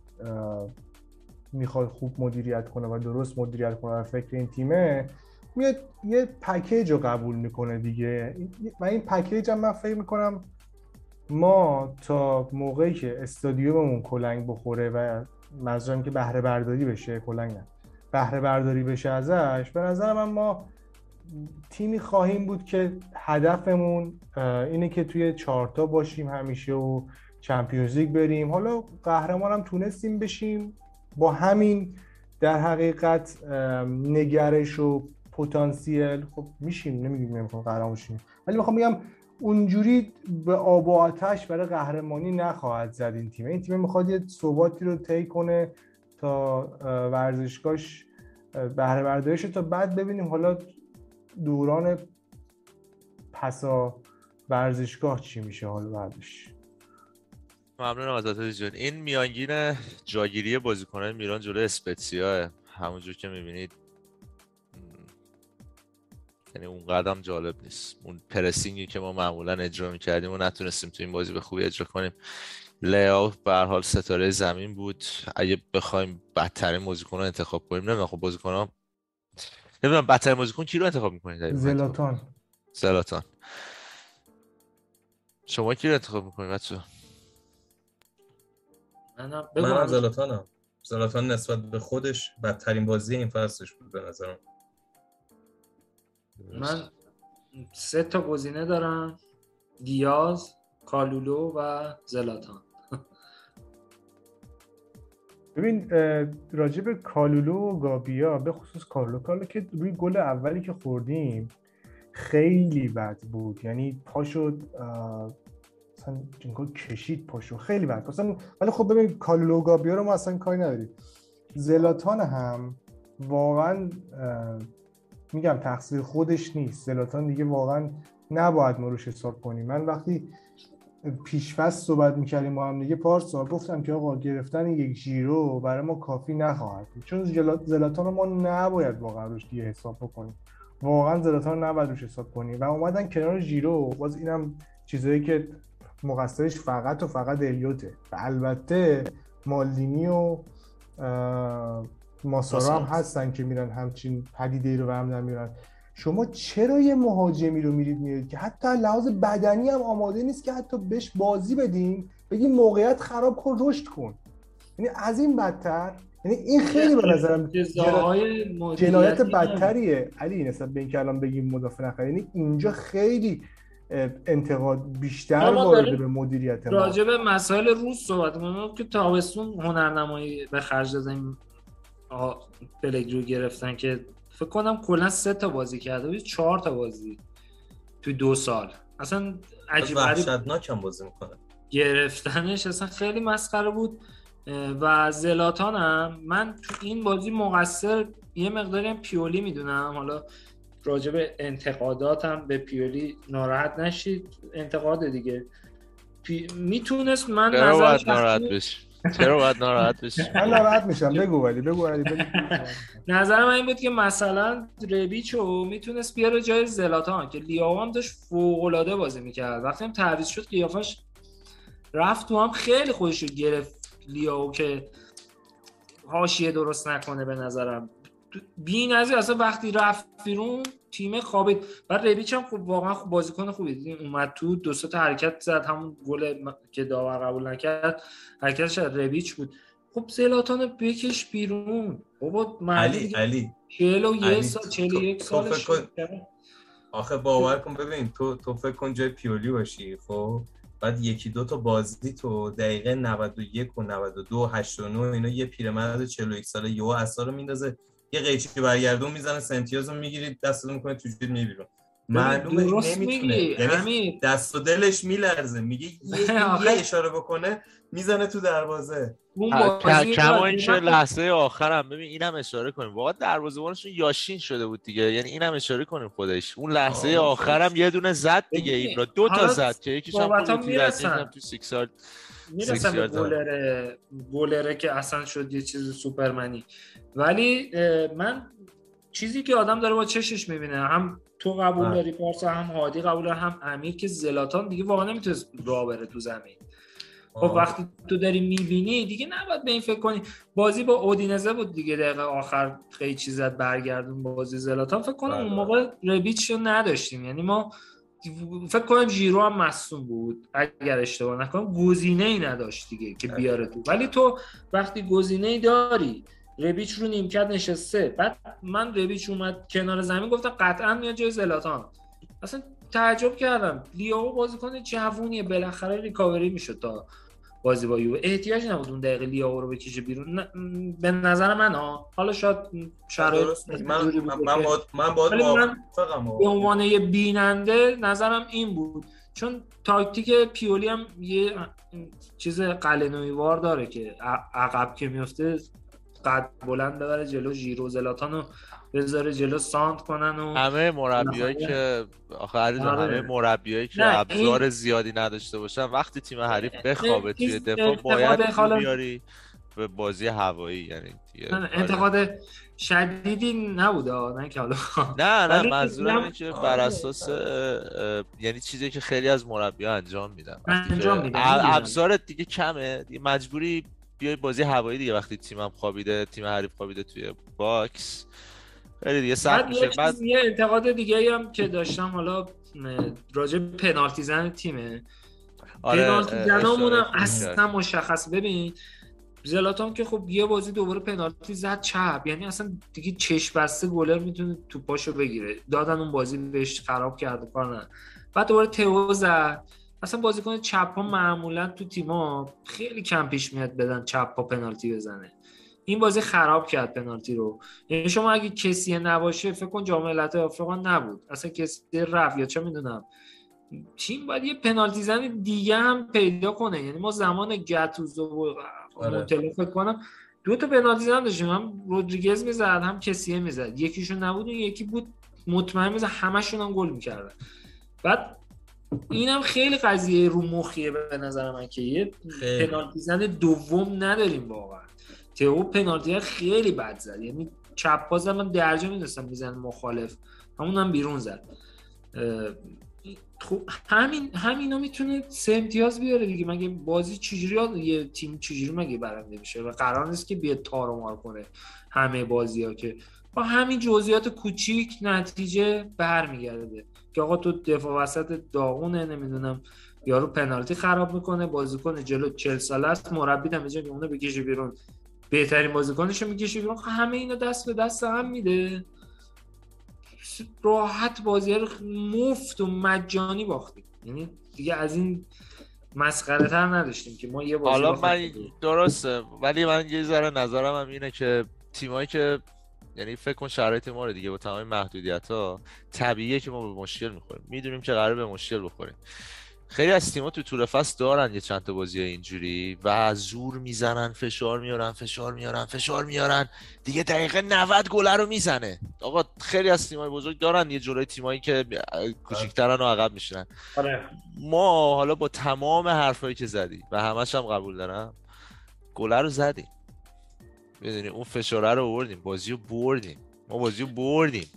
می‌خواد خوب مدیریت کنه و درست مدیریت کنه و فکر این تیمه میاد یه پکیج رو قبول می‌کنه دیگه. و این پکیج هم من فکر می‌کنم ما تا موقعی که استادیوممون کلنگ بخوره و منظورم که بهره برداری بشه کلنگ نه بهره برداری بشه ازش به نظر من ما تیمی خواهیم بود که هدفمون اینه که توی چهارتا باشیم همیشه و چمپیونز لیگ بریم. حالا قهرمان هم تونستیم بشیم. با همین در حقیقت نگرش و پتانسیل. خب میشیم نمیگیم نمی‌خوام قهرمان بشیم. ولی می‌خوام بگم اونجوری به آب و آتش برای قهرمانی نخواهد زد این تیم. این تیم می‌خواد یه ثباتی رو طی کنه تا اه، ورزشگاهش اه، بهره برداریش تا بعد ببینیم. حالا دوران پسا ورزشگاه چی میشه حالا بعدش؟ ممنونم از جان این میانگین جاگیری بازیکنان میلان جلوی اسپتسیا همونجور که می‌بینید یعنی اون قدم جالب نیست. اون پرسینگی که ما معمولا اجرا می‌کردیم و نتونستیم تو این بازی به خوبی اجرا کنیم. لیاو به حال ستاره زمین بود. اگه بخوایم بدترین بازیکن رو انتخاب کنیم نمی‌دونم خب بازیکن نمی‌دونم بدترین بازیکن کی رو انتخاب می‌کنید؟ زلاتان. زلاتان. شما کی رو انتخاب می‌کنید بچه منم منم من زلاتانم. زلاتان نسبت به خودش بدترین بازی این فصلش بود به نظرم. من سه تا گزینه دارم. دیاز کالولو و زلاتان. ببین به کالولو و گابیا به خصوص کالولو. کالولو که روی گل اولی که خوردیم خیلی بد بود. یعنی پاشو مثلا انگار کشید پاشو. خیلی بد. مثلا ولی خب ببین کالولو و گابیا رو ما اصلا کاری نداریم. زلاتان هم واقعا میگم تقصیر خودش نیست. زلاتان دیگه واقعا نباید ما روش حساب کنیم. من وقتی پیشفست صحبت می‌کردیم با هم دیگه پارسا گفتم که آقا گرفتن یک ژیرو برای ما کافی نخواهد بود. چون زلا- زلاتان رو ما نباید واقعا روش دیگه حساب بکنیم. واقعا زلاتان رو نباید روش حساب کنیم. و اومدن کنار ژیرو باز اینم چیزایی که مقصرش فقط و فقط الیوته. و البته مالدینی و ماسارا هم هستن که میرن همچین پدیده رو به هم نمیرن شما چرا یه مهاجمی رو میرید میرید که حتی لحاظ بدنی هم آماده نیست که حتی بهش بازی بدیم بگی موقعیت خراب کن رشد کن. یعنی از این بدتر یعنی این خیلی به نظرم جنایت بدتریه. علی نسبت به اینکه الان بگیم مدافع نخرید یعنی اینجا خیلی انتقاد بیشتر وارد به مدیریت ما. راجع به مسائل روز صحبت کنیم که تابستون هنرنمایی به خرج دادیم پلگرو گرفتن که فکر کنم کلا سه تا بازی کرده بود چهار تا بازی توی دو سال. اصلا عجیب وحشتناک هم بازی می‌کنه. گرفتنش اصلا خیلی مسخره بود. و زلاتان هم من تو این بازی مقصر یه مقداری هم پیولی می‌دونم. حالا راجع به انتقاداتم به پیولی ناراحت نشید. انتقاد دیگه. پی... می‌تونست من نظر ناراحت بشی. چرا باید ناراحت بشی؟ [laughs] من ناراحت میشم. بگو ولی بگو ولی نظر من این بود که مثلا ربیچو می‌تونست بیاره جای زلاتان که لیاو هم داشت فوق العاده بازی می‌کرد. وقتی هم تعویض شد قیافش رفت تو هم خیلی خودش رو گرفت. لیاو که حاشیه درست نکنه به نظرم. بی نظیر اصلا وقتی رفت بیرون تیم خوابید. و ریبیچ هم خوب واقعا خوب بازیکن خوبی دیدیم اومد تو دو تا حرکت زد. همون گل که داور قبول نکرد حرکتش ریبیچ بود. خب زلاتان بکش بیرون. بابا علی علی. چهل یه سال چهل یک سال آخه باور کن ببین تو تو فکر کن جای پیولی باشی خب؟ بعد یکی دو تا بازی تو دقیقه 91 و 92 89 اینا یه پیرمرد 41 ساله یهو اثر رو میندازه. یه قیچی برگردون می‌زنه سنتیاز رو می‌گیری دست می‌کنه تو جیب میبیرون معلومه نمی‌تونه. یعنی دست و دلش میلرزه. میگه [laughs] یه, اشاره بکنه می‌زنه تو دروازه. کما این چه لحظه آخرم. ببین اینم اشاره کنیم. واقعا دروازه‌بانشون یاشین شده بود دیگه. یعنی اینم اشاره کنیم خودش. اون لحظه آخرم یه دونه زد دیگه این دو تا زد که یکیش هم تو سیکسال می‌رسم به گولره گولره که اصلا شد یه چیز سوپرمنی. ولی من چیزی که آدم داره با چشش می‌بینه هم تو قبول داری پارسا هم هادی قبول هم امیر که زلاتان دیگه واقعا نمی‌تونه راه بره تو زمین. خب وقتی تو داری می‌بینی دیگه نباید به این فکر کنی. بازی با اودینزه بود دیگه دقیقه آخر خیلی چیزت برگردون بازی زلاتان. فکر کنم اون بله. موقع ربیچ رو نداشتیم. یعنی ما فکر کنم جیرو هم مصوم بود. اگر اشتباه نکنم گزینه ای نداشت دیگه که بیاره تو. ولی تو وقتی گزینه ای داری ربیچ رو نیمکت نشسته. بعد من ربیچ اومد کنار زمین گفتم قطعا میاد جای زلاتان. اصلا تعجب کردم. لیاو بازیکن جوونیه. بالاخره ریکاوری می‌شد تا بازی با یو احتیاج نبود اون دقیقه لیاو رو بکشه بیرون. به نظر من ها حالا شاید شرایط من من با من با به عنوان یه بیننده نظرم این بود. چون تاکتیک پیولی هم یه چیز قلنوی وار داره که عقب که میفته قد بلند ببره جلو. ژیرو زلاتانو بذاره جلو سانت کنن و همه مربیایی که آخه همه آره. مربیایی که ابزار زیادی نداشته باشن وقتی تیم حریف بخوابه توی دفاع باید بیاری به بازی هوایی یعنی انتقاد شدیدی نبوده نه که حالا. نه نه منظورم اینه که بر اساس یعنی چیزی که خیلی از مربی انجام میدن انجام میدن ابزارت دیگه کمه دیگه مجبوری بیای بازی هوایی دیگه وقتی تیمم خوابیده تیم حریف خوابیده توی باکس. خیلی دیگه سخت میشه. بعد یه انتقاد دیگه هم که داشتم حالا راجع پنالتی زن تیمه. آره پنالتی زنامون اصلا مشخص ببین زلاتان که خب یه بازی دوباره پنالتی زد چپ. یعنی اصلا دیگه چش بسته گلر می‌تونه تو پاشو بگیره. دادن اون بازی بهش خراب کرده کار نه بعد دوباره تئو زد. اصلا بازیکن چپ ها معمولا تو تیما خیلی کم پیش میاد بدن چپ ها پنالتی بزنه. این بازی خراب کرد پنالتی رو. یعنی شما اگه کسی نباشه فکر کن جام ملت آفریقا نبود. اصلا کسی رفت یا چه می‌دونم. تیم باید یه پنالتی زن دیگه هم پیدا کنه. یعنی ما زمان گتوزو و آره. فکر کنم دو تا پنالتی زن داشتیم. هم رودریگز می‌زد هم کسیه می‌زد. یکیشون نبود و یکی بود مطمئن می‌زد همشون هم گل می‌کردن. بعد اینم خیلی قضیه رو مخیه به نظر من که یه پنالتی زن دوم نداریم واقعا. تئو پنالتی خیلی بد زد. یعنی چپ باز من درجا می‌دونستم میزن مخالف. همون هم بیرون زد. خب همین همینا می‌تونه سه امتیاز بیاره دیگه. مگه بازی چجوری یه تیم چجوری مگه برنده میشه؟ و قرار نیست که بیاد تار و مار کنه همه بازی ها که. با همین جزئیات کوچیک نتیجه برمیگرده. که آقا تو دفاع وسط داغونه نمی‌دونم یارو پنالتی خراب می‌کنه بازیکن جلو 40 ساله است مربی که اونو بکشه بیرون. بهترین بازیکنش رو می‌کشه بیرون خب همه اینا دست به دست هم میده. راحت بازی رو مفت و مجانی باختیم یعنی دیگه از این مسخره تر نداشتیم که ما یه بازی حالا من درسته ولی من یه ذره نظرم هم اینه که تیمایی که یعنی فکر کن شرایط ما رو دیگه با تمام محدودیت ها طبیعیه که ما به مشکل می‌خوریم. می‌دونیم که قرار به مشکل بخوریم. خیلی از تیم‌ها تو طول فصل دارن یه چند تا بازی اینجوری و زور می‌زنن فشار میارن فشار میارن فشار میارن. دیگه دقیقه 90 گله رو می‌زنه. آقا خیلی از تیم‌های بزرگ دارن یه جلوی تیمایی که کوچیک‌ترن و عقب میشنن آره. ما حالا با تمام حرفایی که زدی و همش هم قبول دارم گله رو زدیم. می‌دونی اون فشاره رو آوردیم بازی رو بردیم. ما بازی رو بردیم.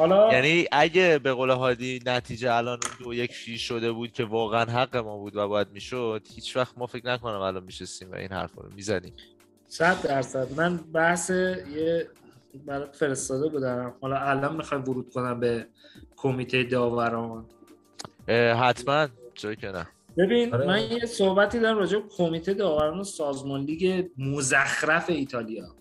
حالا یعنی اگه به قول هادی نتیجه الان اون دو یک شیش شده بود که واقعا حق ما بود و باید می‌شد هیچ وقت ما فکر نکنم الان میشستیم و این حرفا رو می‌زنیم. صد درصد. من بحث یه برات فرستاده بودم. حالا الان می‌خوای ورود کنم به کمیته داوران. حتما. جایی که نه. ببین آره. من یه صحبتی دارم راجع به کمیته داوران سازمان لیگ مزخرف ایتالیا.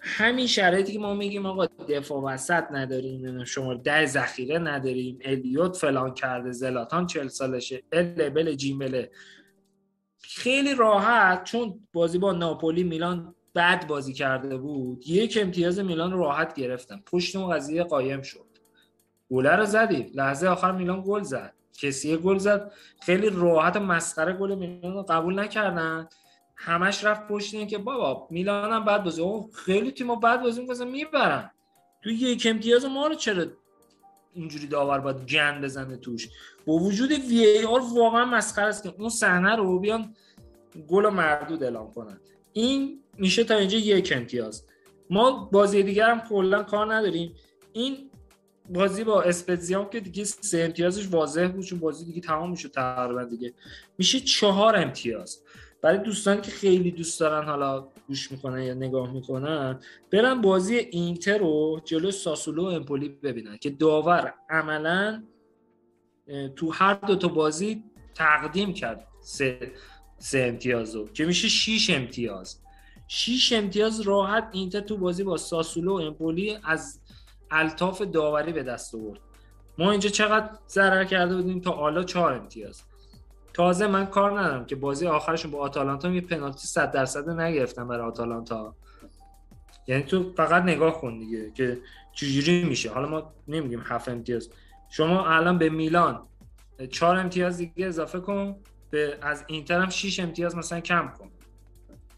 همین شرایطی که ما میگیم آقا دفاع وسط نداریم شما ده ذخیره نداریم الیوت فلان کرده زلاتان چل سالشه ال بل جیمله خیلی راحت چون بازی با ناپولی میلان بد بازی کرده بود یک امتیاز میلان راحت گرفتم پشت اون قضیه قایم شد. گله رو زدیم. لحظه آخر میلان گل زد. کسی گل زد. خیلی راحت مسخره گل میلان رو قبول نکردن. همش رفت پشت این که بابا میلان هم بعد بازی. اوه خیلی تیم‌ها بعد بازی می‌کنن می‌برن. تو یک امتیاز ما رو چرا اینجوری داور باید گند بزنه توش؟ با وجود وی ای آر واقعا مسخره است که اون صحنه رو بیان گل و مردود اعلام کنن. این میشه تا اینجا یک امتیاز. ما بازی دیگر هم کلا کار نداریم. این بازی با اسپتزیام که دیگه سه امتیازش واضح بود چون بازی دیگه تمام میشه تقریبا دیگه. میشه چهار امتیاز. برای دوستانی که خیلی دوست دارن حالا گوش می‌کنن یا نگاه می‌کنن برن بازی اینتر رو جلو ساسولو و امپولی ببینن که داور عملا تو هر دو تا بازی تقدیم کرد سه, سه امتیاز رو که میشه 6 امتیاز. 6 امتیاز راحت اینتر تو بازی با ساسولو و امپولی از الطاف داوری به دست آورد. ما اینجا چقدر ضرر کرده بودیم تا حالا 4 امتیاز. تازه من کار ندارم که بازی آخرشون با آتالانتا یه پنالتی 100 درصد نگرفتن برای آتالانتا. یعنی تو فقط نگاه کن دیگه که چجوری میشه. حالا ما نمیگیم 7 امتیاز. شما الان به میلان 4 امتیاز دیگه اضافه کن به از اینتر هم 6 امتیاز مثلا کم کن.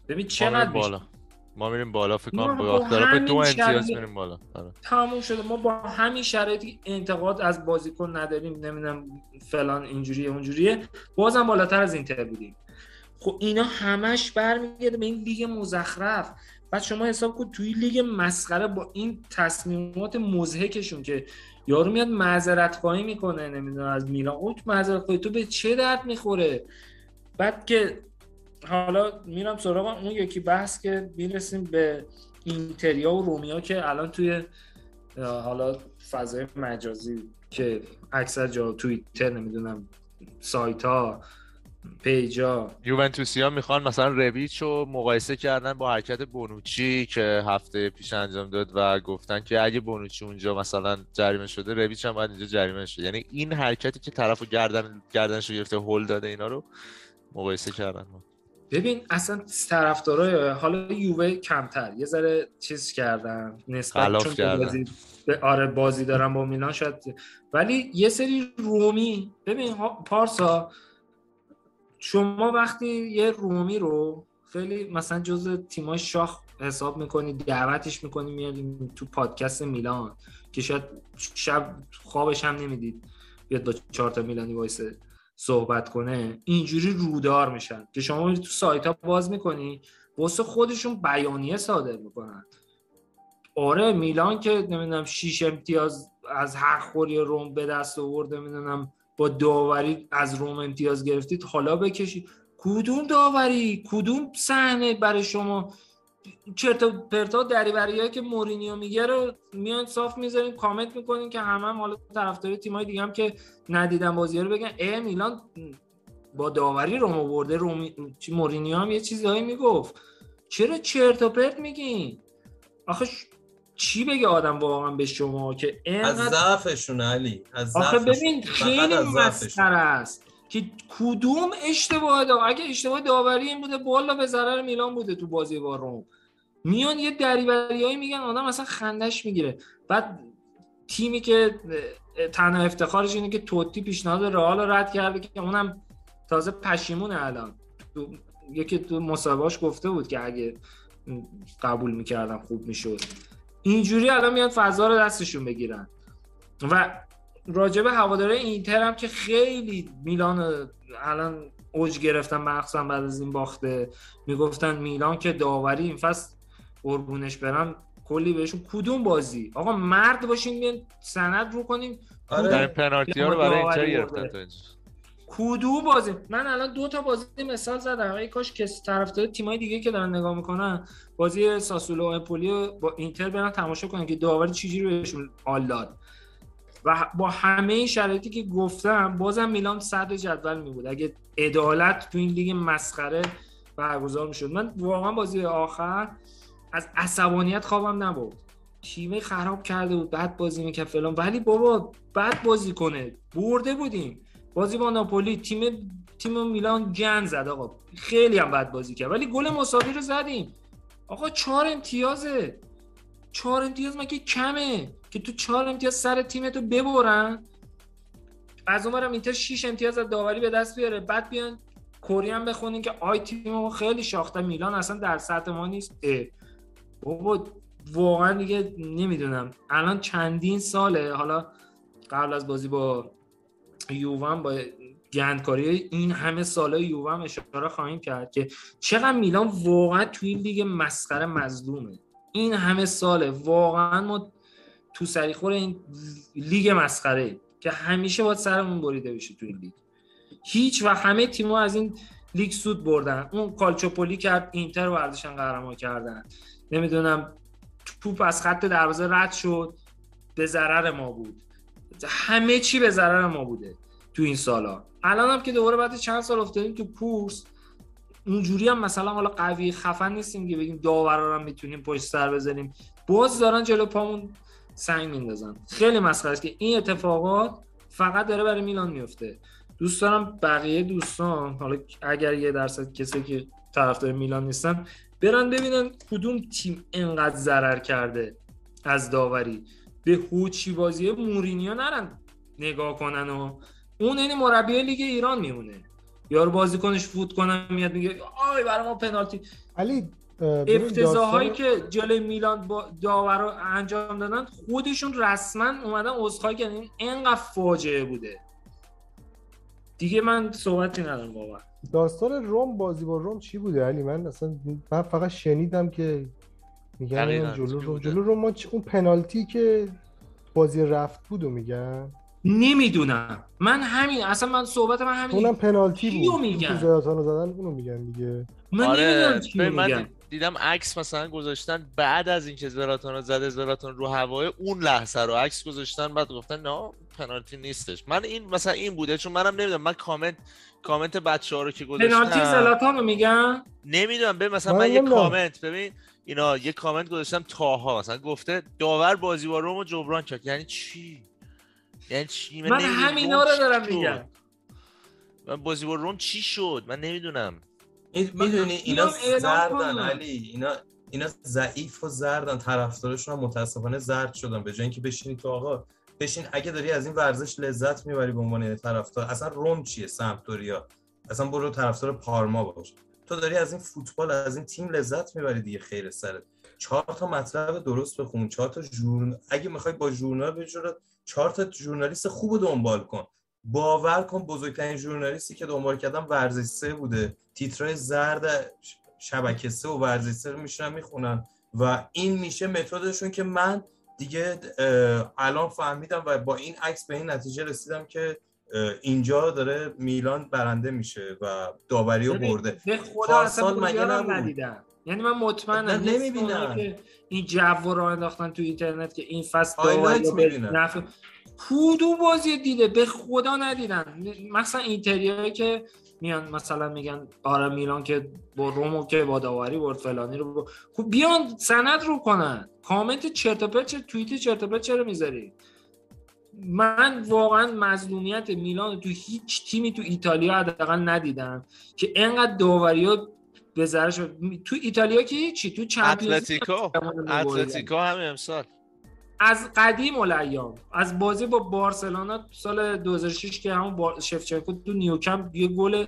ببین چقدر بالا. ما میریم بالا فکر کنم با اختلاف دو امتیاز میریم بالا. آره. تموم شده. ما با همین شرایطی انتقاد از بازیکن نداریم. نمی‌دونم فلان اینجوریه اونجوریه. بازم بالاتر از اینتر بودیم. خب اینا همش برمیگرده به این لیگ مزخرف. بعد شما حساب کن توی لیگ مسخره با این تصمیمات مزهکشون که یارو میاد معذرت خواهی می‌کنه نمی‌دونم از میلان. اوت معذرت خواهی تو به چه درد می‌خوره؟ بعد که حالا میرم سراغ اون یکی بحث که می‌رسیم به اینتریا و رومیا که الان توی حالا فضای مجازی که اکثر جا توییتر نمی‌دونم سایت ها پیجا یوونتوسیا می‌خوان مثلا رویچ رو مقایسه کردن با حرکت بونوچی که هفته پیش انجام داد و گفتن که اگه بونوچی اونجا مثلا جریمه شده رویچ هم باید اینجا جریمه شده یعنی این حرکتی که طرفو گردن گردنش رو گرفته هول داده اینا رو مقایسه کردن ببین اصلا طرفدارای حالا یووه کمتر یه ذره چیز کردن نسبت چون کردن. بازی به آره بازی دارن با میلان شاید ولی یه سری رومی ببین پارسا شما وقتی یه رومی رو خیلی مثلا جز تیمای شاخ حساب می‌کنی دعوتش می‌کنی میاد تو پادکست میلان که شاید شب خوابش هم نمی‌دید بیاد با چهار تا میلانی وایسه صحبت کنه اینجوری رودار میشن که شما تو سایت ها باز می‌کنی واسه خودشون بیانیه صادر می‌کنن. آره میلان که نمی‌دونم 6 امتیاز از حق خوری روم به دست آورده می‌دونم با داوری از روم امتیاز گرفتید حالا بکشید. کدوم داوری؟ کدوم صحنه برای شما چرت و پرتا دریوریایی که مورینیو میگه رو میان صاف می‌ذارین کامنت می‌کنین که همه هم حالا طرفدار تیمای دیگه هم که ندیدن بازی رو بگن. ای میلان با داوری روم آورده. رومی مورینیو هم یه چیزایی می‌گفت. چرا چرت و پرت میگین؟ آخه چی بگه آدم واقعا به شما که از ضعفشون علی از آخه ببین خیلی مسخره است. که کدوم اشتباه دا اگه اشتباه داوری این بوده بالا به ضرر میلان بوده تو بازی با روم. میان یه دریوریایی میگن آدم اصلا خندش می‌گیره. بعد تیمی که تنها افتخارش اینه که توتی پیشنهاد رئال رو رد کرده که اونم تازه پشیمونه الان. تو یکی تو مسابقاش گفته بود که اگه قبول می‌کردم خوب می‌شد. اینجوری الان میان فضا رو دستشون بگیرن. و راجب هواداره اینتر هم که خیلی میلان الان اوج گرفتن مخصوصا بعد از این باخته. می‌گفتن میلان که داوری این فصل قربونش برم کلی بهشون کدوم بازی؟ آقا مرد باشین بیان سند رو کنیم آره. در پنالتی ها رو برای اینتر گرفتن تو کدو بازی؟ من الان دو تا بازی مثال زدم. ای کاش کس طرفدار تیمای دیگه که دارن نگاه می‌کنن بازی ساسولو و امپولی با اینتر برن تماشا کنن که داوری چجوری بهشون حال داد. و با همه شرایطی که گفتم بازم میلان صدر جدول می بود اگه عدالت تو این لیگ مسخره برگزار می‌شد. من واقعا بازی آخر از عصبانیت خوابم نبود تیم خراب کرده بود بعد بازی می‌کرد فلان. ولی بابا بعد بازی کنه. برده بودیم. بازی با ناپولی تیم تیم میلان گن زد آقا. خیلی هم بد بازی کرد. ولی گل مساوی رو زدیم. آقا چهار امتیازه. چهار امتیاز مگه کمه که تو چهار امتیاز سر تیمتو ببرن؟ از اونورم اینتر 6 امتیاز از داوری به دست بیاره. بعد بیان کوریان بخونین که آی تیم خیلی شاخته. میلان اصلا در سطح ما نیست. اه. بابا واقعا دیگه نمی‌دونم. الان چندین ساله. حالا قبل از بازی با یوون با گندکاری این همه ساله یوون اشاره خواهیم کرد که چقدر میلان واقعا توی این لیگ مسخره مظلومه. این همه ساله. واقعا ما تو سریخور این لیگ مسخره که همیشه باید سرمون بریده بشه تو این لیگ. هیچ و همه تیم‌ها از این لیگ سود بردن. اون کالچوپولی کرد اینتر ورزشن قهرمان کردن. نمی‌دونم توپ از خط دروازه رد شد. به ضرر ما بود. همه چی به ضرر ما بوده تو این سالا. الان هم که دوباره بعد چند سال افتادیم تو کورس اونجوری هم مثلا حالا قوی خفن نیستیم که بگیم داورا هم می‌تونیم پشت سر بزنیم باز دارن جلو پامون سنگ میندازن. خیلی مسخره است که این اتفاقات فقط داره برای میلان میفته. دوست دارم بقیه دوستان حالا اگر یه درصد کسی که طرفدار میلان نیستن برن ببینن کدوم تیم انقدر ضرر کرده از داوری. به هوچی بازی مورینیو نرن نگاه کنن و اون این مربی لیگ ایران میمونه. یارو بازیکنش فوت کنه میاد میگه آی برای ما پنالتی. علی افتضاحایی که جلوی میلان با داور رو انجام دادن خودشون رسما اومدن عذرخواهی کردن. اینقدر فاجعه بوده. دیگه من صحبتی ندارم واقعا. داستان روم بازی با روم چی بوده علی؟ من اصلا من فقط شنیدم که میگن جلو روم جلو روم ما اون پنالتی که بازی رفت بود و میگن. نمی‌دونم. من همین اصلا من صحبت من همین اونم پنالتی کیو بود. میگن؟ تو زیادان زدن اونو میگن دیگه. من آره نمی‌دونم چی ببین، من میگن. دیدم عکس مثلا گذاشتن بعد از اینکه زلاتان رو زده زلاتان رو هوای اون لحظه رو عکس گذاشتن بعد گفتن نه پنالتی نیستش. من این مثلا این بوده چون منم نمی‌دونم. من کامنت کامنت بچه ها رو که پنالتی گذاشتم زلاتان رو میگن؟ نمی‌دونم. ببین مثلا من من یه. کامنت ببین اینا یه کامنت گذاشتم تاها. مثلا گفته داور بازی با رومو جبران کرد. یعنی چی؟ یعنی چی؟ من نمی‌دونم همینا رو دارم؟ میگم. من بازی با روم چی شد؟ من نمی‌دونم. می‌دونی اینا زردن. علی. اینا اینا ضعیف و زردن. طرفدارشون هم متاسفانه زرد شدن. به جای اینکه بشینی تو آقا بشین اگه داری از این ورزش لذت می‌بری به عنوان طرفدار اصلا روم چیه؟ سمپدوریا. اصلا برو طرفدار پارما باش. تو داری از این فوتبال از این تیم لذت می‌بری دیگه خیر سرت. چهار تا مطلب درست بخون چهار تا ژورن اگه می‌خوای با ژورنال بجورد چهار تا ژورنالیست خوب دنبال کن. باور کن بزرگترین ژورنالیستی که دنبال کردم ورزش سه بوده. تیترای زرد شبکه سه و ورزش سه رو میشنن می‌خونن. و این میشه متدشون که من دیگه الان فهمیدم و با این عکس به این نتیجه رسیدم که اینجا داره میلان برنده میشه و داوری رو برده. به خدا اصلا نبود؟ ندیدم. یعنی من مطمئنم. اونایی که این جو رو انداختن تو اینترنت که این فصل highlight. نفع کدوم بازی دیده به خدا ندیدن مثلا اینتریایی که میان مثلا میگن آره میلان که با رم و که با داوری برد فلانی رو برد. خب بیان سند رو کنن کامنت چرت و پرت توییت چرت و پرت چرا می‌ذاری من واقعا مظلومیت میلان تو هیچ تیمی تو ایتالیا حداقل ندیدم که انقدر داوری ها به تو ایتالیا که هیچی تو چمپیونز اتلتیکو؟ اتلتیکو همین امسال. از قدیم الایام. از بازی با بارسلونا سال 2006 که همون شفچنکو تو نیوکم یه گل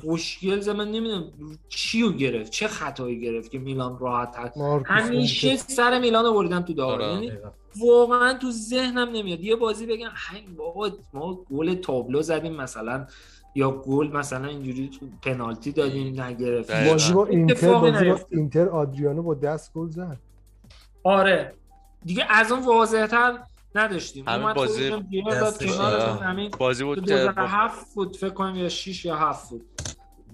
خوشگل زد من نمی‌دونم چیو گرفت چه خطایی گرفت که میلان راحت مارکوس همیشه سر میلان رو بردن تو داوری آره. یعنی واقعا تو ذهنم نمیاد. یه بازی بگم هی بابا ما گل تابلو زدیم مثلا یا گل مثلا اینجوری تو پنالتی دادیم دقیقاً. بازی با اینتر بازی با. اینتر آدریانو با دست گل زد آره دیگه از اون واضح‌تر نداشتیم همین بازی آره. همین بازی تو بود 2007 فوت فکر کنم یا 6 یا 7 فوت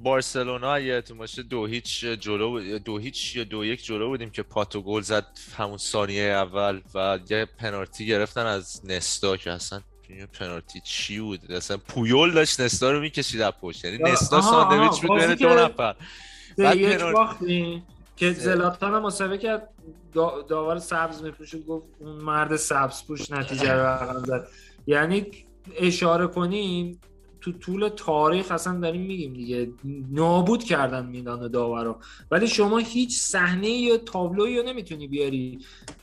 بارسلونا یادتون باشه دو هیچ جلو بود- دو هیچ یا دو یک جلو بودیم که پاتو گل زد همون ثانیه اول و یه پنالتی گرفتن از نستا که اصلا این پنالتی چی بود؟ اصلا پویول داشت نستا رو می‌کشید از پشت. یعنی نستا ساندویچ بود بین دو نفر. بعد پنالتی- که. زلاتان هم مسابقه کرد دا- داور سبز میپوشه گفت اون مرد سبز پوش نتیجه رو رقم زد. یعنی اشاره کنیم تو طول تاریخ اصلا داریم میگیم دیگه نابود کردن میلان و داورا ولی شما هیچ صحنه یا تابلویی رو نمی‌تونی بیاری.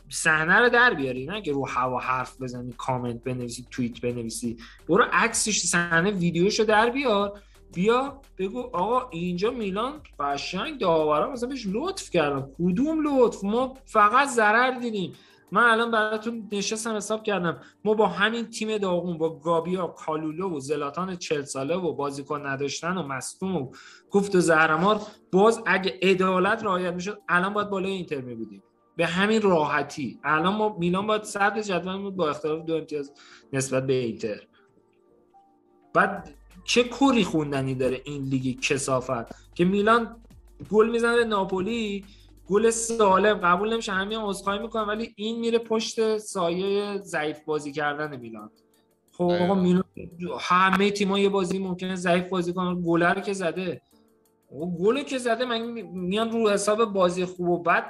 صحنه رو در بیاری. نه که رو هوا حرف بزنی کامنت بنویسی توییت بنویسی. برو عکسش صحنه ویدیوشو در بیار. بیا بگو آقا اینجا میلان قشنگ داورا مثلا بهش لطف کردن. کدوم لطف؟ ما فقط ضرر دیدیم. من الان براتون نشستم حساب کردم. ما با همین تیم داغون با گابیا کالولو و زلاتان چل ساله و بازیکن نداشتن و مصدوم و کوفت و زهرمار باز اگه عدالت رعایت می‌شد الان باید بالای اینتر می بودیم به همین راحتی. الان ما میلان باید صدر جدول بود با اختلاف دو امتیاز نسبت به اینتر. بعد چه کوری خوندنی داره این لیگ کسافت که میلان گل می‌زنه به ناپولی گل سالم. قبول نمیشه همین عذرخواهی می‌کنم ولی این میره پشت سایه ضعیف بازی کردن میلان. خب آقا دقیقاً. میلان همه تیم‌ها یه بازی ممکنه ضعیف بازی کنن. گل که زده. آقا گل که زده من میان رو حساب بازی خوب و بد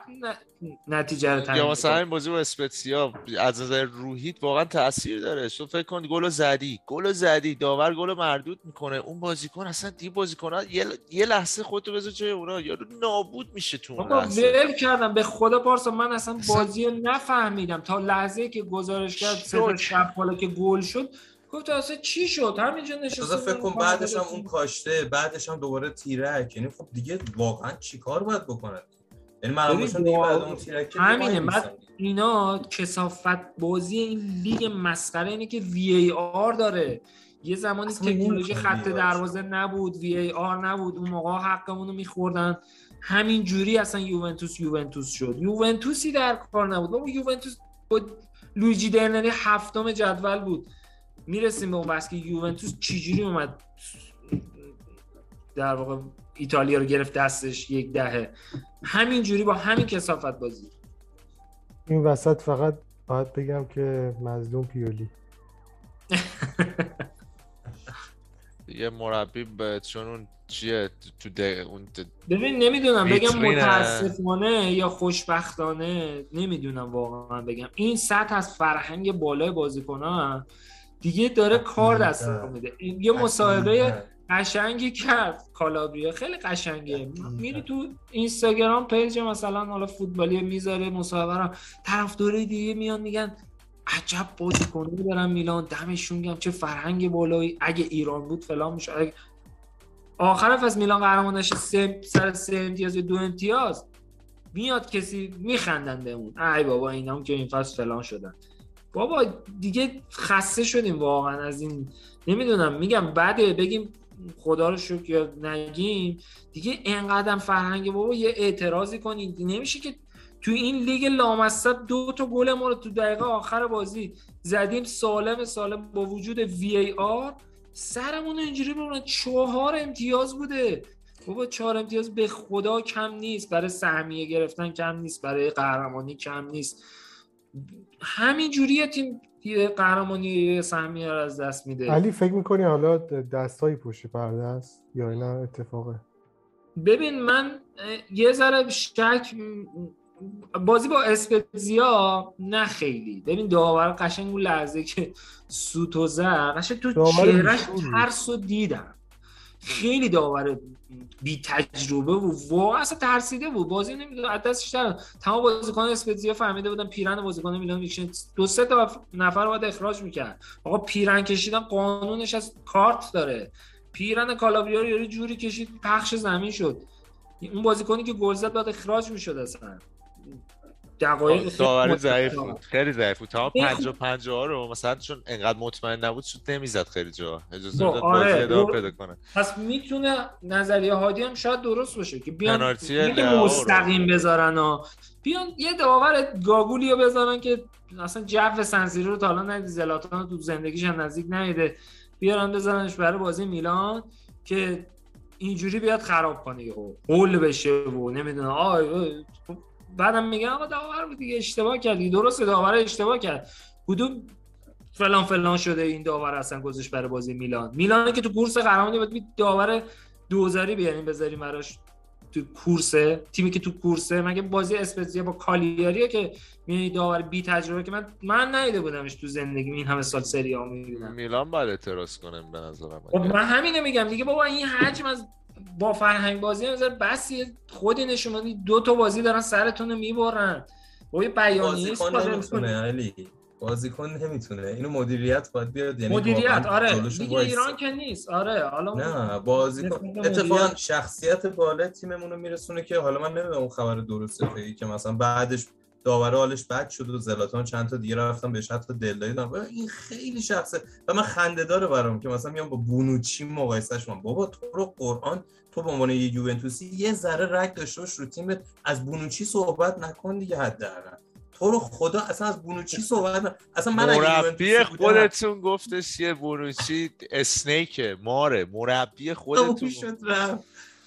نتیجه رو یا مثلا. این بازی با اسپتسیا از نظر روحیت واقعا تاثیر داره. تو فکر کن گل زدی گل زدی داور گل مردود می‌کنه. اون بازیکن اصلا دی بازیکن یه, یه لحظه خودتو بذار جای اونا. یارو نابود میشه تو اون ول کردم. به خدا پارسا من اصلا اصلا- بازی رو نفهمیدم. تا لحظه که گزارش کرد سه. شب بالا که گل شد گفت اصلا چی شد؟ همینجا نشسته فکر کن بعدش هم اون کاشته بعدش هم دوباره تیرک. یعنی خب دیگه واقعا چیکار باید بکنن یعنی من دیگه بعد اون تیرک همینه بعد اینا کسافت بازی این لیگ مسخره اینه که وی ای آر داره. یه زمانی تکنولوژی خط دروازه نبود وی ای آر نبود اون موقع حقمون رو میخوردن. همین جوری اصلا یوونتوس یوونتوس شد. یوونتوسی در کار نبود. بابا یوونتوس با لویجی درنری هفتم جدول بود. می‌رسیم به اون بحث که یوونتوس چجوری اومد در واقع ایتالیا رو گرفت دستش یک دهه؟ همین جوری با همین کسافت بازی. این وسط فقط باید بگم که مظلوم پیولی. یه مربی به چون اون چیه؟ تو ده اون ببین نمی‌دونم. بگم. متاسفانه یا خوشبختانه نمی‌دونم واقعا بگم. این سطح از فرهنگ بالای بازیکنان دیگه داره کار دست میده. یه مصاحبه قشنگی کرد کالابریا. خیلی قشنگه. میری تو اینستاگرام پیج مثلا حالا فوتبالی می‌ذاره مصاحبه رو طرفدارای دیگه میان میگن عجب بازیکنی دارن میلان دمشون گم چه فرهنگ بالایی. اگه ایران بود فلان میشه اگه... آخر فصل میلان قهرمان نشه سه سر سه امتیاز یا دو امتیاز میاد کسی میخندن بهمون ای بابا اینا هم که این فصل فلان شدن. بابا دیگه خسته شدیم واقعا از این. نمی‌دونم میگم بعده بگیم خدا رو شکر یا نگیم دیگه انقدر فرهنگ بابا یه اعتراضی کنید نمیشه که تو این لیگ لامصب دو تا گل ما رو تو دقیقه آخر بازی زدیم. سالم سالم با وجود وی ای آر سرمون اینجوری بمونن چهار امتیاز بوده. بابا چهار امتیاز به خدا کم نیست. برای سهمیه گرفتن کم نیست. برای قهرمانی کم نیست. همین جوریه تیم یه قهرمانی یه سهمیه رو از دست میده. علی فکر می‌کنی حالا دستایی پشت پرده است یا اینا اتفاقه؟ ببین من یه ذره شک بازی با اسپتزیا نه خیلی. ببین داور قشنگ اون لحظه که سوتو زد قشنگ تو چهرش ترس رو دیدم. خیلی داور بی تجربه و واقعا اصلا ترسیده بود. بازی نمی‌دونه از دستش در تمام بازیکن اسپتزیا فهمیده بودن پیرن بازیکن میلان می‌کشن دو سه تا نفر رو باید اخراج می‌کرد. آقا پیرن کشیدن قانونش از کارت داره. پیرن کالابریا رو جوری کشید پخش زمین شد. اون بازیکنی که گل زد باید اخراج می‌شد اصلا. دقایق داوری ضعیف بود. خیلی ضعیف بود. تمام 50 50 رو مثلا چون انقدر مطمئن نبود شد نمی‌زد خیلی جا. اجازه داد آره. بازی پیدا کنه. پس می‌تونه نظریه هادی هم شاید درست باشه که بیان مستقیم بذارن و بیان یه داور گاگولی رو بذارن که اصلا جو سنسیری رو تا حالا ندید زلاتان تو زندگیش هم نزدیک نیده بیارن بذارنش برای بازی میلان که اینجوری بیاد خراب کنه یهو. قول بشه و نمی‌دونم. آ بعدم میگن آقا داور بود دیگه اشتباه کردی. درست داور اشتباه کرد. کدوم فلان فلان شده این داور اصلا گذاشت برای بازی میلان؟ میلان که تو کورس قهرمانی بود داور دوزاری بیاریم بذاریم براش تو کورسه تیمی که تو کورسه مگه بازی اسپتزیا با کالیاریه که می داور بی تجربه که من من ندیده بودمش تو زندگی این همه سال سری ها می‌بینم میلان باید اعتراض کنم به نظرم. خب من همینو میگم دیگه بابا این حجم از با فرهنگ بازی نظر بس خودی نشون دو تا بازی دارن سرتون رو می‌برن. با یه بیانیه نمی‌تونه علی. بازیکن نمی‌تونه. اینو مدیریت باید بیاد. یعنی مدیریت آره. دیگه ایران که نیست. آره حالا نه بازیکن اتفاقا شخصیت بالا تیممون رو میرسونه که حالا من نمی‌دونم اون خبر درسته که مثلا بعدش داور حالش بد شد و زلاتان چند تا دیگه رفتم بهش حتی دل دادم این خیلی شخصه. و من خنده داره برام که مثلا میام با بونوچی مقایسهش من بابا تو رو قرآن تو به عنوان یه یوونتوسی یه ذره رگ داشته باش رو تیمت از بونوچی صحبت نکن دیگه حداقل. تو رو خدا اصلا از بونوچی صحبت اصلا من مربی خودتون گفتش یه بونوچی اسنیکه ماره. مربی خودتون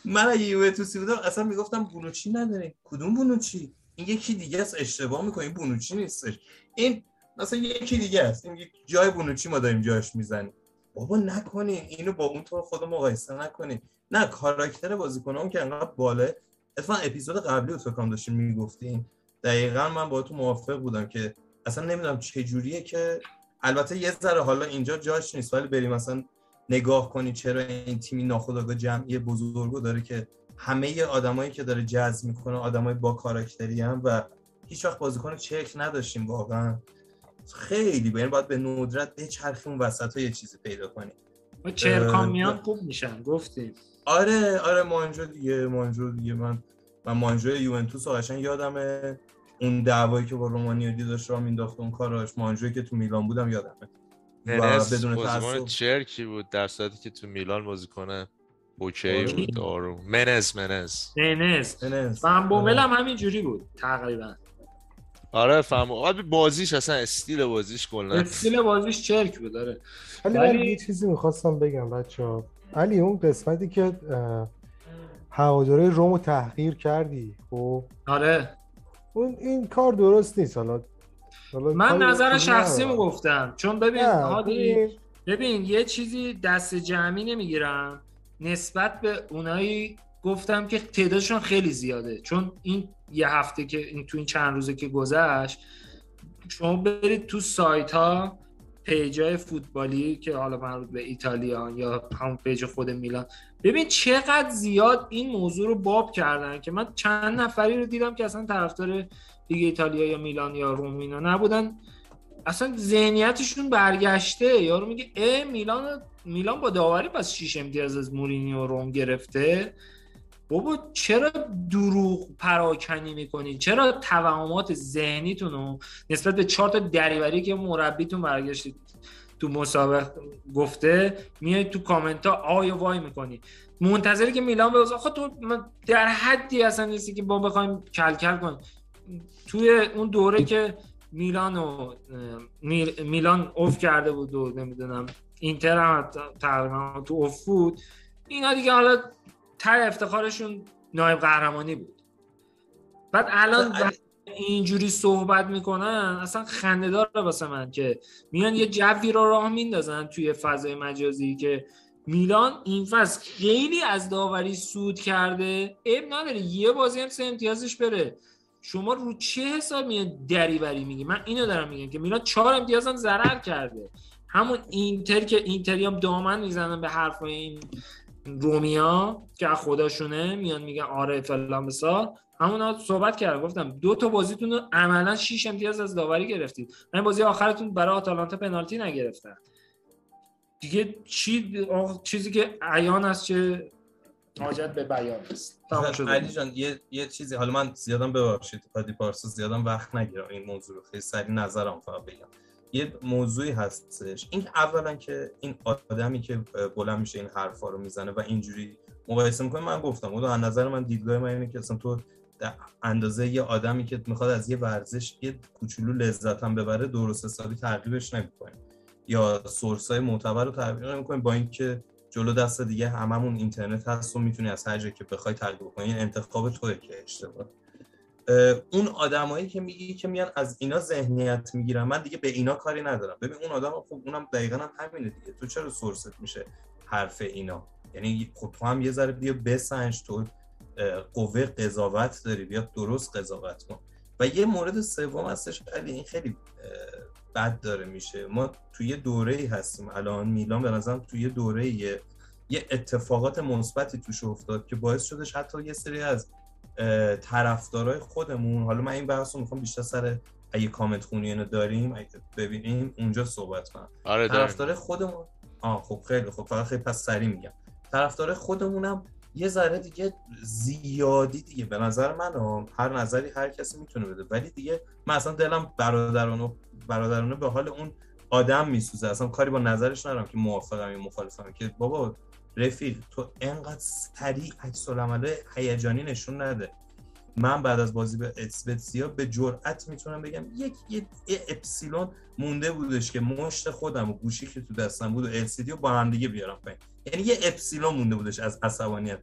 من اگه یوونتوسی بودم اصلا می‌گفتم بونوچی نداریم کدوم بونوچی؟ این یکی دیگه است اشتباه می‌کنی بونوچی نیستش. این مثلا یکی دیگه است. این جای بونوچی ما داریم جاش می‌زنیم. بابا نکنین. اینو با اون طور خود مقایسه نکنین. نه کاراکتر بازیکنام که انقدر باله. اتفاقا اپیزود قبلی فکر داشتیم می‌گفتیم دقیقا من با تو موافق بودم که اصلا نمی‌دونم چه جوریه که البته یه ذره حالا اینجا جاش نیست ولی بریم مثلا نگاه کنی چرا این تیمی ناخودآگاه جمعی بزرگو داره که همه آدمایی که داره جذب می‌کنه آدمای با کاراکتری هم و هیچ وقت بازیکن چک نداشتیم واقعا. خیلی باید باید به ندرت بچرخیم اون وسط یه چیزی پیدا کنیم. و چرکان میان خوب میشن گفتیم. آره آره مانجو دیگه مانجو دیگه. من من مانجو یوونتوس قشنگ یادمه. اون دعوایی که با رومانیادی داشت را مینداخت اون کاراش. مانجوی که تو میلان بودم یادمه. و بدون چرکی بود. در صورتی که تو میلان بازی کنه. اوکی بود آروم منز منز. منز. فهم بومل هم همین جوری بود تقریبا. آره فهم بازیش اصلا استیل بازیش کلا. استیل بازیش چرک بود داره ولی من یه چیزی می‌خواستم بگم بچه ها علی اون قسمتی که هواداره رومو تحقیر کردی خب؟ آره. اون این کار درست نیست حالا من نظر شخصی گفتم. چون ببین هادی ببین یه چیزی دست جمعی نمی‌گیرم. نسبت به اونایی گفتم که تعدادشون خیلی زیاده. چون این یه هفته که این تو این چند روزه که گذشت شما برید تو سایت ها پیجای فوتبالی که حالا مربوط به ایتالیا یا همون پیج خود میلان ببین چقدر زیاد این موضوع رو باب کردن که من چند نفری رو دیدم که اصلا طرفدار دیگه ایتالیا یا میلان یا روم اینا نبودن. اصلا ذهنیتشون برگشته. یارو میگه ای میلان میلان با داوری پس 6 امتیاز از مورینیو روم گرفته. بابا چرا دروغ پراکنی می‌کنید چرا توهمات ذهنیتون نسبت به چهار تا دریوری که مربیتون برگشتید تو مسابقه گفته میای تو کامنت ها آی وای می‌کنی؟ منتظری که میلان به آخه تو در حدی اصلا نیستی که با بخوایم کلکل کنیم. توی اون دوره که میلان و میلان اوف کرده بود و نمی‌دونم اینتر هم تقریبا تو اوف بود. اینا دیگه حالا تر افتخارشون نایب قهرمانی بود. بعد الان اینجوری صحبت می‌کنن اصلا خنده داره واسه من که میان یه جوی رو راه میندازن توی فضای مجازی که میلان این فصل خیلی از داوری سود کرده. اب نداره یه بازی هم سه امتیازش بره. شما رو چه حساب میاد دریوری میگی؟ من اینو دارم میگم که میلان چهار امتیاز هم ضرر کرده. همون اینتر که اینتری هم دامن می‌زنن به حرف این رومیا که خودشونه میان میگن آره فلان بسار همون صحبت کردم گفتم دو تا بازیتون رو عملا 6 امتیاز از داوری گرفتید. این بازی آخرتون برای آتالانتا پنالتی نگرفتن دیگه چی چیزی که عیان است چه حاجت به بیان است علی جان یه, یه چیزی حالا من زیادم ببخشید پادی پارسا زیادم وقت نگیرم این موضوع رو. خیلی سری نظرم فقط بگم. یه موضوعی هستش. این اولا که این آدمی که بلند میشه این حرفا رو می‌زنه و اینجوری مقایسه می‌کنه من گفتم و از نظر من دیدگاه من اینه که اصلا تو اندازه یه آدمی که می‌خواد از یه ورزش یه کوچولو لذت هم ببره درست حسابی ترغیبش نمی‌کنه. یا سورس های معتبر رو ترغیب نمی‌کنه با اینکه جلو دست دیگه هممون اینترنت هست و می‌تونی از هر جایی که بخوای ترغیب کنی این انتخاب توه که اشتباه. اون آدمایی که میگی که میان از اینا ذهنیت می‌گیرن من دیگه به اینا کاری ندارم. ببین اون آدم خب اونم دقیقا هم همینه دیگه. تو چرا سورست میشه حرف اینا؟ یعنی خب تو هم یه ذره بیا بسنج تو قوه قضاوت داری. بیا درست قضاوت کن. و یه مورد سوم هستش ولی این خیلی بد داره میشه. ما توی یه دوره ای هستیم. الان میلان به نظرم توی یه دوره یه, یه اتفاقات مثبتی توش افتاد که باعث شدش حتی یه سری از طرفدارای خودمون حالا من این بحث رو می‌خوام بیشتر سر اگه کامنت خونی اینو داریم اگه ببینیم اونجا صحبت کنم. آره طرفدار خودمون آه خب خیلی خب فقط خیلی پس سری میگم. طرفدار خودمونم یه ذره دیگه زیادی دیگه. به نظر من هر نظری هر کسی می‌تونه بده. ولی دیگه من اصلا دلم برادرانه برادرانه به حال اون آدم میسوزه. اصلا کاری با نظرش ندارم که موافقم یا مخالفم. که بابا رفیق تو انقدر سریع عکس العمل هیجانی نشون نده. من بعد از بازی به اسپتسیا به جرئت می‌تونم بگم یک یه اپسیلون مونده بودش که مشت خودم و گوشی که تو دستم بود و ال رو با هم دیگه بیارم پایین. یعنی یه اپسیلون مونده بودش از عصبانیت.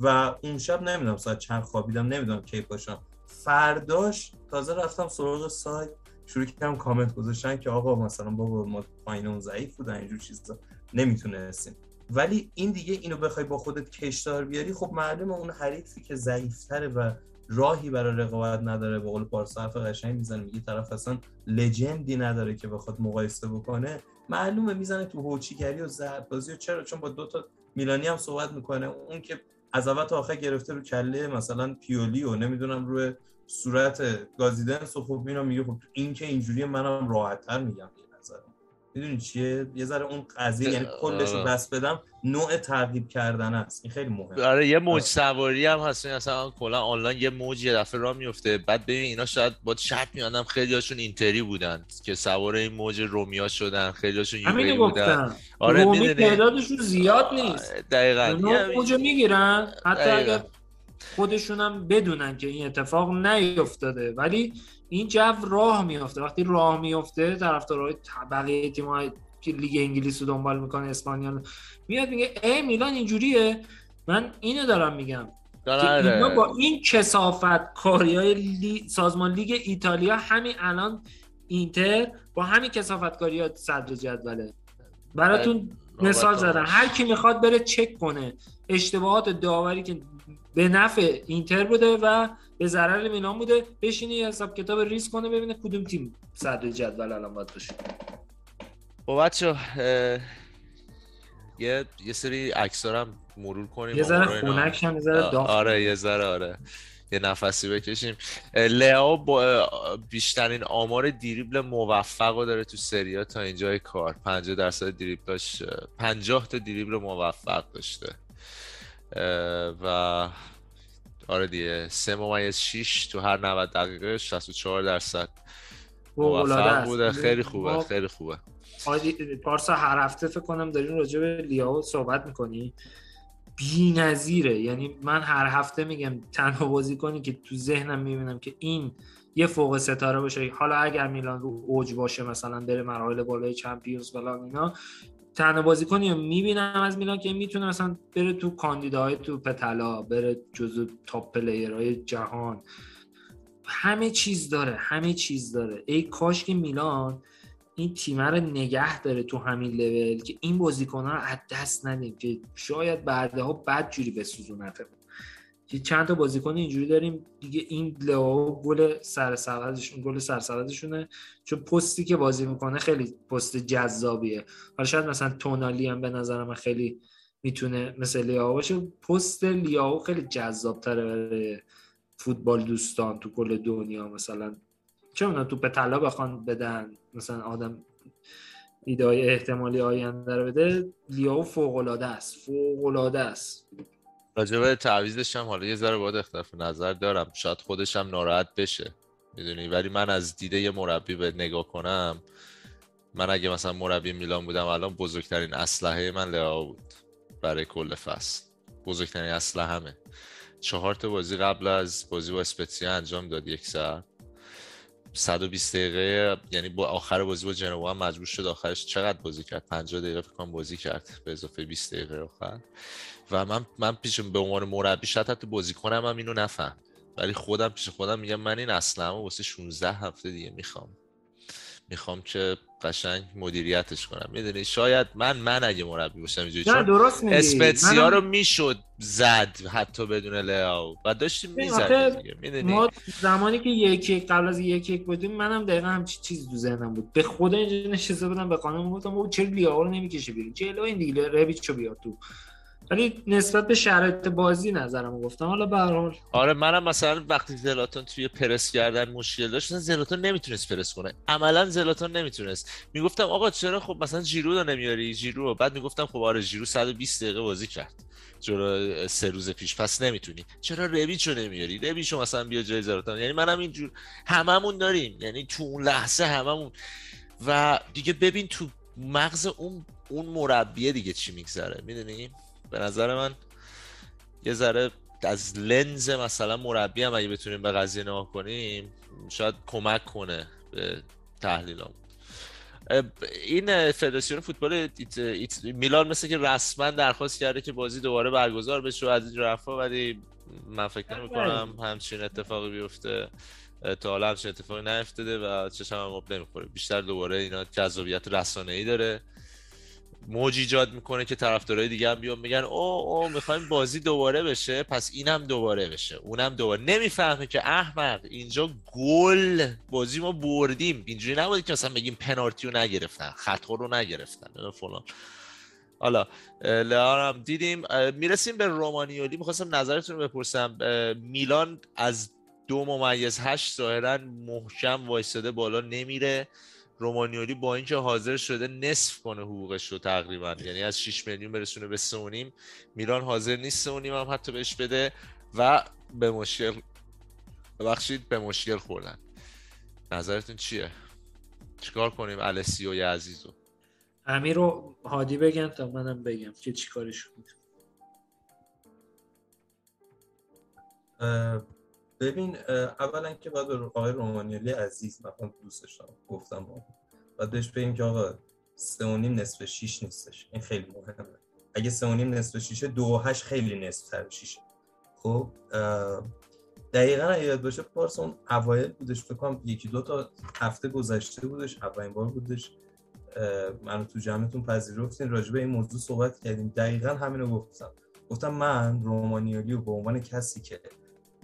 و اون شب نمی‌دونم ساعت چند خوابیدم نمی‌دونم کی پاشم. فرداش تازه رفتم سراغ سایت. شروع کردم کامنت گذاشتن که آقا مثلا بابا ما پایین اون ضعیف بودن اینجور چیزا نمی‌تونستیم. ولی این دیگه اینو بخوای با خودت کشدار بیاری خب معلومه اون حریفی که ضعیفتره و راهی برای رقابت نداره. به قول پارسا حرف قشنگ می‌زنه میگه طرف اصلا لجندی نداره که بخواد مقایسه بکنه. معلومه می‌زنه تو هوچیگری و بازی و چرا؟ چون با دو تا میلانی هم صحبت می‌کنه. اون که از اول تا آخر گرفته رو کله مثلا پیولی و نمی‌دونم روی صورت گازیدنس و خب میرم میگه خب این که اینجوری منم راحتتر میگم می‌دونی چیه؟ یه ذره اون قضیه یعنی کلش رو بس بدم نوع ترغیب کردن است. این خیلی مهمه. آره یه موج سواری هم هست. اصلا کلا آنلاین یه موج یه دفعه راه میفته بعد ببین اینا شاید با شب میادم خیلی هاشون اینتری بودن که سوار این موج رومیا شدن خیلی هاشون یووی بودن. آره رومی تعدادشون زیاد نیست. دقیقاً. موج می‌گیرن. حتی اگر خودشون هم بدونن که این اتفاق نیفتاده. ولی این جو راه میافته. وقتی راه میافته طرفدارای بقیه تیم‌های که لیگ انگلیس رو دنبال می‌کنه اسپانیا میاد میگه ای میلان اینجوریه؟ من اینو دارم میگم. که با این کسافت کاری های لی... سازمان لیگ ایتالیا همین الان اینتر با همین کسافت کاری ها صدر جدوله. براتون مثال زدم. هر کی می‌خواد بره چک کنه. اشتباهات داوری که به نفع اینتر بوده و به ضرر میلان بوده. بشینه یه حساب کتاب ریس کنه ببینه کدوم تیم صدر جدول الان باید باشه. خب بچه یه یه سری عکسارم مرور کنیم. یه ذره خونک هم یه ذره آره یه ذره آره. یه نفسی بکشیم. لئو با بیشترین آمار دریبل موفق رو داره تو سریا تا اینجای کار. 50 درصد دریبلش 50 تا دریبل موفق داشته. و آره دیگه سه ممیز 6 تو هر 90 دقیقه 64 درصد موفق بوده. خیلی خوبه خیلی خوبه. پارسا هر هفته فکر کنم داریم راجع به لیاو صحبت می‌کنی؟ بی نظیره یعنی من هر هفته میگم تنها بازی کنی که تو ذهنم می‌بینم که این یه فوق ستاره باشه. حالا اگر میلان رو اوج باشه مثلا بره مراحل بالای چمپیونز فلان اینا تنها بازیکنی رو می‌بینم از میلان که می‌تونه مثلا بره تو کاندیداهای تو پتلا بره جزو تاپ پلیرهای جهان. همه چیز داره همه چیز داره. ای کاش که میلان این تیم رو نگه داره تو همین لول که این بازیکن رو از دست ندیم که شاید بعدها بد جوری بسوزونتمون. که چند تا بازیکن اینجوری داریم دیگه این لئو گل سر سرحدشون گل سر چون پستی که بازی می‌کنه خیلی پست جذابیه. حالا شاید مثلا تونالی هم به نظر من خیلی می‌تونه مثل لیاو باشه. پست لیاو خیلی جذاب تره برای فوتبال دوستان تو کل دنیا مثلا. چه تو به طلا بخوان بدن مثلا آدم ایده احتمالی آینده رو بده. لیاو فوق العاده است فوق العاده است. راجبه تعویزش هم حالا یه ذره باید اختلاف نظر دارم. شاید خودش هم ناراحت بشه می‌دونی؟ ولی من از دیده یه مربی به نگاه کنم من اگه مثلا مربی میلان بودم الان بزرگترین اسلحه من لئا بود برای کل فصل. بزرگترین اسلحه همه چهار تا بازی قبل از بازی با اسپتسیا انجام داد یک سر. 120 دقیقه یعنی با آخر بازی با جنوا هم مجبور شد آخرش چقدر بازی کرد؟ 50 دقیقه فکر بازی کرد به اضافه 20 دقیقه آخر. و من من پیش به عنوان مربی شاید حتی بازی کنم هم اینو نفهم. ولی خودم پیش خودم میگم من این اصلا واسه 16 هفته دیگه می‌خوام. می‌خوام که قشنگ مدیریتش کنم. می‌دونی؟ شاید من من اگه مربی باشم اینجوری چون درست اسپتسیا رو می‌شد زد حتی بدون لئو و داشتیم می‌زد می‌دونی؟ ما زمانی که یک یک قبل از یک یک بودیم منم دقیقا هم چیز تو ذهنم بود. به خدا اینجا نشسته بودم به خانم گفتم او چرا لیاو رو نمی‌کشه بیرون؟ جلو این دیگه ربیچو بیار تو. ولی نسبت به شرایط بازی نظرم گفتم. حالا به حال. آره منم مثلا وقتی زلاتان توی پرس کردن مشکل داشت زلاتان نمی‌تونست پرس کنه. عملا زلاتان نمی‌تونست. می‌گفتم آقا چرا خب مثلا جیرو رو نمیاری؟ جیرو بعد می‌گفتم خب آره جیرو 120 دقیقه بازی کرد. جلو سه روز پیش؟ پس نمی‌تونی. چرا رویچو نمیاری؟ رویچو مثلا بیا جای زلاتان. یعنی منم اینجور هممون داریم. یعنی تو اون لحظه هممون. و دیگه ببین تو مغز اون اون مربیه دیگه چی میگذره. می‌دونی؟ به نظر من یه ذره از لنز مثلا مربی هم اگه بتونیم به قضیه نگاه کنیم شاید کمک کنه به تحلیلام. این فدراسیون فوتبال میلان مثل که رسما درخواست کرده که بازی دوباره برگزار بشه و از این رفا ولی من فکر نمی کنم همچین اتفاقی بیفته. تا حالا همچین اتفاقی نیفتاده و چشم هم نمی‌خوره. بیشتر دوباره اینا جذابیت رسانه ای داره. موج ایجاد می‌کنه که طرفدارای دیگه هم بیان میگن او او می‌خوایم بازی دوباره بشه. پس اینم دوباره بشه اونم دوباره. نمی‌فهمه که احمق اینجا گل بازی ما بردیم. اینجوری نبوده که مثلا بگیم پنالتی رو نگرفتن خطا رو نگرفتن. فلان. حالا هم دیدیم. می‌رسیم به رومانیولی. می‌خواستم نظرتون رو بپرسم. میلان از دو ممیز هشت ظاهرا محکم وایستاده بالا نمیره. رومانیولی با اینکه حاضر شده نصف کنه حقوقش رو تقریبا. یعنی از 6 میلیون برسونه به 3.5 میلان حاضر نیست 3.5 هم حتی بهش بده و به مشکل ببخشید به مشکل خوردن. نظرتون چیه؟ چیکار کنیم السیو عزیزو امیر رو هادی بگم تا منم بگم که چیکارش کنیم ببین اولا که باید آقای رومانیالی عزیز مثلا دوستش دارم گفتم با باید بهش بگیم که آقا سه و نیم نصف شیش نیستش. این خیلی مهمه. اگه سه و نیم نصف شیشه دو و هشت خیلی نصف تر شیشه. خب دقیقا اگه یاد باشه پارس اون اوایل بودش فکر کنم یکی دو تا هفته گذشته بودش اولین بار بودش. منو تو جمعتون پذیرفتین. راجبه این موضوع صحبت کردیم. دقیقا همینو گفتم. گفتم من رومانیالی به عنوان کسی که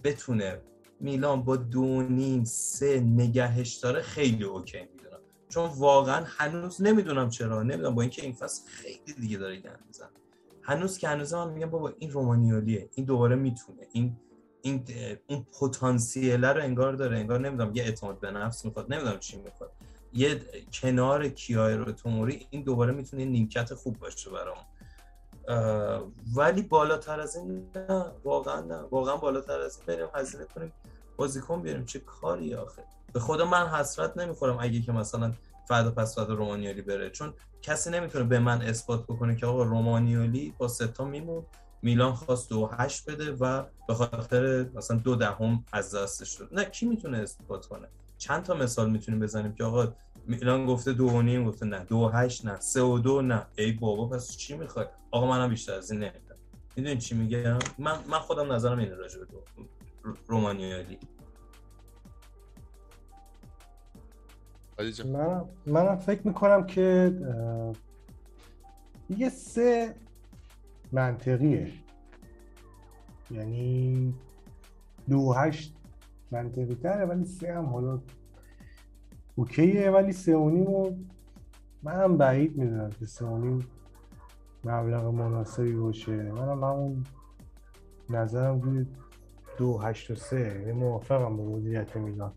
بتونه میلان با دو نیم سه نگهش داره خیلی اوکی می‌دونم. چون واقعا هنوز نمی‌دونم چرا نمی‌دونم با اینکه این فصل خیلی دیگه داره گند میزن هنوز که هنوز من میگم بابا این رومانیالیه این دوباره می‌تونه. این این اون پتانسیل رو انگار داره انگار نمی‌دونم یه اعتماد به نفس می‌خواد نمی‌دونم چی می‌خواد. یه کنار کیای رو توموری این دوباره می‌تونه نیمکت خوب باشه برام ولی بالاتر از این نه واقعا نه. واقعا بالاتر از این بریم هزینه کنیم بازیکن بیاریم. چه کاری آخه؟ به خدا من حسرت نمی‌خورم اگه که مثلا فردا پس فردا رومانیالی بره. چون کسی نمی‌تونه به من اثبات بکنه که آقا رومانیالی با ستا میمون. میلان خواست دو هشت بده و به خاطر مثلا دو دهم از دستش شد نه کی می‌تونه اثبات کنه؟ چند تا مثال می‌تونیم بزنیم که آقا میلان گفته دو و نیم گفته نه. دو هشت نه. سه و دو نه. ای بابا پس چی می‌خوای؟ آقا منم بیشتر از این نمیدم می‌دونی چی میگم؟ من من خودم نظرم اینه راجع به رومانیالی من منم فکر می‌کنم که یه سه منطقیه. یعنی دو هشت منطقی تره ولی سه هم حالا اوکیه ولی سه و من هم بعید می‌دونم که سه مبلغ مناسبی باشه. منم همون نظرم روی دو هشت و سه یعنی موافقم با مدیریت میلان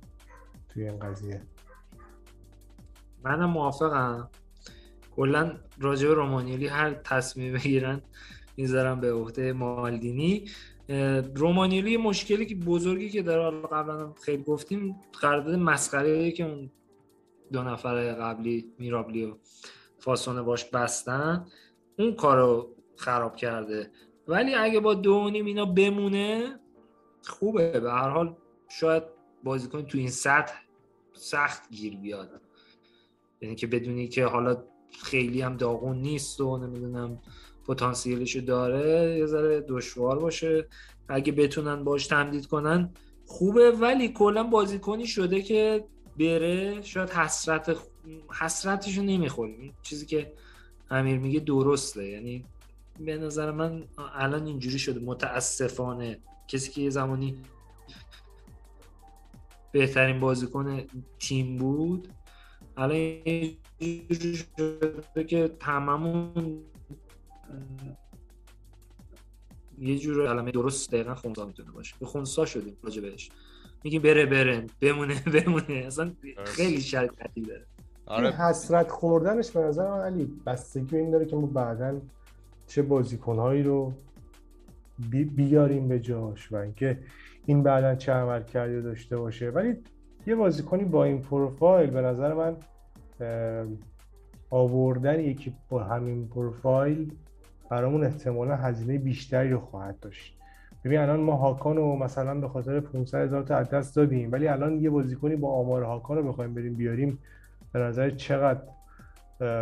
توی این قضیه. منم موافقم. کلا راجع به رومانیالی هر تصمیم بگیرن می‌ذارم به عهده مالدینی. رومانیالی مشکلی که بزرگی که داره قبلا خیلی گفتیم قرارداد مسخره که اون دو نفر قبلی میرابلی و فاسونه باش بستن اون کارو خراب کرده. ولی اگه با دو نیم اینا بمونه خوبه. به هر حال شاید بازیکن تو این سطح سخت گیر بیاد. یعنی که بدونی که حالا خیلی هم داغون نیست و نمی‌دونم پتانسیلشو داره یه ذره دشوار باشه. اگه بتونن باش تمدید کنن خوبه. ولی کلا بازیکنی شده که بره شاید حسرت حسرتشو نمی‌خوریم. چیزی که امیر میگه درسته. یعنی به نظر من الان اینجوری شده. متاسفانه. کسی که یه زمانی بهترین بازیکن تیم بود الان شده که تمامون یه جور کلمه درست دقیقا خونسا می‌تونه باشه. به خونسا شدیم راجع بهش. میگیم بره بره. بمونه [laughs] بمونه. اصلا خیلی شرکتی داره. آره. حسرت خوردنش به نظر من علی بستگی این داره که ما بعدا چه بازیکنهایی رو بیاریم به جاش و اینکه این بعدا چه عمل کرده داشته باشه. ولی یه بازیکنی با این پروفایل به نظر من آوردن یکی با همین پروفایل برامون احتمالا هزینه بیشتری رو خواهد داشت. ببین الان ما هاکان رو مثلا به خاطر 500 هزار تا دست دادیم ولی الان یه بازیکنی با آمار هاکان رو بخوایم بریم بیاریم به نظر چقدر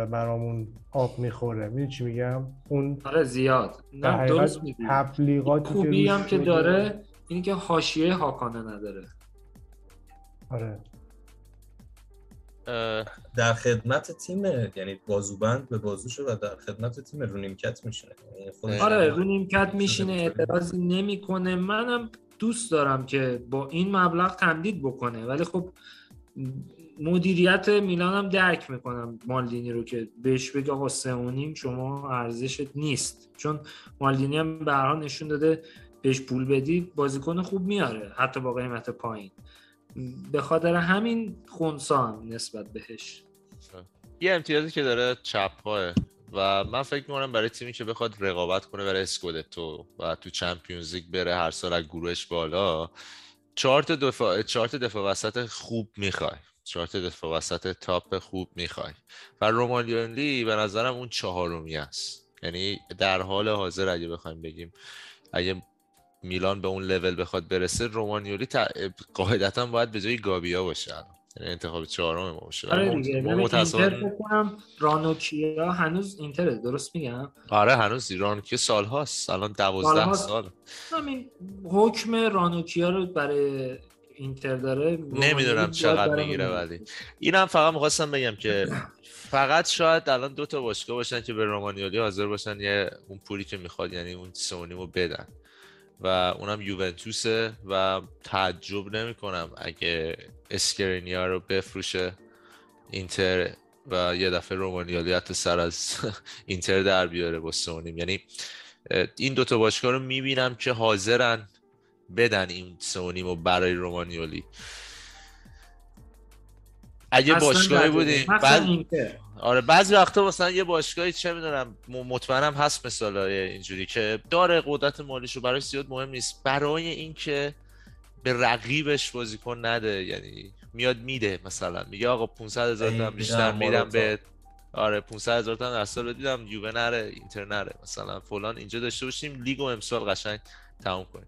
برامون آب می‌خوره. می‌دونی چی میگم؟ اون آره زیاد. نه درست میگی. تبلیغاتی خوبی هم که داره اینی که حاشیه هاکانه نداره. آره. در خدمت تیم یعنی بازوبند به بازوشه و در خدمت تیم رو نیمکت میشینه. یعنی آره رو نیمکت میشینه اعتراضی نمی‌کنه. منم دوست دارم که با این مبلغ تمدید بکنه. ولی خب مدیریت میلان هم درک می‌کنم مالدینی رو که بهش بگه آقا سه شما ارزشت نیست. چون مالدینی هم به نشون داده بهش پول بدی بازیکن خوب میاره حتی با قیمت پایین. به خاطر همین خونسان نسبت بهش. یه امتیازی که داره چپ و من فکر می‌کنم برای تیمی که بخواد رقابت کنه برای اسکودتو و تو چمپیونز لیگ بره هر سال از گروهش بالا چارت دفاع چارت دفاع وسط خوب می‌خوای. چارت دفاع وسط تاپ خوب می‌خوای. و رومانیالی به نظرم اون چهارمی است. یعنی در حال حاضر اگه بخوایم بگیم اگه میلان به اون لول بخواد برسه رومانیولی تا... قاعدتا باید به جای گابیا باشه یعنی انتخاب چهارم ما باشه. آره دیگه. متأسفانه رانوکیا هنوز اینتر درست میگم؟ آره هنوز رانوکیا سال هاست الان 12 سال. همین حکم رانوکیا رو برای اینتر داره. نمی‌دونم چقدر می‌گیره ولی. اینم فقط می‌خواستم بگم که [clears throat] فقط شاید الان دو تا باشگاه باشن که به رومانیولی حاضر باشن یه اون پولی که می‌خواد یعنی اون سونیمو بدن. و اونم یوونتوسه و تعجب نمی کنم اگه اسکرینیا رو بفروشه اینتر و یه دفعه رومانیالی حتی سر از [laughs] اینتر در بیاره با سونیم یعنی این دوتا باشگاه رو می‌بینم که حاضرن بدن این سونیم و برای رومانیالی. اگه باشگاهی بودیم بعد آره بعضی وقتا مثلا یه باشگاهی چه می‌دونم مطمئنم هست مثال اینجوری که داره قدرت مالیشو برای زیاد مهم نیست. برای اینکه به رقیبش بازیکن نده یعنی میاد میده مثلا. میگه آقا 500 هزار تا بیشتر میدم به آره 500 هزار تا در سال دیدم. یووه نره اینتر نره. مثلا فلان اینجا داشته باشیم لیگو امسال قشنگ تموم کنیم.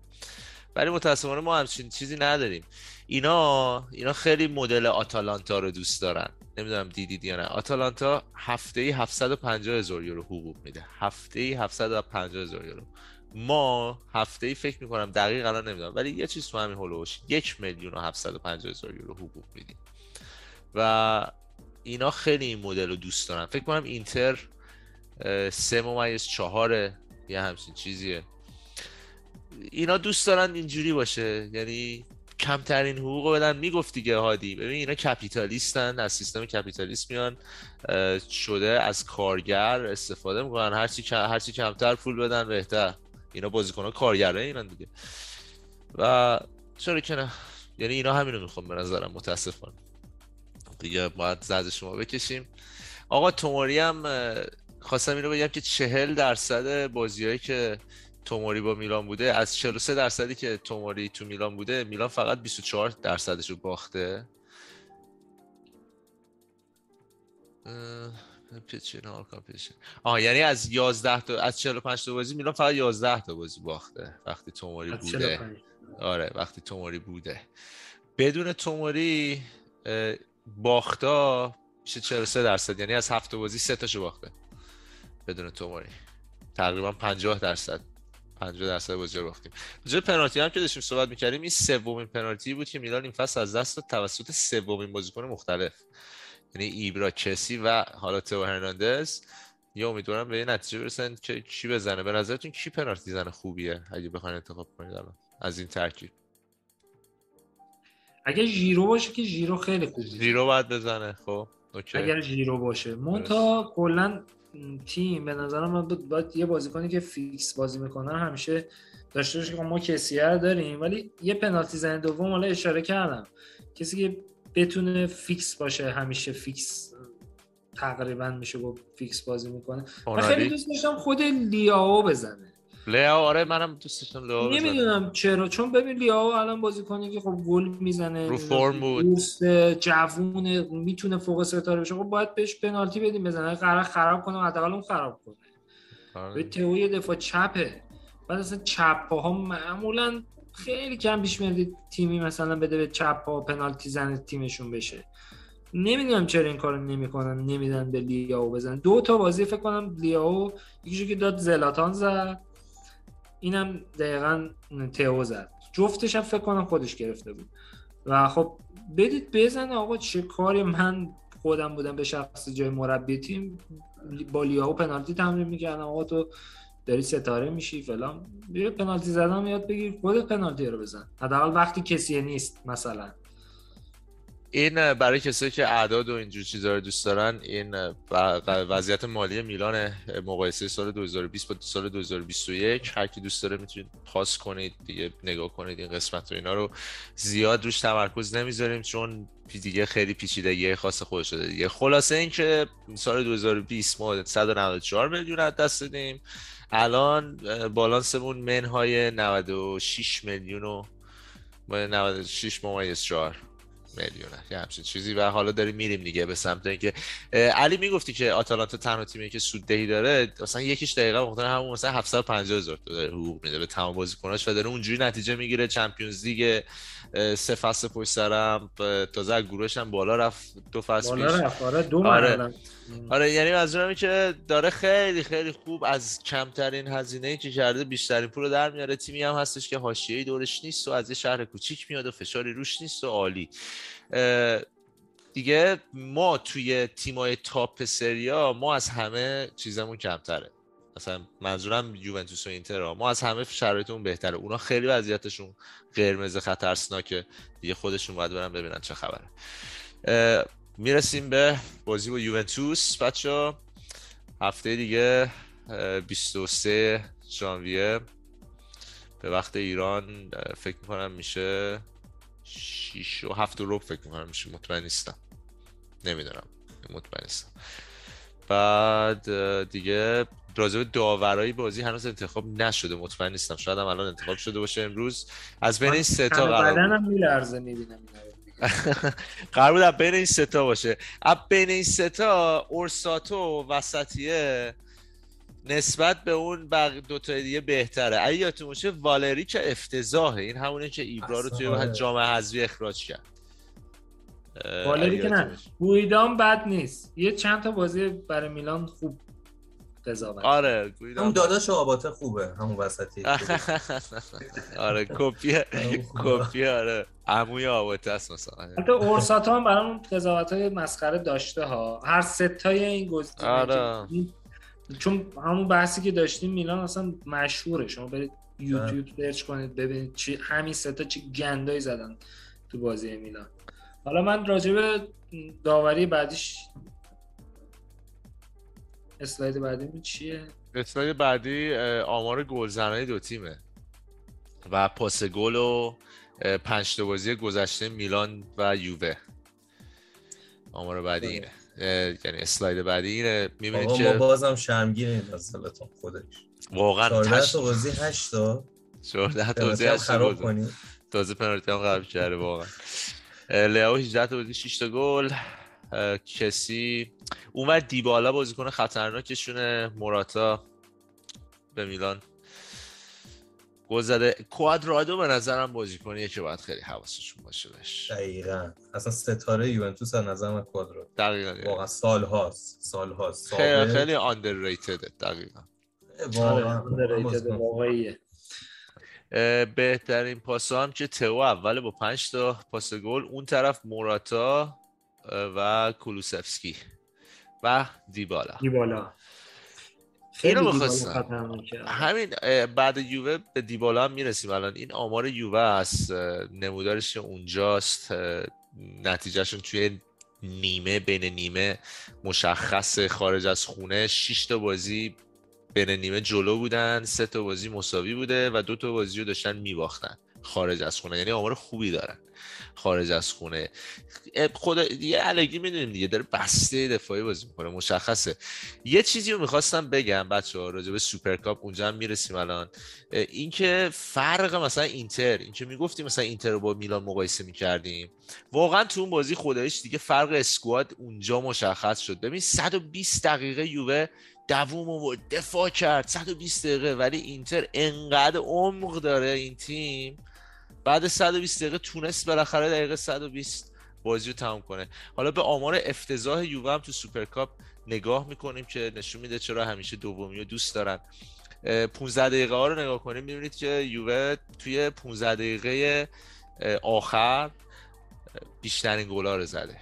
ولی متاسفانه ما همچین چیزی نداریم. اینا اینا خیلی مدل آتالانتا رو دوست دارن. نمی‌دونم دیدید یا نه. آتالانتا هفته ای 750 هزار یورو حقوق میده. هفته ای 750 هزار یورو. ما هفته ای فکر می‌کنم دقیق الان نمی‌دونم ولی یه چیز تو همین هولوش یک میلیون و 750 هزار یورو حقوق میدیم. و اینا خیلی این مدل رو دوست دارن. فکر کنم اینتر سه ممیز چهاره یه همچین چیزیه. اینا دوست دارن اینجوری باشه. یعنی کمترین حقوق بدن. می‌گفت دیگه هادی ببین اینا کپیتالیستن از سیستم کپیتالیست میان شده از کارگر استفاده می‌کنن. هرچی هرچی کمتر پول بدن بهتر. اینا بازیکن کارگره اینا دیگه. و چرا که نه. یعنی اینا همینو می‌خوام به نظرم متاسفانه. دیگه باید زد شما بکشیم. آقا توموری هم خواستم این رو بگم که چهل درصد بازیهایی که توموری با میلان بوده از 43 درصدی که توموری تو میلان بوده میلان فقط 24 درصدش رو باخته. آه یعنی از 11 تا از 45 تا بازی میلان فقط 11 تا بازی باخته وقتی توموری بوده. آره وقتی توموری بوده. بدون توموری باختا میشه 43 درصد یعنی از هفت بازی سه تاشو باخته بدون توموری. تقریبا 50 درصد. 50 درصد بازی رو باختیم. جو پنالتی هم که داشتیم صحبت می‌کردیم این سومین پنالتی بود که میلان این فصل از دست توسط سومین بازیکن مختلف یعنی ایبرا کسیه و حالا تئو هرناندز. یه امیدوارم به این نتیجه برسن که کی بزنه. به نظرتون کی پنالتی زنه خوبیه اگه بخواید انتخاب کنید الان؟ از این ترکیب. اگه ژیرو باشه که ژیرو خیلی خوبه ژیرو باید بزنه خب. okay. اگر ژیرو باشه. منتها کلا تیم به نظرم من باید یه بازیکنی که فیکس بازی می‌کنن همیشه داشته باشه که ما کسیه داریم. ولی یه پنالتی زن دوم حالا اشاره کردم. کسی که بتونه فیکس باشه همیشه فیکس تقریبا میشه گفت فیکس بازی می‌کنه. خیلی دوست داشتم خود لیاو بزنه. لیاو آره منم داشتم لیاو نمی‌دونم چرا چون ببین لیاو الان بازیکنی که خب گل می‌زنه رو فرم بود. جوونه می‌تونه فوق ستاره بشه. خب باید بهش پنالتی بدیم بزنه. قرار خراب کنه حداقل اون خراب کنه. آره. به تئوی دفاع چپه. بعد اصلا چپ ها معمولا خیلی کم پیش میاد تیمی مثلا بده به چپ ها پنالتی زن تیمشون بشه. نمی‌دونم چرا این کارو نمی‌کنن نمیدن به لیاو بزنن. دو تا بازی فکر کنم لیاو یکیشو که داد زلاتان زد. اینم دقیقا تئو زد. جفتش هم فکر کنم خودش گرفته بود. و خب بدید بزنه آقا چه کاری من خودم بودم به شخص جای مربی تیم با لیاو پنالتی تمرین می‌کردم. آقا تو داری ستاره میشی فلان. بیا پنالتی زدن یاد بگیر. خود پنالتی رو بزن. حداقل وقتی کسی نیست مثلا. این برای کسایی که اعداد و اینجور چیزا رو دوست دارن این وضعیت مالی میلان مقایسه سال 2020 با سال 2021 هر کی دوست داره می‌تونید پاس کنید دیگه نگاه کنید این قسمت رو اینا رو زیاد روش تمرکز نمی‌ذاریم چون دیگه خیلی پیچیدگی خاص خودش شده دیگه. خلاصه اینکه سال 2020 ما 194 میلیون از دست دادیم. الان بالانسمون منهای 96 میلیون و 96 ممیز 4 میلیونه یه همچین چیزی. و حالا داریم میریم دیگه به سمت اینکه علی می‌گفتی که آتالانتا تنها تیمی که سود دهی داره مثلا یکیش دقیقا مقدار همون مثلا 750 هزار دلار حقوق میده به تمام بازیکناش و داره اونجوری نتیجه می‌گیره چمپیونز لیگ سه فصل پشت سرم تازه گروهش هم بالا رفت دو فصل بالا رفت آره دو آره. آره یعنی منظورم که داره خیلی خیلی خوب از کمترین هزینه ای که کرده بیشترین پول رو در میاره. تیمی هم هستش که حاشیه‌ای دورش نیست و از یه شهر کوچیک میاد و فشاری روش نیست و عالی. دیگه ما توی تیمای تاپ سریا ما از همه چیزمون کمتره. مثلا منظورم یوونتوس و اینتر ما از همه شرایطمون بهتره. اونا خیلی وضعیتشون قرمز خطرناکه دیگه خودشون باید برن ببینن چه خبره. می‌رسیم به بازی با یوونتوس. بچه هفته دیگه 23 ژانویه. به وقت ایران فکر می‌کنم میشه 6 و 7 و فکر می‌کنم میشه. مطمئن نیستم. نمی‌دونم. مطمئن نیستم. بعد دیگه راجع داورای بازی هنوز انتخاب نشده مطمئن نیستم. شاید هم الان انتخاب شده باشه امروز. از بین این سه تا قرار بدنم میلرزه می‌بینم [laughs] قرار بود بین این ستا باشه. اب بین این ستا اورساتو وسطیه نسبت به اون بق دو دیگه بهتره. اگه یادتون باشه والری که افتضاحه. این همونه که ایبرا رو توی. جام حذفی اخراج کرد. والری که نه. گویدان بد نیست. یه چند تا بازی برای میلان خوب قضاوت. آره گویدان داداش آباته خوبه همون وسطی. [laughs] آره کپی کپی آره. عموی آواته است مثلا. البته اورساتا هم برامون قضاوت های مسخره داشته ها. هر ستای این گزینه آره. چون همون بحثی که داشتیم میلان اصلا مشهوره. شما برید یوتیوب سرچ کنید ببینید چی همین ستا چه گندایی زدن تو بازی میلان. حالا من راجع به داوری بعدیش اسلاید بعدی چیه؟ اسلاید بعدی آمار گلزنهای دو تیمه. و پاس گل و پنج تا بازی گذشته میلان و یووه. آمار بعدی اینه. یعنی اسلاید بعدی اینه. می‌بینید آقا ما که بازم شرمگینیم از حالتون خودش. واقعا 14 تش... تا بازی 8 تا. 14 تا بازی هم هشت خراب گل. کنیم تازه پنالتی هم خراب کرده واقعا. لئو 18 تا بازی 6 تا گل. کسی اونور دیبالا بازیکن خطرناکشونه موراتا به میلان. گل زده. کوادرادو به نظرم بازیکنیه که باید خیلی حواسشون باشه بهش. دقیقا. اصلا ستاره یوونتوس از نظر من کوادرو دقیقا. واقعا سال هاست سال هاست خیلی خیلی underrated دقیقا واقعا. underrated واقعیه. بهترین پاس هم که تو اول با 5 تا پاس گل. اون طرف موراتا و کولوسفسکی. و دیبالا. دیبالا. می‌خواستم. خطرناکه. همین بعد یووه به دیبالا هم می‌رسیم الان. این آمار یووه است. نمودارش اونجاست. نتیجهشون توی نیمه بین نیمه مشخص خارج از خونه. 6 تا بازی بین نیمه جلو بودن سه تا بازی مساوی بوده و دو تا بازی رو داشتن میباختن. خارج از خونه یعنی آمار خوبی دارن. خارج از خونه. خدا دیگه الگری می‌دونیم دیگه داره بسته دفاعی بازی می‌کنه مشخصه. یه چیزی رو می‌خواستم بگم بچه ها راجع به سوپرکاپ اونجا هم می‌رسیم الان. اینکه فرق مثلا اینتر اینکه می‌گفتیم مثلا اینتر رو با میلان مقایسه می‌کردیم. واقعا تو اون بازی خداییش دیگه فرق squad اونجا مشخص شد. ببین 120 دقیقه یووه دووم آورد دفاع کرد 120 دقیقه ولی اینتر انقدر عمق داره این تیم. بعد 120 دقیقه تونست بالاخره دقیقه 120 بازی رو تمام کنه. حالا به آمار افتضاح یووه هم تو سوپرکاپ نگاه می‌کنیم که نشون میده چرا همیشه دومی رو دوست دارن. اه، 15 دقیقه ها رو نگاه کنیم می‌بینید که یووه توی 15 دقیقه آخر بیشترین گل رو زده.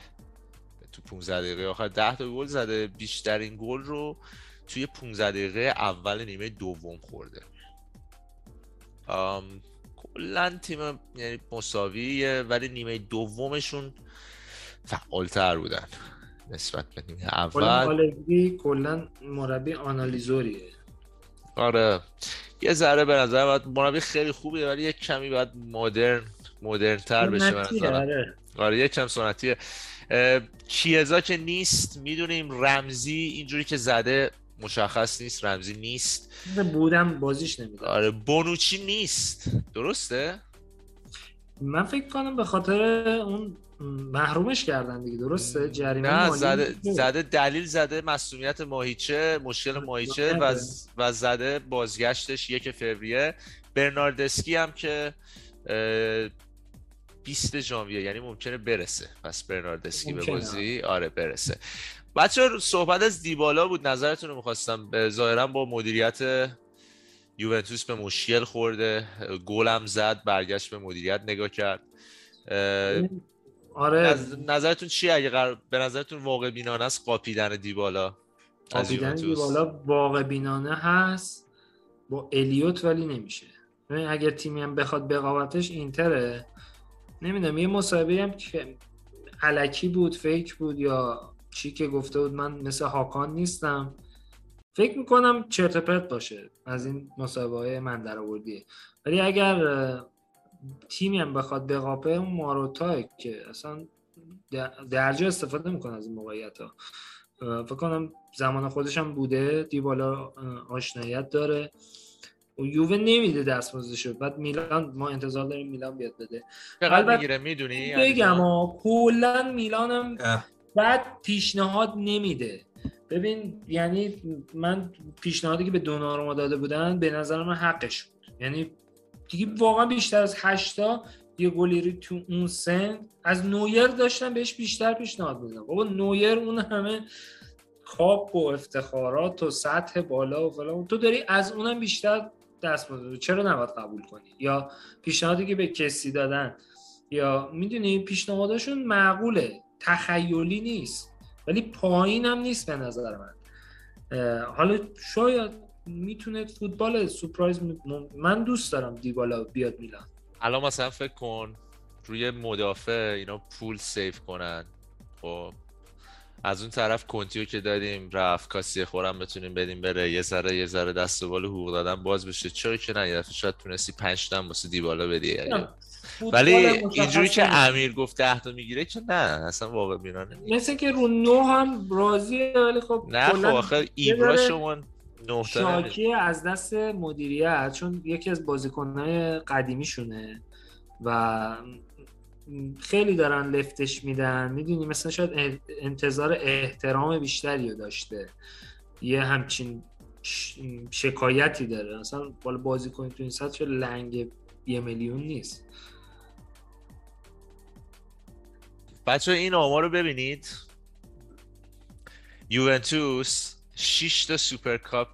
تو 15 دقیقه آخر 10 تا گل زده بیشترین گل رو توی 15 دقیقه اول نیمه دوم خورده. کلا تیم یعنی مساویه ولی نیمه دومشون فعالتر بودن نسبت به نیمه اول. کلا مربی آنالیزوریه. آره. یه ذره به نظر باید مربی خیلی خوبیه ولی یک کمی باید مدرن مدرن تر بشه آره. آره یک کم سنتیه. اه، کیزا که نیست می‌دونیم رمزی اینجوری که زده مشخص نیست رمزی نیست. بودم بازیش نمی‌داد آره بونوچی نیست. درسته؟ من فکر کنم به خاطر اون محرومش کردن دیگه درسته؟ جریمه نه مالی زده. زده دلیل زده مسئولیت ماهیچه مشکل ماهیچه و, و زده بازگشتش یک فوریه. برناردسکی هم که اه، 20 ژانویه یعنی ممکنه برسه. پس برناردسکی به. بازی آره برسه. بچه صحبت از دیبالا بود. نظرتون رو می‌خواستم. ظاهرا با مدیریت یوونتوس به مشکل خورده. گلم زد برگشت به مدیریت نگاه کرد. آره. نظ- نظرتون چیه؟ اگه قرار... به نظرتون واقع بینانه است قاپیدن دیبالا؟ یوونتوس. دیبالا واقع بینانه هست. با الیوت ولی نمیشه. اگر تیمی هم بخواد بقاوتش اینتره. نمی‌دونم یه مصاحبه هم که علکی بود فیک بود یا چی که گفته بود من مثل هاکان نیستم. فکر می‌کنم چرت و پرت باشه از این های من در آوردیه ولی اگر تیمی هم بخواد بقاپه اون ماروتا که اصلا در- درجا استفاده می‌کنه از این موقعیت ها فکر کنم زمان خودش هم بوده دیبالا آشنایت داره. و یووه نمیده دستمزدشو بعد میلان ما انتظار داریم میلان بیاد بده. چقدر البته می‌گیره؟ می‌دونی؟ بگم کلا میلانم اه. بعد پیشنهاد نمیده. ببین یعنی من پیشنهادی که به دوناروما داده بودن به نظر من حقش بود. یعنی دیگه واقعا بیشتر از هشتا یه گلیری تو اون سن از نویر داشتن بهش بیشتر پیشنهاد میدن بابا نویر اون همه کاپ و افتخارات و سطح بالا و فلان. تو داری از اونم بیشتر دست بزنی چرا نباید قبول کنی؟ یا پیشنهادی که به کسی دادن. یا می‌دونی پیشنهاداشون معقوله. تخیلی نیست. ولی پایین هم نیست به نظر من. حالا شاید می‌تونه فوتبال سورپرایز من دوست دارم دیبالا بیاد میلان. الان مثلا فکر کن روی مدافع اینا پول سیف کنن. خب از اون طرف کنتیو که دادیم رفت کاسی خورم بتونیم بدیم بره. یه ذره یه ذره دست و بال حقوق دادن باز بشه. چرا که نه؟ یه شاید تونستی 5 تا واسه دیبالا بدی. ولی اینجوری که. امیر گفت 10 تا می‌گیره که نه اصلا واقع بینانه مثل که رو نو هم راضیه ولی خب نه خب یه ایبرا شما 9 تا نمی‌ده. شاکی از دست مدیریت چون یکی از بازیکنهای قدیمیشونه و خیلی دارن لفتش میدن. می‌دونی مثلا شاید انتظار احترام بیشتری رو داشته. یه همچین شکایتی داره. مثلا بالا بازیکن تو این سطح لنگ یه میلیون نیست. بچه این آمار رو ببینید. یوونتوس 6 تا سوپرکاپ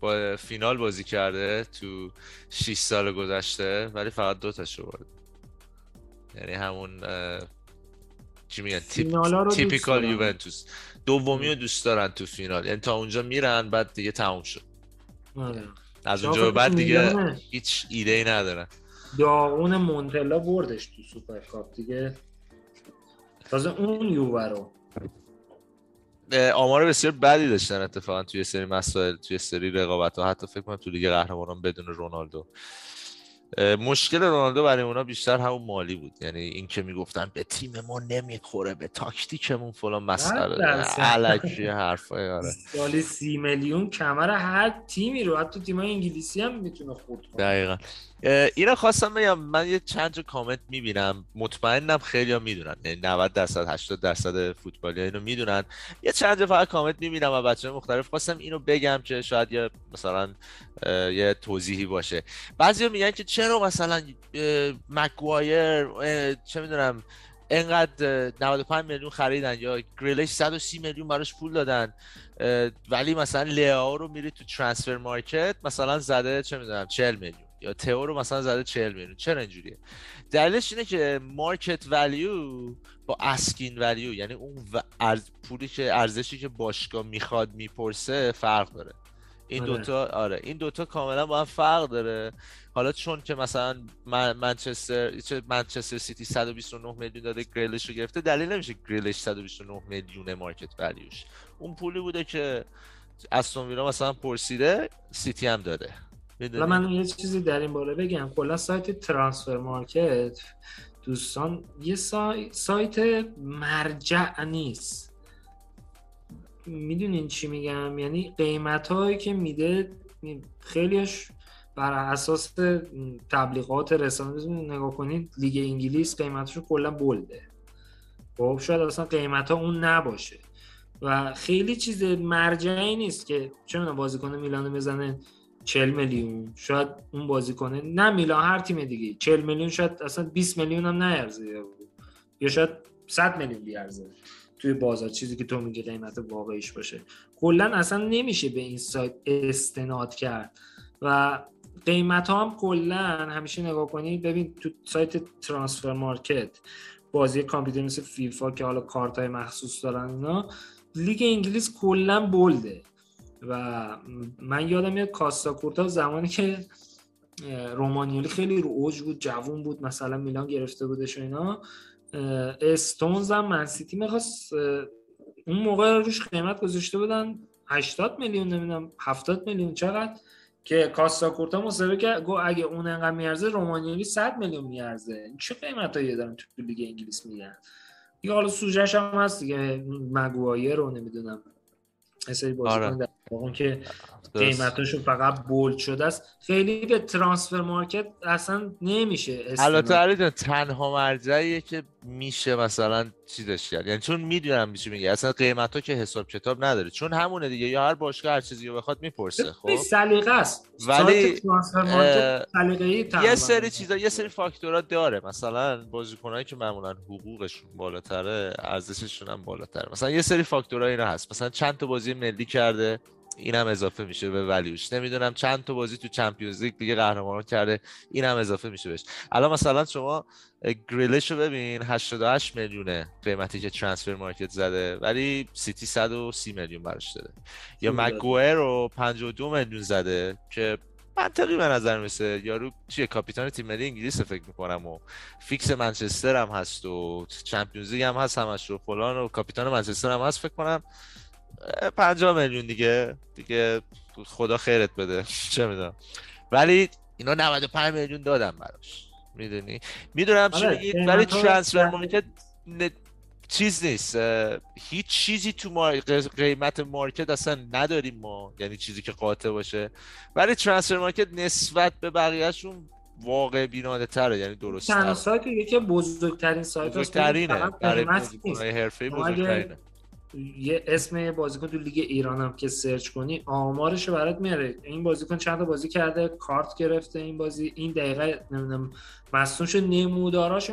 با فینال بازی کرده تو 6 سال گذشته ولی فقط دو تاشو برده یعنی همون چی میگن؟ typical. یوونتوس. دومی رو دوست دارن تو فینال. یعنی تا اونجا میرن بعد دیگه تموم شد. آره. از اونجا به بعد دیگه؟ هیچ ایده ای ندارن. داغون مونتلا بردش تو سوپرکاپ دیگه. تازه اون یووه رو. آمار بسیار بدی داشتن اتفاقا توی سری مسائل توی سری رقابت ها حتی فکر کنم تو لیگ قهرمانان بدون رونالدو. مشکل رونالدو برای اونا بیشتر همون مالی بود. یعنی این که می‌گفتن به تیم ما نمی‌خوره به تاکتیکمون فلان مسئله. علکی حرفای آره. سالی سی میلیون کمر هر تیمی رو. حتی تیمای انگلیسی هم می‌تونه خورد کنه. دقیقا. اه، اینا خواستم بگم من یه چند تا کامنت می‌بینم. مطمئنم خیلی ها می‌دونن. یعنی 90 درصد 80 درصد فوتبالی اینو می‌دونن. یه چند تا فقط کامنت می‌بینم و بچه مختلف خواستم اینو بگم که شاید یه مثلا یه توضیحی باشه. بعضی میگن که چرا مثلا اه، چه می‌دونم انقدر اه، 95 میلیون خریدن یا گریلیش 130 میلیون براش پول دادن ولی مثلا لیاو رو میری تو ترانسفر مارکت مثلا زده چه می‌دونم 40 میلیون. یا تئو رو مثلا زده 40 میلیون. چرا اینجوریه؟ دلیلش اینه که مارکت ولیو با asking value یعنی اون و- ارز پولی که ارزشی که باشگاه می‌خواد می‌پرسه فرق داره. این آره. دوتا آره. این دوتا کاملا با هم فرق داره. حالا چون که مثلا من منچستر چه منچستر سیتی 129 میلیون داده گریلش رو گرفته دلیل نمیشه گریلش 129 میلیون market value ش اون پولی بوده که استون ویلا مثلا پرسیده سیتی هم داده؟ حالا من یه چیزی در این باره بگم. کلا سایت Transfermarkt دوستان یه سای... سایت مرجع نیست. می‌دونین چی میگم؟ یعنی قیمت هایی که میده خیلیش بر اساس تبلیغات رسانه نگاه کنید لیگ انگلیس قیمتشو کلا بلده. خب شاید اصلا قیمت ها اون نباشه. و خیلی چیز مرجعی نیست که چه می‌دونم بازیکن میلان بزنه. 40 میلیون شاید اون بازیکن نه میلان هر تیم دیگه. 40 میلیون شاید اصلا 20 میلیون هم نیارزه. یا شاید 100 میلیون بیارزه. توی بازار. چیزی که تو میگی قیمت واقعیش باشه. کلا اصلا نمیشه به این سایت استناد کرد. و قیمت ها هم کلا همیشه نگاه کنید ببین تو سایت ترانسفر مارکت بازی کامپیوتر مثل فیفا که حالا کارت های مخصوص دارن اینا لیگ انگلیس کلا بلده و من یادم میاد کاستا کورتا زمانی که رومانیولی خیلی رو اوج بود جوون بود مثلا میلان گرفته بودش و اینا استونز هم منسیتی می‌خواست اون موقع روش قیمت گذاشته بودن 80 میلیون نمی‌دونم 70 میلیون چقدر؟ که کاستا کورتا مصاحبه کرد گو اگه اون انقدر میارزه رومانیولی 100 میلیون میارزه. چه قیمتایی دارن تو لیگ انگلیس میگن؟ دیگه حالا سوژهش هم هست دیگه مگوایر رو نمی‌دونم. سری بازیکن آره. اون که قیمتاشون فقط بولد شده است. خیلی به ترانسفر مارکت اصلا نمیشه البته علی تنها مرجعیه که میشه مثلا چیزش کرد. یعنی چون می‌دونم میشه میگه. اصلا قیمت ها که حساب کتاب نداره. چون همونه دیگه. یا هر باشگاه هر چیزی رو بخواد می‌پرسه خب؟ سلیقه است. ولی یه سری چیزا یه سری فاکتورها داره. مثلا بازیکنایی که معمولا حقوقشون بالاتره ارزششون هم بالاتره. مثلا یه سری فاکتورها اینا هست. مثلا چند تا بازی ملی کرده. اینم اضافه میشه به value ش نمی‌دونم چند تا بازی تو Champions League دیگه قهرمان کرده اینم اضافه میشه بهش. الان مثلا شما گریلش رو ببین 88 میلیونه قیمتی که Transfermarkt زده ولی سیتی 130 میلیون براش داده یا مگوئر رو 52 میلیون زده که منطقی به نظر می‌رسه. یارو چیه؟ کاپیتان تیم ملی انگلیس فکر می‌کنم و فیکس منچستر هم هست و Champions League هم هست همش و فلان و کاپیتان منچستر هم هست فکر کنم. 50 میلیون دیگه. دیگه خدا خیرت بده. [laughs] چه می‌دونم. ولی اینا 95 میلیون دادن براش. می‌دونی؟ می‌دونم چی آره، میگید ولی Transfermarkt ن- چیز نیست. هیچ چیزی تو مار... قیمت market اصلا نداریم ما. یعنی چیزی که قاطع باشه. ولی Transfermarkt نسبت به بقیهشون واقع بینانه تره. یعنی درست تنها سایت یکی بزرگترین سایت بزرگترینه. برای حرفه‌ای اگه بزرگترینه. یه اسم بازیکن تو لیگ ایران هم که سرچ کنی آمارش برات میاره. این بازیکن چند تا بازی کرده کارت گرفته این بازی. این دقیقه نمی‌دونم مصدومیتش نموداراش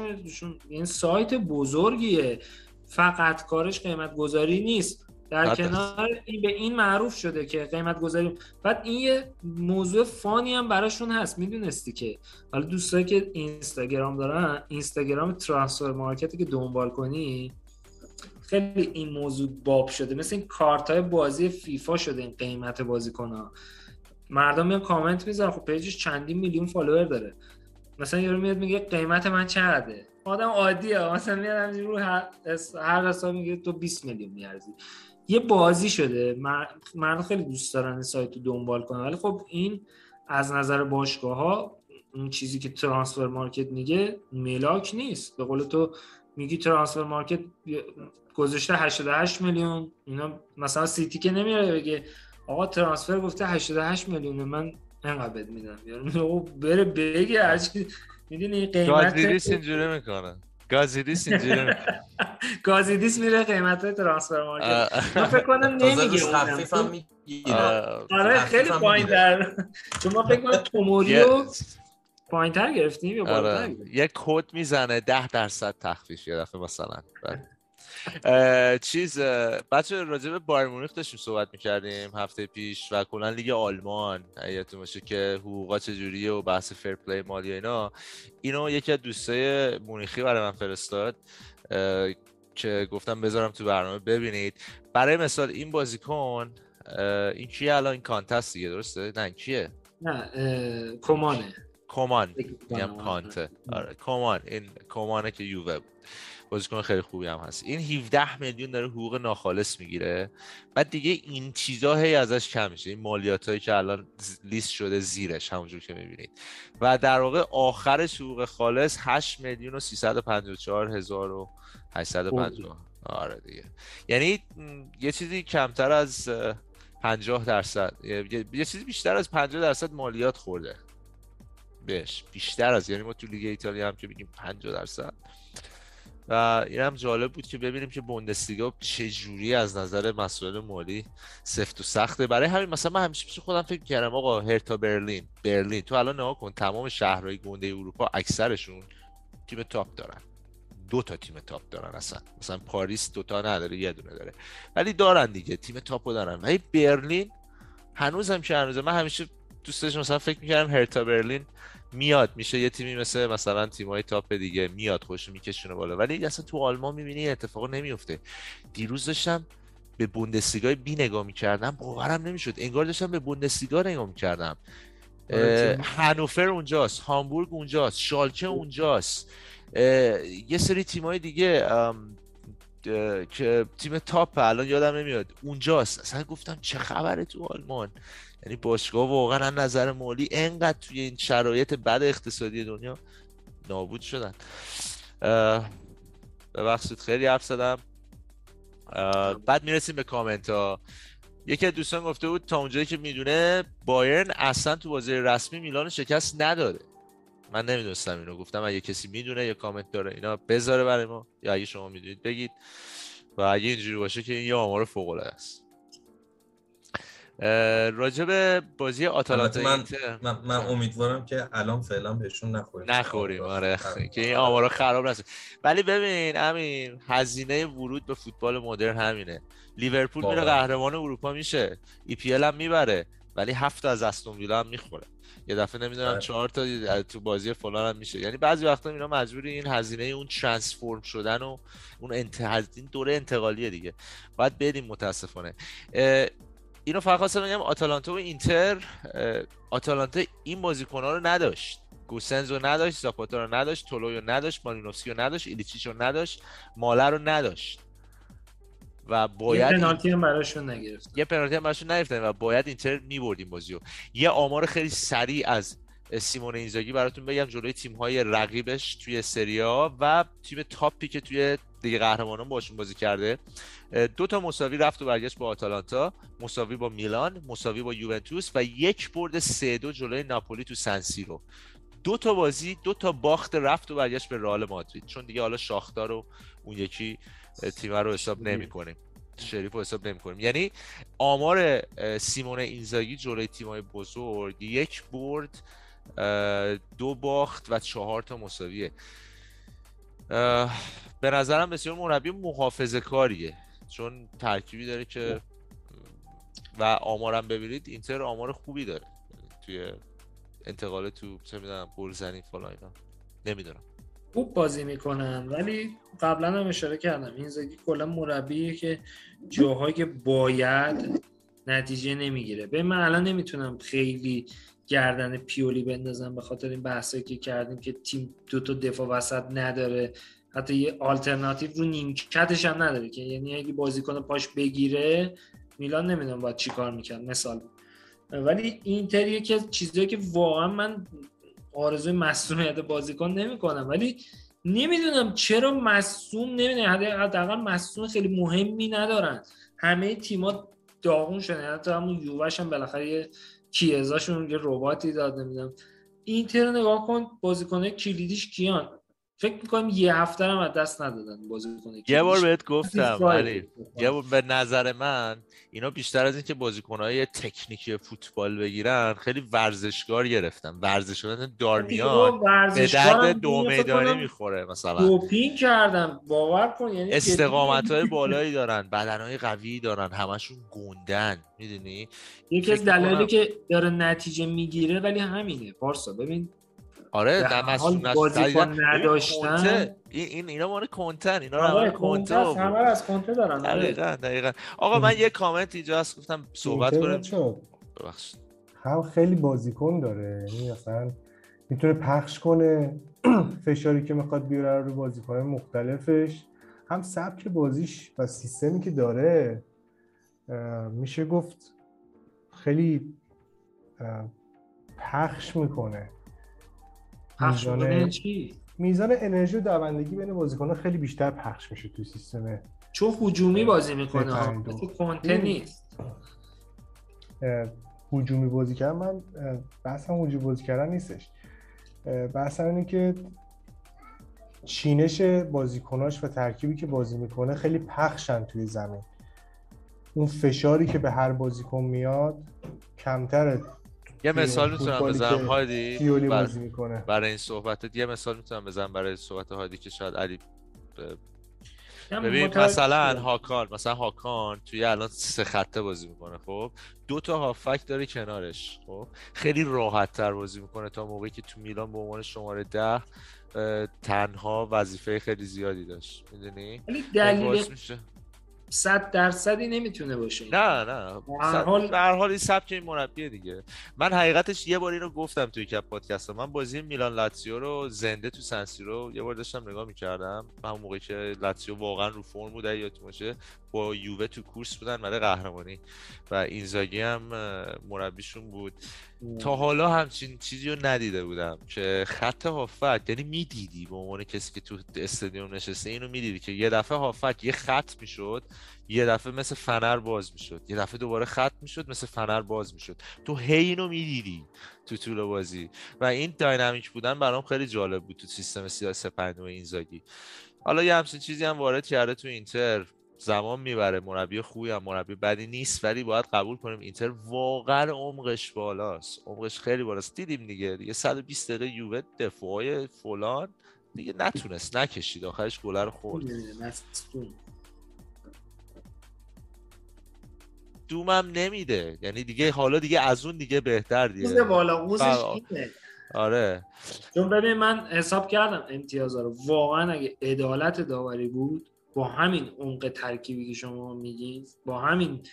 این سایت بزرگیه. فقط کارش قیمت گذاری نیست. در حد کنار این به این معروف شده که قیمت گذاری بعد این یه موضوع fun ی هم براشون هست. می‌دونستی که؟ حالا دوستایی که اینستاگرام دارن اینستاگرام Transfermarkt ی که دنبال کنی خیلی این موضوع باب شده. مثل این کارت های بازی فیفا شده این قیمت بازیکن ها مردم میان کامنت می‌ذارن. خب page ش چندین میلیون follower داره. مثلا یارو میاد میگه قیمت من چقدره؟ آدم عادیه. مثلا میاد رو هر هر حساب میگه تو 20 میلیون میارزی. یه بازی شده. مر- مردم خیلی دوست دارن سایت رو دنبال کنن ولی خب این از نظر باشگاه ها اون چیزی که Transfermarkt میگه ملاک نیست. به قول تو میگی ترانسفر مارکت گذاشته 88 میلیون اینا مثلا سیتی که نمیاره بگه آقا ترانسفر گفته 88 میلیون من انقدر بد میدم یعنی آقا بره بگه هرچی می‌دونی قیمت اینجوری می‌کنه گازیریس اینجوری می‌کنه [laughs] گازیدیس میره قیمت ترانسفر مارکت. من فکر کنم. تخفیف هم می‌گیره. آره تخفیف خیلی پایین. در چون ما فکر کنم توموریو پایین تر گرفتیم یا آره. یه کد می‌زنه ده درصد تخفیف یه دفعه مثلا. اه، چیز بچه راجع به بایر مونیخ داشتیم صحبت می‌کردیم هفته پیش و کلا لیگ آلمان یادتون باشه که حقوقا چجوریه و بحث fair play مالی و اینا. اینو یکی از دوستای مونیخی برای من فرستاد که گفتم بذارم تو برنامه ببینید. برای مثال این بازیکن این کیه الان؟ این کانتست دیگه درسته؟ نه کیه؟ نه کمانه کمان فکر میگم. کانته آره کمان این کمانه که یووه بود. بازیکن خیلی خوبی هم هست. این 17 میلیون داره حقوق ناخالص می‌گیره. بعد دیگه این چیزا هی ازش کم میشه. این مالیات هایی که الان لیست شده زیرش همونجور که می‌بینید. و در واقع آخرش حقوق خالص 8 میلیون و 354 هزار و 850 آره دیگه. یعنی یه چیزی کمتر از اه، 50 درصد یه چیزی بیشتر از 50 درصد مالیات خورده. بهش. بیشتر از یعنی ما تو لیگ ایتالیا هم که بگیم 50 درصد. و این هم جالب بود که ببینیم که بوندسلیگا چه جوری از نظر مسائل مالی سفت و سخته. برای همین مثلا من همیشه پیش خودم فکر کردم آقا هرتا برلین. برلین. تو الان نگاه کن تمام شهرهای گنده اروپا اکثرشون تیم top دارن. دو تا تیم top دارن اصلا. مثلا پاریس دو تا نداره یه دونه داره. ولی دارن دیگه تیم top و دارن. ولی برلین هنوز هم که هنوزه. من همیشه دوست داشتم مثلا فکر می‌کردم هرتا برلین میاد میشه یه تیمی مثل مثلا تیمای top دیگه میاد خودشو میکشونه بالا. ولی اصلا تو آلمان می‌بینی اتفاق نمیفته دیروز داشتم به بوندسلیگای بی نگاه می‌کردم. باورم نمی‌شد. انگار داشتم به بوندسلیگا نگاه می‌کردم. آره، هانوفر اونجاست هامبورگ اونجاست شالکه اونجاست. اه، یه سری تیمای دیگه که تیم تاپ الان یادم نمیاد اونجاست. اصلا گفتم چه خبره تو آلمان؟ یعنی باشگاه واقعا نظر مالی انقدر توی این شرایط بد اقتصادی دنیا نابود شدن. ببخشید خیلی حرف زدم. بعد می‌رسیم به کامنت ها. یکی از دوستان گفته بود تا اونجایی که می‌دونه بایرن اصلا تو بازی رسمی میلان شکست نداده من نمی‌دونستم اینو گفتم اگه کسی می‌دونه یا کامنت داره اینا بذاره برای ما یا اگه شما می‌دونید بگید. و اگه اینجوری باشه که این یه آمار فوق العاده است. راجع به بازی آتالانتا من, من, من امیدوارم که الان فعلا بهشون نخوریم. نخوریم آره. که این آمارا خراب نشه. ولی ببین امین هزینه ورود به فوتبال مدرن همینه. لیورپول میره قهرمان اروپا میشه. ای پی هم می‌بره ولی هفت از استون ویلا هم می‌خوره. یه دفعه نمی‌دونم چهار تا تو بازی فلان هم میشه. یعنی بعضی وقتا اینا مجبوری این هزینه اون ترانسفورم شدن و اون انت... این دوره انتقالیه دیگه. باید بریم متاسفانه. اینو فقط خواستم بگم آتالانتا و اینتر آتالانتا این بازیکن‌ها رو نداشت. گوسنز رو نداشت زاپاتا رو نداشت تولوی رو نداشت مالینوفسکی رو نداشت ایلیچیچ رو نداشت ماله رو نداشت. و باید یه پنالتی هم براشون نگرفت یه پنالتی هم براشون نگرفتن و باید اینتر می‌برد این بازی رو یه آمار خیلی سریع از سیمون اینزاگی براتون بگم جلوی تیم های رقیبش توی سریا و تیم تاپی که توی دیگه قهرمانان باشون بازی کرده. دو تا مساوی رفت و برگشت با آتالانتا. مساوی با میلان مساوی با یوونتوس و یک برد سه دو جلوی ناپولی تو سنسیرو دو تا بازی دو تا باخت رفت و برگشت به رئال مادرید. چون دیگه حالا شاختار رو اون یکی تیم رو حساب نمی کنیم شریف رو حساب نمی کنیم یعنی آمار سیمون اینزاگی جلوی تیمای بزرگ یک برد دو باخت و چهار تا مساویه. به نظرم بسیار مربی محافظه کاریه. چون ترکیبی داره که و آمارم ببینید اینتر آمار خوبی داره. توی انتقال تو چه می‌دونم گل زنی فلان اینا. نمی‌دونم. خوب بازی می‌کنن. ولی قبلا هم اشاره کردم. این زگی کلا مربیه که جاهایی که باید نتیجه نمی‌گیره. به من الان نمی‌تونم خیلی گردن پیولی بندازم به خاطر این بحثایی که کردیم که تیم دو تا دفاع وسط نداره. حتی یه آلترناتیو رو نیمکتش هم نداره که یعنی اگه بازیکن پاش بگیره میلان نمی‌دونم باید چی کار می‌کرد مثال. ولی اینتر یکی از چیزایی که واقعا من آرزوی مصومیت بازیکن نمی‌کنم. ولی نمی‌دونم چرا مصوم نمی‌دونم. حداقل مصوم خیلی مهمی ندارن. همه تیما داغون شدن. حتی همون یووش هم بالاخره کیزاشون یه رباتی داد نمی‌دونم. اینتر نگاه کن بازیکنه کلیدیش کیان؟ فکر می‌کنم یه هفته هم از دست ندادن بازی کنه یه بار بهت گفتم [laughs] ولی یه بار به نظر من اینا بیشتر از اینکه بازیکنهای تکنیکی فوتبال بگیرن خیلی ورزشکار گرفتن. ورزشکار دارمیان. به درد دو میدانی می‌خوره مثلا. دوپین کردن باور کن یعنی استقامت های بالایی دارن بدن های قوی دارن همشون گوندن می‌دونی؟ یکی از دلایلی که داره نتیجه می‌گیره ولی همینه. پارسا ببین آره در مسئول بازیکن نداشتن. این این اینا مال کنتن اینا رو آره کنته همه از کنته دارن آره. دقیقاً. دقیقاً آقا من یه کامنت اینجا هست گفتم صحبت کنم ببخشید. هم خیلی بازیکن داره یعنی مثلا می‌تونه پخش کنه. [clears throat] فشاری که می‌خواد بیاره رو بازیکن مختلفش. هم سبک بازیش و سیستمی که داره میشه گفت خیلی پخش می‌کنه. پخش میزان چی؟ میزان انرژی و دوندگی بین بازیکن‌ها خیلی بیشتر پخش میشه توی سیستم چون هجومی بازی می‌کنه مثل کنته نیست. هجومی بازی کردن من بحثم هجومی بازی کردن نیستش. بحثم اینه که چینش بازیکناش و ترکیبی که بازی می‌کنه خیلی پخشن توی زمین. اون فشاری که به هر بازیکن میاد کمتره. یه مثال می‌تونم بزنم هادی؟ بر... برای این صحبتت یه مثال می‌تونم بزنم برای صحبت هادی که شاید علی ببین مثلا هاکان مثلا هاکان توی الان سه خطه بازی می‌کنه خب؟ دو تا هافک داره کنارش خب؟ خیلی راحت تر بازی می‌کنه تا موقعی که تو میلان به عنوان شماره ده تنها وظیفه خیلی زیادی داشت. می‌دونی؟ دلیل صد درصدی نمی‌تونه باشه. نه نه. در حال در حال این سبک این مربیه دیگه. من حقیقتش یه بار اینو گفتم توی کپ پادکست. من بازی میلان لاتزیو رو زنده تو سنسی رو یه بار داشتم نگاه می‌کردم. همون موقعی که لاتزیو واقعا رو فرم بود یادتون باشه با یووه تو کورس بودن برای قهرمانی. و اینزاگی هم مربیشون بود. تا حالا همچین چیزی رو ندیده بودم که خط هافک یعنی می‌دیدی به عنوان کسی که تو استادیوم نشسته اینو می‌دیدی که یه دفعه هافک یه خط می‌شد یه دفعه مثل فنر باز می‌شد یه دفعه دوباره خط می‌شد مثل فنر باز می‌شد. تو هی اینو می‌دیدی تو طول بازی. و این داینامیک بودن برام خیلی جالب بود تو سیستم سیاسی پنجم اینزاگی حالا یه همچین چیزی هم وارد کرده تو اینتر. زمان می‌بره. مربی خوبی هم مربی بدی نیست ولی باید قبول کنیم اینتر واقعا عمقش بالاست. عمقش خیلی بالاست. دیدیم دیگه. دیگه 120 دقیقه یووه دفاعی فلان. دیگه نتونست. نکشید. آخرش گل رو خورد. دومم نمیده. یعنی دیگه حالا دیگه از اون دیگه بهتر دیگه. بالا. اینه. آره. چون ببین من حساب کردم امتیاز رو. واقعا اگه عدالت داوری بود با همین عمق ترکیبی که شما میگید با همین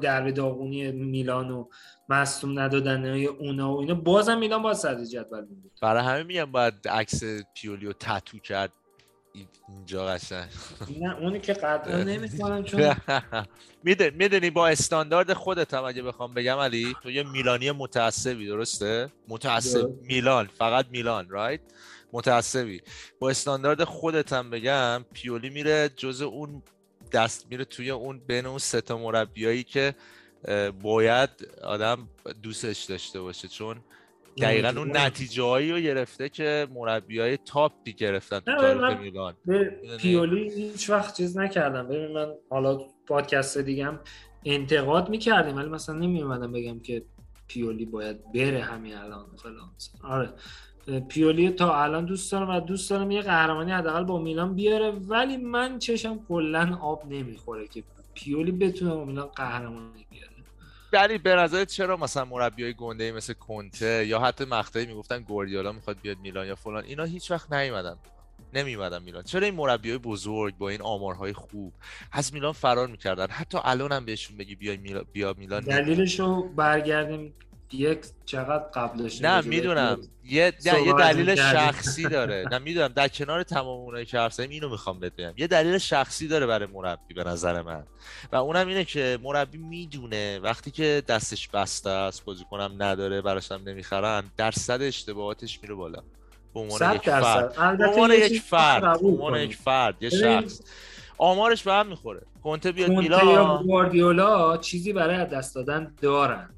در داغونی میلان و مصوم ندادن اونا و اینا بازم میلان باید صدر جدول بود برای همه میگم باید عکس پیولیو تتو کرد. اینجا قشنگ. نه اونی که قطعا [laughs] نمی‌کنم چون [laughs] می‌دونی با استاندارد خودت هم اگه بخوام بگم علی تو یه میلانی متعصبی درسته؟ متعصب میلان فقط میلان رایت متعصبی با استاندارد خودت هم بگم پیولی میره جز اون دست میره توی اون بین اون سه تا مربیایی که باید آدم دوستش داشته باشه. چون دقیقا اون نتیجه هایی رو گرفته که مربی های تاپی گرفتن تو تاریخ میلان. پیولی هیچ وقت چیز نکردم. ببین من حالا پادکست دیگه انتقاد می‌کردیم ولی مثلا نمیومدم بگم که پیولی باید بره همین الان فلان. آره. پیولی تا الان دوست دارم و دوست دارم یه قهرمانی حداقل با میلان بیاره ولی من چشم کلا آب نمی‌خوره که پیولی بتونه با میلان قهرمانی بیاره. یعنی به نظرت چرا مثلا مربیای گنده مثل کنته یا حتی مقطعی می‌گفتن گوردیولا می‌خواد بیاد میلان یا فلان اینا هیچ وقت نیومدن. نمیومدن میلان. چرا این مربیای بزرگ با این آمارهای خوب از میلان فرار می‌کردن؟ حتی الان هم بهشون بگی بیا میلان بیا میلان. دلیلشو برگردیم یک چقدر قبلش نه می‌دونم. یه, یه دلیل شخصی داره. [laughs] نه می‌دونم. در کنار تمام اونایی که حرف اینو می‌خوام بگم. یه دلیل شخصی داره برای مربی به نظر من. و اونم اینه که مربی می‌دونه وقتی که دستش بسته است بازیکنم نداره براش هم نمی‌خرن درصد اشتباهاتش میره بالا. به عنوان یک فرد. به عنوان یک فرد. به عنوان یک فرد یه شخص. آمارش به هم می‌خوره. کنته بیاد میلان. یا گواردیولا چیزی برای دست دادن دارن.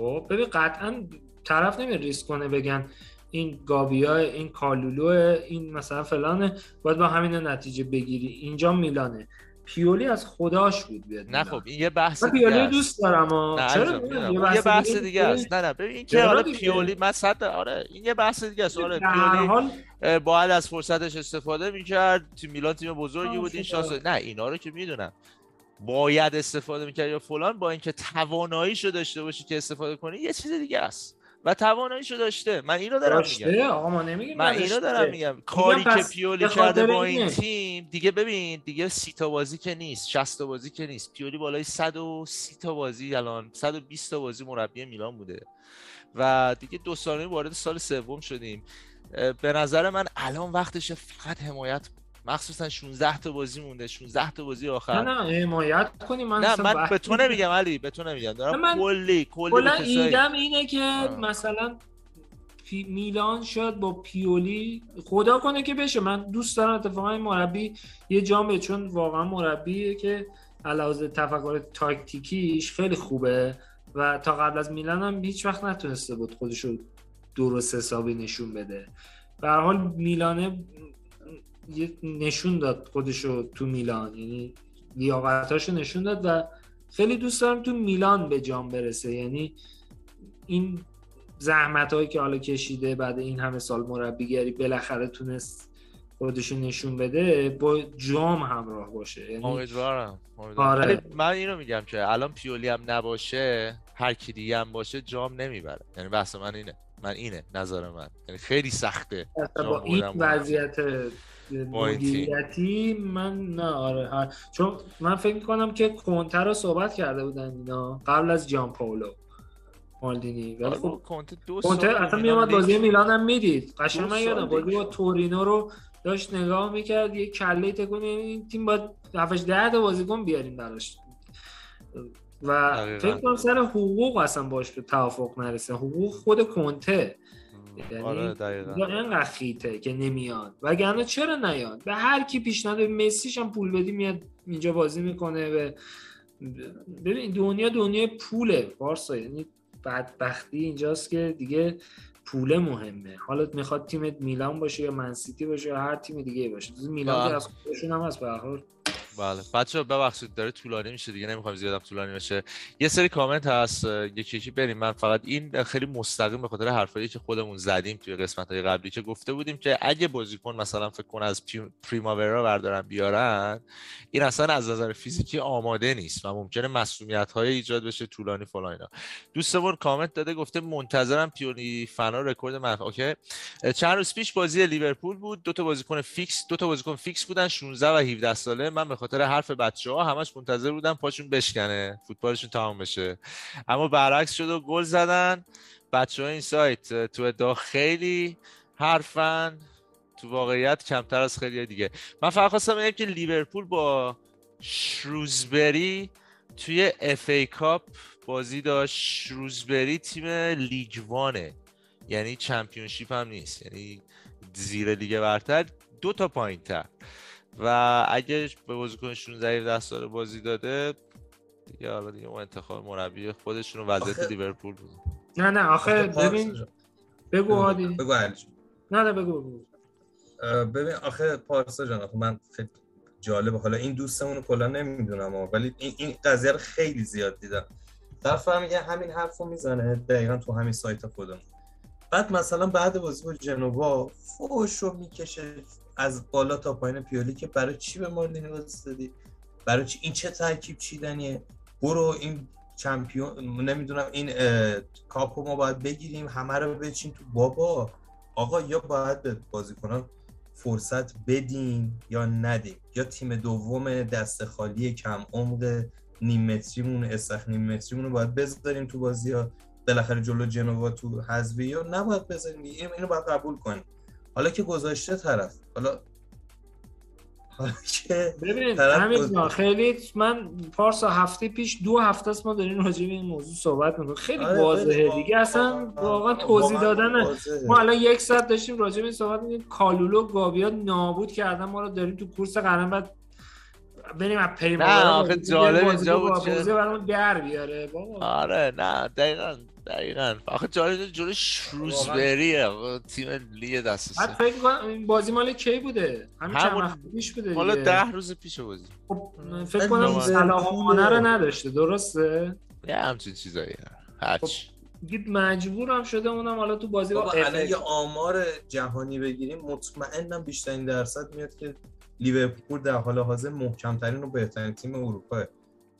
خب ببین قطعا طرف نمی ریسک کنه بگن این گابیا این کالولو این مثلا فلانه. باید با همین نتیجه بگیری. اینجا میلانه. پیولی از خداش بود بیاد نه خب این یه بحث دیگه پیولی دوست دارم چرا یه بحث, یه بحث دیگه است. نه نه. ببین این که حالا پیولی من صد آره این یه بحث دیگه است. آره پیولی باید از فرصتش استفاده می‌کرد. تو میلان تیم بزرگی بود این شانس نه اینا رو که می‌دونم. باید استفاده می‌کرد یا فلان با اینکه تواناییشو داشته باشی که استفاده کنی یه چیز دیگه است. و تواناییشو داشته. من اینو دارم میگم. آقا ما نمیگیم من اینو دارم میگم. کاری که پیولی کرده با این تیم دیگه ببین دیگه سی تا بازی که نیست 60 تا بازی که نیست. پیولی بالای 130 تا بازی الان 120 تا بازی مربی میلان بوده. و دیگه دو ساله وارد سال سوم شدیم. به نظر من الان وقتشه فقط حمایت مخصوصا 16 تا بازی مونده 16 تا بازی آخر. نه نه حمایت کنی من نه من به تو نمیگم علی به تو نمیگم. دارم من کلی کلی کلا ایدم اینه که آه. مثلا پی میلان شاید با پیولی خدا کنه که بشه. من دوست دارم اتفاقا این مربی یه جام چون واقعا مربیه که علاوه تفکر تاکتیکیش خیلی خوبه و تا قبل از میلان هم هیچ وقت نتونسته بود خودشو درست حسابی نشون بده. به هر حال میلانه نشون داد خودشو تو میلان. یعنی لیاقتاشو نشون داد و خیلی دوست دارم تو میلان به جام برسه. یعنی این زحمت هایی که حالا کشیده بعد این همه سال مربیگری بالاخره تونست خودشو نشون بده با جام همراه باشه. یعنی امیدوارم آره. من اینو میگم که الان پیولی هم نباشه هر کی دیگه هم باشه جام نمی‌بره. یعنی بحث من اینه. من اینه نظر من. یعنی خیلی سخته با این وضعیت مدیریتی من نه آره چون من فکر کنم که کنتر رو صحبت کرده بودن اینا قبل از جان پاولو مالدینی. ولی آره، خب کنته دو کنته اصلا میومد بازی میلان هم می‌دید. قشنگ من یادم بازی با تورینو رو داشت نگاه می‌کرد یه کله تکون یعنی این تیم باید 7 10 تا بازیکن بیاریم براش. و. فکر کنم سر حقوق اصلا باش به توافق نرسه. حقوق خود کنته. یعنی آره دقیقاً. اینقدر خیته که نمیاد. وگرنه چرا نیاد؟ به هر کی پیشنهاد مسیش هم پول بدی میاد اینجا بازی می‌کنه به ببین دنیا دنیای پوله پارسا یعنی بدبختی اینجاست که دیگه پوله مهمه. حالا می‌خواد تیمت میلان باشه یا منسیتی باشه یا هر تیم دیگه باشه. میلان که. از خودشون هم هست به بله. بچه ببخشید داره طولانی میشه دیگه نمی‌خوام زیادم طولانی بشه. یه سری کامنت هست یکی یکی بریم. من فقط این خیلی مستقیم به خاطر حرفایی که خودمون زدیم توی قسمت های قبلی که گفته بودیم که اگه بازیکن مثلا فکر کن از پریماورا بردارن بیارن این اصلا از نظر فیزیکی آماده نیست و ممکنه مسئولیت های ایجاد بشه طولانی فلان اینا. دوستمون کامنت داده گفته منتظرم پیونی فنا رکورد من. اوکی. چند روز پیش بازی لیورپول بود. دو تا بازیکن فیکس دو تا بازیکن فیکس بودن 16 و 17 ساله. من خاطر حرف بچه ها همش منتظر بودم پاشون بشکنه فوتبالشون تمام بشه. اما برعکس شد و گل زدن. بچه ها این سایت تو ادعا خیلی حرفن. تو واقعیت کمتر از خیلی دیگه. من فقط خواستم بگم که لیورپول با شروزبری توی FA Cup بازی داشت. شروزبری تیم League One ه. یعنی Championship هم نیست. یعنی زیر لیگ برتر. دو تا پایین تر و اگه به بازیکن 16 17 ساله بازی داده دیگه حالا دیگه اون انتخاب مربی خودشون و وضعیت آخه- لیورپول بود. نه نه آخه ببین. بگو هادی بگو علی جون. نه نه بگو ببین آخه پارسا جان آخه من خیلی جالبه. حالا این دوستمون رو کلا نمی‌دونم ولی این, این قضیه رو خیلی زیاد دیدم. طرف هم میگه همین حرف رو می‌زنه دقیقا تو همین سایت خودمون بعد مثلا بعد بازی با جنوا فوش رو می‌کشه. از بالا تا پایین پیولی که برای چی به مالدینی دادی؟ برای چی این چه ترکیب چیدنیه؟ برو این چمپیون نمی‌دونم این کاپو ما باید بگیریم همه رو بچین تو بابا. آقا یا باید به بازیکنان فرصت بدیم یا ندیم یا تیم دوم دست خالی کم عمق نیم متریمون استخ نیم متریمون رو باید بذاریم تو بازی ها. بالاخره جلو جنوا تو حذفی یا نباید بذاریم اینو باید قبول کنیم. حالا که گذاشته طرف. حالا ببین همین خیلی من پارسا هفته پیش دو هفته است ما داریم راجع به این موضوع صحبت می‌کنیم. خیلی آره، واضحه دیگه. اصلا واقعا توضیح دادن. ما الان یک ساعت داشتیم راجع به این صحبت می‌کنیم. کالولو گابیا نابود کردن. ما رو داریم تو کورس قرن بعد بریم از پیما نه، آخه جالب اینجا بود که- برامون در بیاره. بابا. آره نه دقیقا. دقیقا. آخه جالب جلو شروزبریه. تیم لیگ دست سه فکر کنم این بازی مال کی بوده؟ همین چند همون- وقت پیش بوده حالا دیگه. ده روز پیش بازی. خب، فکر کنم صلاحانه رو نداشته درسته؟ یه همچین چیزایی هرچی. دید مجبورم شده اونم حالا تو بازی با الان یه آمار جهانی بگیریم مطمئنم بیشترین درصد میاد که لیورپول در حال حاضر محکمترین و بهترین تیم اروپا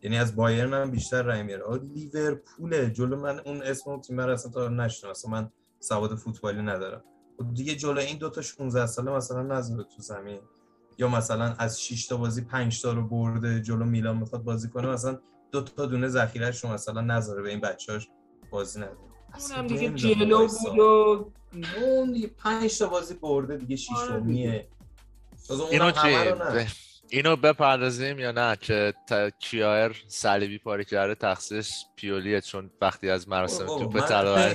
یعنی از بایرن هم بیشتر رای میاره. لیورپول جلو من اون اسم اون تیم رو اصلا تا نشناسم من سواد فوتبالی ندارم. خب دیگه جلو این دوتا 16 ساله مثلا نذاره تو زمین. یا مثلا از 6 تا بازی 5 تا رو برده جلو میلان می‌خواد بازی کنه مثلا دو تا دونه ذخیره‌اش رو مثلا نذاره به این بچه‌هاش بازی نده اونم دیگه جلو بود و اون دیگه پنج تا بازی برده دیگه شیشمیه تازه اونم اینو همه رو نه. چی اینو بپردازیم یا نه که تا کیایر صلیبی پاره کرده تقصیرش پیولیه چون وقتی از مراسم توپ طلا [laughs]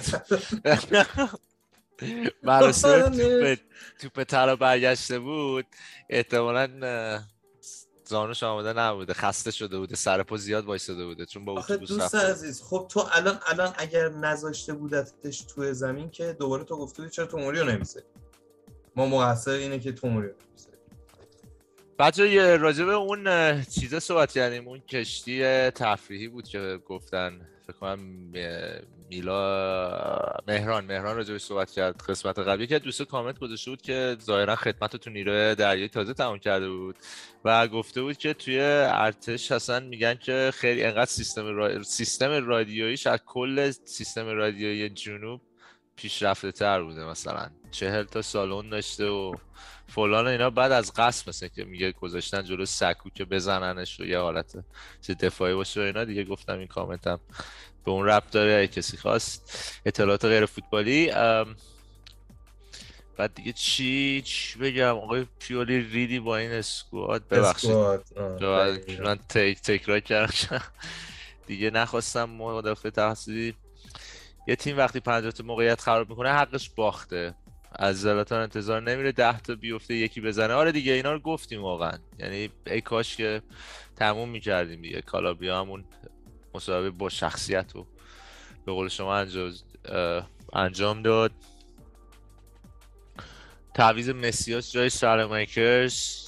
مراسم [laughs] توپ توپ طلا برگشته بود احتمالاً زانوش آماده نبوده خسته شده بوده سر پا زیاد وایساده بوده چون با اتوبوس دوست عزیز خب تو الان الان اگر نذاشته بودتش توی زمین که دوباره تو گفته چرا توموری رو نمی‌ذاری؟ ما مقصر اینه که توموری رو نمی‌ذاری بچه به اون چیزا صحبت کردیم. اون کشتی تفریحی بود که گفتن. فکر کنم میلا مهران. مهران راجع بهش صحبت کرد. قسمت قبلی که دوست کامنت گذاشته بود که ظاهرا خدمت تو نیروی دریایی تازه تمام کرده بود و گفته بود که توی ارتش اصلا میگن که خیلی انقدر سیستم را... سیستم رادیوییش از کل سیستم رادیویی جنوب پیشرفته تر بوده مثلا. چهل تا سالن داشته و فلان اینا بعد از قصد مثلا که میگه گذاشتن جلو سکو که بزننش و یه حالت چه دفاعی باشه و اینا دیگه گفتم این کامنتم به اون رب داره. اگه کسی خواست اطلاعات غیر فوتبالی بعد دیگه چی چی بگم؟ آقای پیولی ریدی با این اسکواد؟ ببخشید. من تک تکرار کردم. دیگه نخواستم مدافع تحصیلی. یه تیم وقتی 50 تا موقعیت خراب می‌کنه حقش باخته. از زلاتان انتظار نمیره. 10 تا بیفته یکی بزنه. آره دیگه اینا رو گفتیم واقعا. یعنی ای کاش که تموم می‌کردیم دیگه. کالابریا همون مسابقه با شخصیت و به قول شما انجام انجام داد. تعویض مسیاس جای سالمیکرز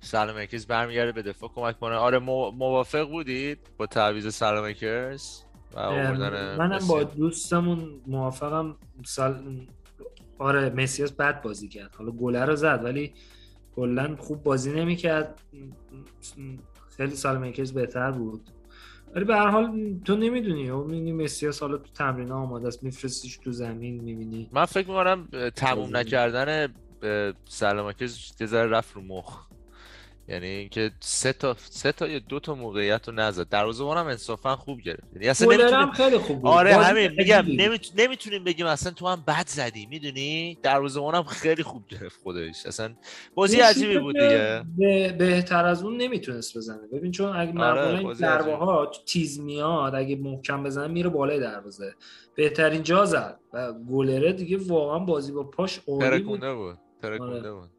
سالمیکرز برمیگرده به دفاع کمک کنه. آره موافق بودید با تعویض سالمیکرز منم با دوستمون موافقم. سال آره مسیاس بد بازی کرد. حالا گله رو زد ولی کلا خوب بازی نمی‌کرد. خیلی سال میکرز بهتر بود. ولی به هر حال تو نمی‌دونی. و می‌بینی مسی حالا تو تمرین آماده است. میفرستیش تو زمین می‌بینی. من فکر می‌کنم تموم نکردن سلامکز یه رفت رو مخ. یعنی اینکه سه تا سه تا یا دو تا موقعیت رو نزد دروازه‌بان هم انصافا خوب گرفت. یعنی اصلا نمی‌تونیم خیلی خوب بود. آره همین میگم نمی‌تونیم بگیم اصلا تو هم بد زدی می‌دونی؟ دروازه‌بان هم خیلی خوب گرفت خودش. اصلا بازی عجیبی بود دیگه. بهتر از اون نمی‌تونست بزنه. ببین چون اگه آره معمولا ضربه ها تیز میاد اگه محکم بزنه میره بالای دروازه. بهترین جا زد و گلره دیگه واقعا بازی با پاش عالی بود. بود ترکونده آره. بود.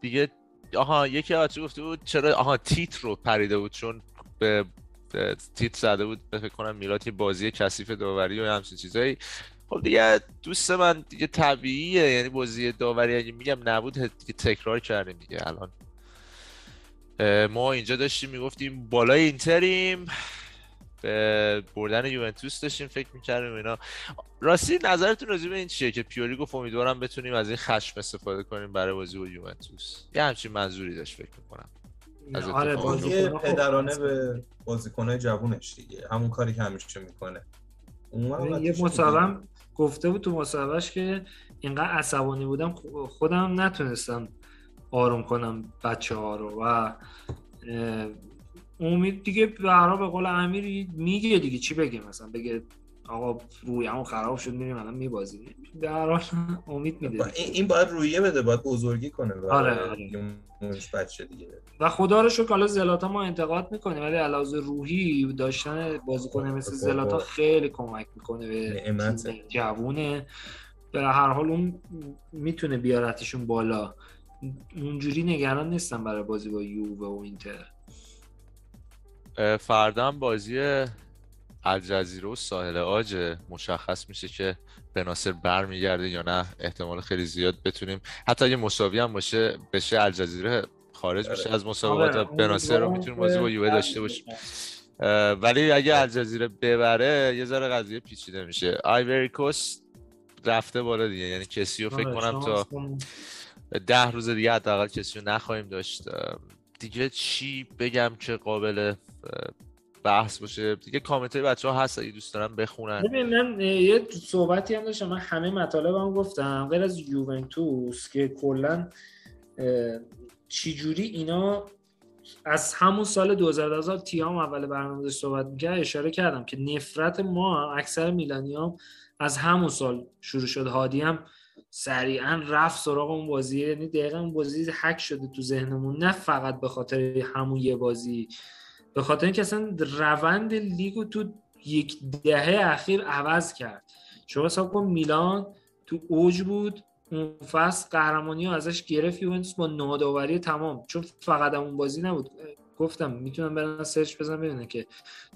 دیگه آها یکی آتی گفته بود؟ چرا آها تیت رو پریده بود چون به تیت زده بود. فکر کنم میلاد که بازی کثیف داوری و همچین چیزایی. خب دیگه دوست من دیگه طبیعیه یعنی بازی داوری اگه میگم نبود دیگه تکرار کردیم دیگه الان. ما اینجا داشتیم می‌گفتیم بالای اینتریم. به بردن یوونتوس داشتیم فکر می‌کردیم اینا. راستی نظرتون راجع به این چیه که پیولی گفت امیدوارم بتونیم از این خشم استفاده کنیم برای بازی با یوونتوس؟ یه همچین منظوری داشت فکر می‌کنم. آره بازی پدرانه به بازیکنهای جوونش دیگه. همون کاری که همیشه می‌کنه. یه مصاحبه گفته بود تو مصاحبهش که اینقدر عصبانی بودم خودم نتونستم آروم کنم بچه ها رو و امید دیگه به به قول امیر میگه دیگه چی بگه مثلا؟ بگه آقا روی همون خراب شد میریم الان میبازیم. در حال امید میده این باید رویه بده باید بزرگی کنه آره, آره. بچه دیگه. و خدا رو شکر حالا زلاتا ما انتقاد می‌کنیم ولی علاوه روحی داشتن بازیکن مثل زلاتا خیلی کمک می‌کنه به جوونه. به هر حال اون می‌تونه بیارتشون بالا. اونجوری نگران نیستم برای بازی با یووه و اینتر. فردا بازی الجزیره و ساحل آج مشخص میشه که به ناصر برمیگرده یا نه. احتمال خیلی زیاد بتونیم. حتی اگه مساوی هم باشه بشه الجزیره خارج میشه آره. از مسابقات آره. به ناصر رو می‌تونیم بازی با یووه داشته باشیم. ولی اگه الجزیره ببره یه ذره قضیه پیچیده میشه. آیوری کوست رفته بالا دیگه. یعنی کسی رو فکر آره، کنم تا ده روز دیگه حداقل کسی رو نخواهیم داشت. دیگه چی بگم که قابل بحث باشه. دیگه کامنت های بچه ها هست اگه دوست دارم بخونن. ببین من یه صحبتی هم داشتم. من همه مطالب هم گفتم. غیر از یوونتوس که کلا چجوری اینا از همون سال 2012 تیام اول برنامه صحبت می‌کرد اشاره کردم که نفرت ما اکثر میلانیام از همون سال شروع شد. هادی هم سریعا رفت سراغ اون بازی. یعنی دقیقا اون بازی حک شده تو ذهنمون نه فقط به خاطر همون یه بازی. به خاطر اینکه اصلا روند لیگو تو یک دهه اخیر عوض کرد. شما حساب کن میلان تو اوج بود اون فصل قهرمانی ها ازش گرفت یوونتوس با ناداوری تمام. چون فقط اون بازی نبود. گفتم می‌تونم برن سرچ بزنم ببینن که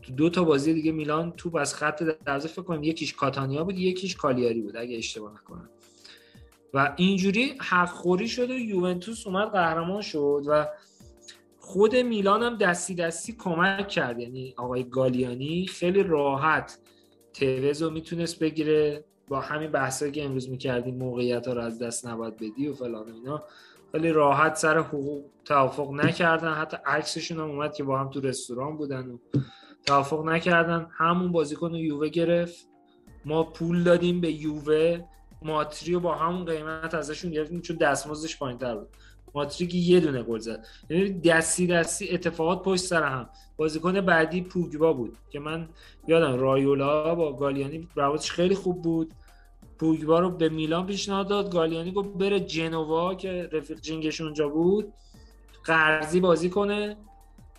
تو دو تا بازی دیگه میلان تو از خط دروازه فکر کنم یکیش کاتانیا بود یکیش کالیاری بود اگه اشتباه نکنم. و اینجوری حق خوری شد و یوونتوس اومد قهرمان شد و خود میلان هم دستی دستی کمک کرد. یعنی آقای گالیانی خیلی راحت توز رو می‌تونست بگیره. با همین بحثایی که امروز می‌کردیم موقعیت ها رو از دست نباید بدی و فلان اینا. خیلی راحت سر حقوق توافق نکردن. حتی عکسشون هم اومد که با هم تو رستوران بودن و توافق نکردن. همون بازیکن رو یووه گرفت. ما پول دادیم به یووه. ماتری رو با همون قیمت ازشون گرفتیم چون دستمزدش پایینتر بود. ماتری که یه دونه گل زد. یعنی دستی دستی اتفاقات پشت سر هم. بازیکن بعدی پوگبا بود که من یادم رایولا با گالیانی روابطش خیلی خوب بود. پوگبا رو به میلان پیشنهاد داد. گالیانی گفت بره جنوا که رفیق جینگش اونجا بود. قرضی بازی کنه.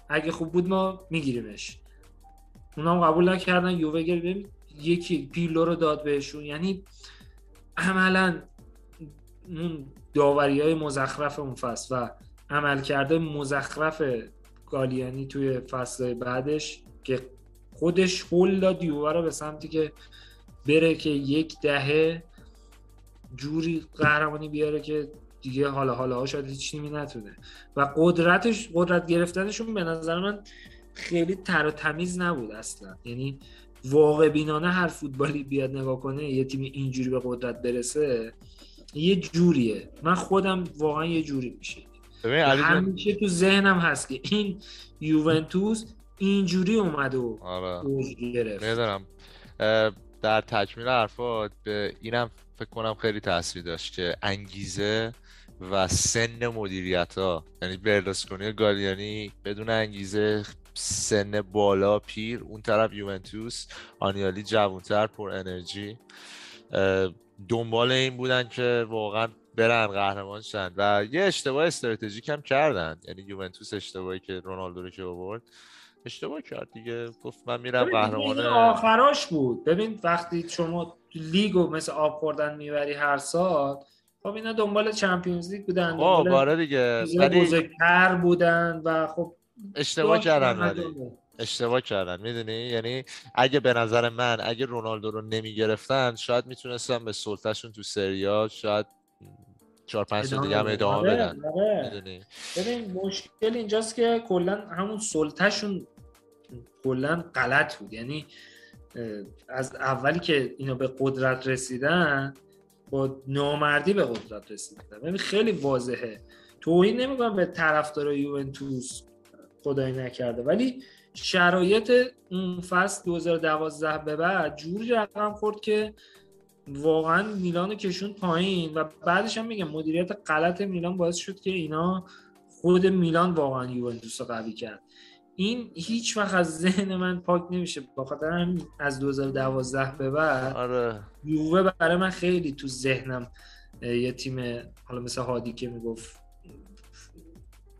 اگه خوب بود ما میگیریمش. اونا هم قبول نکردن. یووه یکی پیلو رو داد بهشون. یعنی عملا اون داوری های مزخرف اون فصل و عمل کرده مزخرف گالیانی توی فصل بعدش که خودش هول داد یووه رو به سمتی که بره که یک دهه جوری قهرمانی بیاره که دیگه حالا حالا ها شاید هیچ نیمی نتونه. و قدرتش قدرت گرفتنشون به نظر من خیلی تر و تمیز نبود اصلا. یعنی واقع بینانه هر فوتبالی بیاد نگاه کنه یه تیمی اینجوری به قدرت برسه یه جوریه. من خودم واقعا یه جوری میشه همیشه تو ذهنم هست که این یوونتوس اینجوری اومد و آره. گرفت. در تکمیل حرفات به اینم فکر کنم خیلی تاثیر داشت که انگیزه و سن مدیریت ها یعنی برلوسکونی و گالیانی بدون انگیزه سن بالا پیر اون طرف یوونتوس آنیالی جوانتر پر انرژی. دنبال این بودن که واقعا برن قهرمان شن و یه اشتباه استراتژیک هم کردن. یعنی یوونتوس اشتباهی که رونالدو رو که آورد اشتباه کرد دیگه. گفت من میرم قهرمان آخراش بود. ببین وقتی شما لیگو مثل آب خوردن می‌بری هر سال خب اینا دنبال چمپیونز لیگ بودن خب آره دیگه. بزرگتر بودن و خب اشتباه کردن ولی. اشتباه کردن. می‌دونی؟ یعنی اگه به نظر من اگه رونالدو رو نمی‌گرفتن شاید می‌تونستن به سلطهشون تو سریا شاید چهار پنج سال دیگه هم ادامه آره، بدن. آره. ببین مشکل اینجاست که کلا همون سلطهشون کلا غلط بود. یعنی از اولی که اینا به قدرت رسیدن با نامردی به قدرت رسیدن. ببین خیلی واضحه. توهین نمی‌کنم به طرفدار یوونتوس. خدایی نکرده. ولی شرایط اون فصل 2012 به بعد جوری رقم خورد که واقعا میلان کشون پایین و بعدش هم میگم مدیریت غلط میلان باعث شد که اینا خود میلان واقعا یوونتوس رو قوی کرد. این هیچ وقت از ذهن من پاک نمیشه. با خاطر هم از 2012 به بعد آره. یووه برای من خیلی تو ذهنم یه تیم حالا مثل هادی که می‌گفت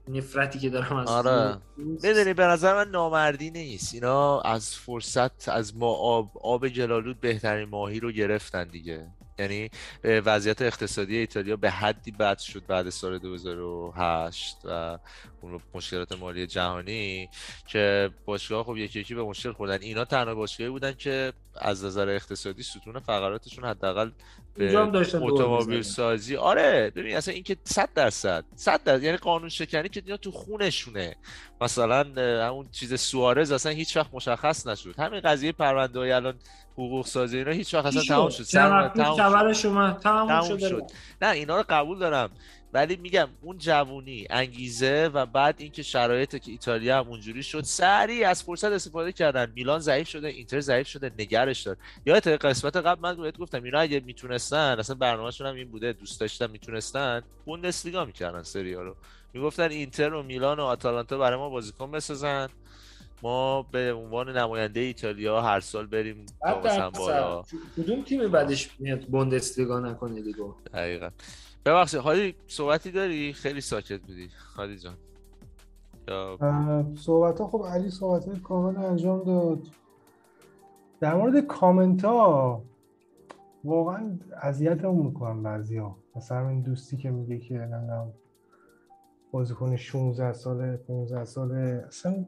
نفرتی که دارم از آره. می‌دونی به نظر من نامردی نیست. اینا از فرصت از ما آب آب جلالود بهترین ماهی رو گرفتن دیگه. یعنی وضعیت اقتصادی ایتالیا به حدی بد شد بعد سال 2008 و اون مشکلات مالی جهانی که باشگاه خب یکی یکی به مشکل خوردن. اینا تنها باشگاهی بودن که از نظر اقتصادی ستون فقراتشون حداقل اتومبیل سازی. آره ببین اصلا اینکه 100 درصد 100 درصد. یعنی قانون شکنی که اینا تو خونشونه. مثلا همون چیز سوارز اصلا هیچ وقت مشخص نشد. همین قضیه پرونده های الان حقوق سازی اینا هیچ وقت اصلا تمام شد. تمام شد. تمام شد. نه اینا رو قبول دارم. ولی میگم اون جوونی انگیزه و بعد اینکه شرایط که ایتالیا هم اونجوری شد سریع از فرصت استفاده کردن. میلان ضعیف شده اینتر ضعیف شده نگرش داد یادت قسمت قبل من بهت گفتم اینا اگه می‌تونستن اصلا برنامه‌شون هم این بوده دوست داشتن می‌تونستن بوندسلیگا می‌کردن سریا رو. می‌گفتن اینتر و میلان و آتالانتا برای ما بازیکن بسازن. ما به عنوان نماینده ایتالیا هر سال بریم بالا. کدوم تیم بعدش میاد بوندسلیگا نکنه لیگو دقیقاً. ببخشید حالی صحبتی داری؟ خیلی ساکت بودی. خالی جان. صحبت ها خب علی صحبت های کامل انجام داد. در مورد کامنت ها واقعا اذیتمون می‌کنن بعضی ها مثلا این دوستی که میگه که نمی‌دونم بازیکن 16 ساله 15 ساله اصلا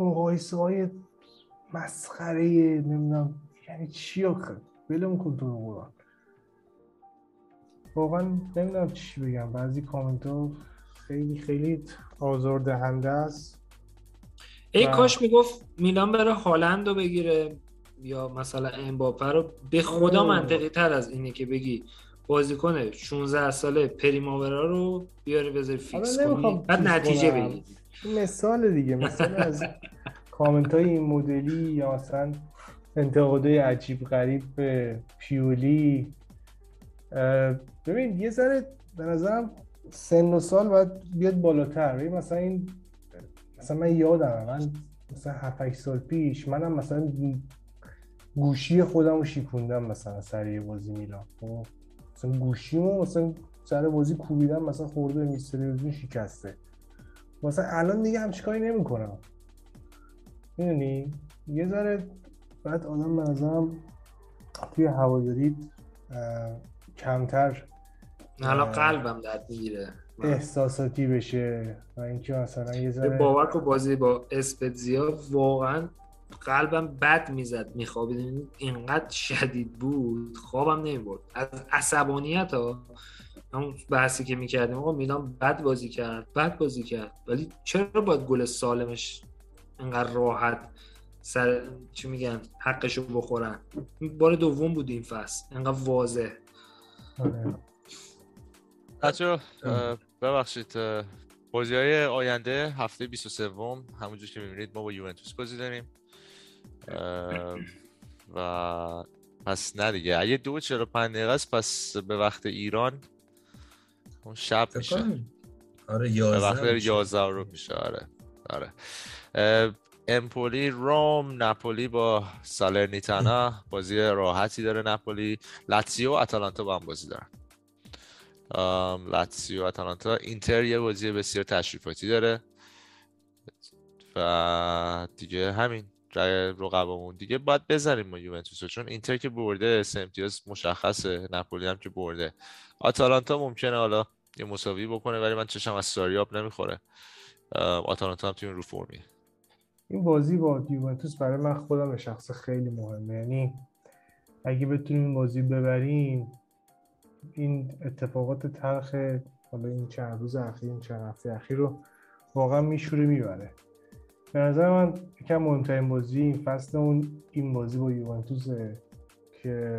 مقایسه های مسخره نمی‌دونم یعنی چی آخه؟ بلم کن تو واقعا نمی‌دونم چی بگم. بعضی کامنت ها خیلی خیلی آزار دهنده است. ای کاش می‌گفت میلان بره هالند رو بگیره یا مثلا امباپه رو. به خدا منطقی تر از اینه که بگی بازیکن 16 ساله پریماورا رو بیاره بذاری فیکس کنی بعد نتیجه بگیری. مثال دیگه مثال از کامنت های این مدلی یا مثلا انتقادهای عجیب غریب به پیولی. ببین یه ذره به نظرم سن و سال باید بیاد بالاتر. ببین مثلا این مثلا من یادم من مثلا 7 سال پیش منم مثلا گوشی خودم رو شیکوندم مثلا سر بازی میلان. خب مثلا گوشیمو مثلا سر بازی کوبیدم مثلا خورده میستری شکسته. مثلا الان دیگه هم نمی‌کنم. می‌دونی؟ یه ذره بعد آدم به توی هواداری کمتر الان قلبم درد می‌گیره. احساساتی بشه و اینکه مثلا یه ذره باور کو بازی با اسپتزیا واقعا قلبم بد می‌زد میخوابید اینقدر شدید بود خوابم نمی‌برد. از عصبانیت ها همون بحثی که می‌کردیم آقا میلان بد بازی کرد بد بازی کرد. ولی چرا باید گل سالمش اینقدر راحت سر چی میگن حقشو بخورن؟ بار دوم بود این فصل. اینقدر واضح. آره. بچه ببخشید بازی های آینده هفته 23 همونجور که می‌بینید ما با یوونتوس بازی داریم. و پس نه دیگه. اگه دو چرا پنج دقیقه است پس به وقت ایران اون شب میشه. آره به وقت 11 رو میشه. آره آره. امپولی روم ناپولی با سالرنیتانا بازی راحتی داره. ناپولی لاتزیو و اتلانتا با هم بازی دارن. لاتزیو و اتلانتا اینتر یه بازی بسیار تشریفاتی داره. و دیگه همین رقبامون. دیگه باید بزنیم ما یوونتوس چون اینتر که برده سه امتیاز مشخصه. ناپولی هم که برده. آتالانتا ممکنه حالا یه مساوی بکنه ولی من چشم از ساریاب نمی‌خوره. آتالانتا هم تیم رو فرمیه. این بازی با یوونتوس برای من خودم شخص خیلی مهمه. یعنی اگه بتونیم این بازی ببریم این اتفاقات تلخ حالا این چند روز اخیر این چند هفته اخیر رو واقعا میشوره می‌بره. به نظر من یکم مهمترین بازی این فصل اون این بازی با یوونتوسه که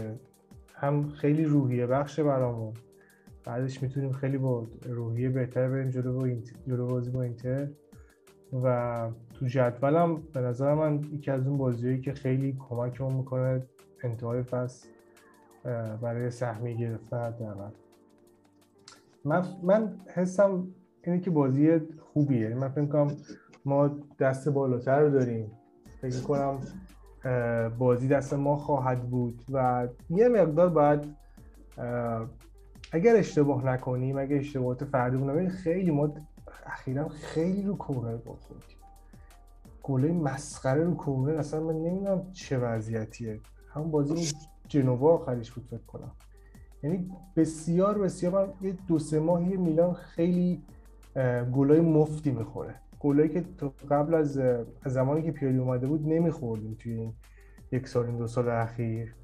هم خیلی روحیه بخشه برامون. بعدش می‌تونیم خیلی با روحیه بهتر بریم جلو, با جلو بازی با اینتر. و تو جدولم به نظر من یکی از اون بازیهایی که خیلی کمکمون می‌کنه انتهای فصل برای سهمی گرفتن حداقل. من من حسم اینه که بازی خوبیه. یعنی من فکر کنم ما دست بالاتر رو داریم. فکر کنم بازی دست ما خواهد بود و یه مقدار باید اگر اشتباه نکنیم اگر اشتباهات فردی بودن خیلی ما اخیرا خیلی رو کورنر خود گله مسخره رو کورنر اصلا من نمی‌دونم چه وضعیتیه. همون بازی جنوا آخرش بود فکر کنم. یعنی بسیار بسیار من یه دو سه ماهی میلان خیلی گلای مفتی می‌خوره. گلایی که قبل از زمانی که پیالی اومده بود نمیخوردیم توی این یک سال این دو سال اخیر.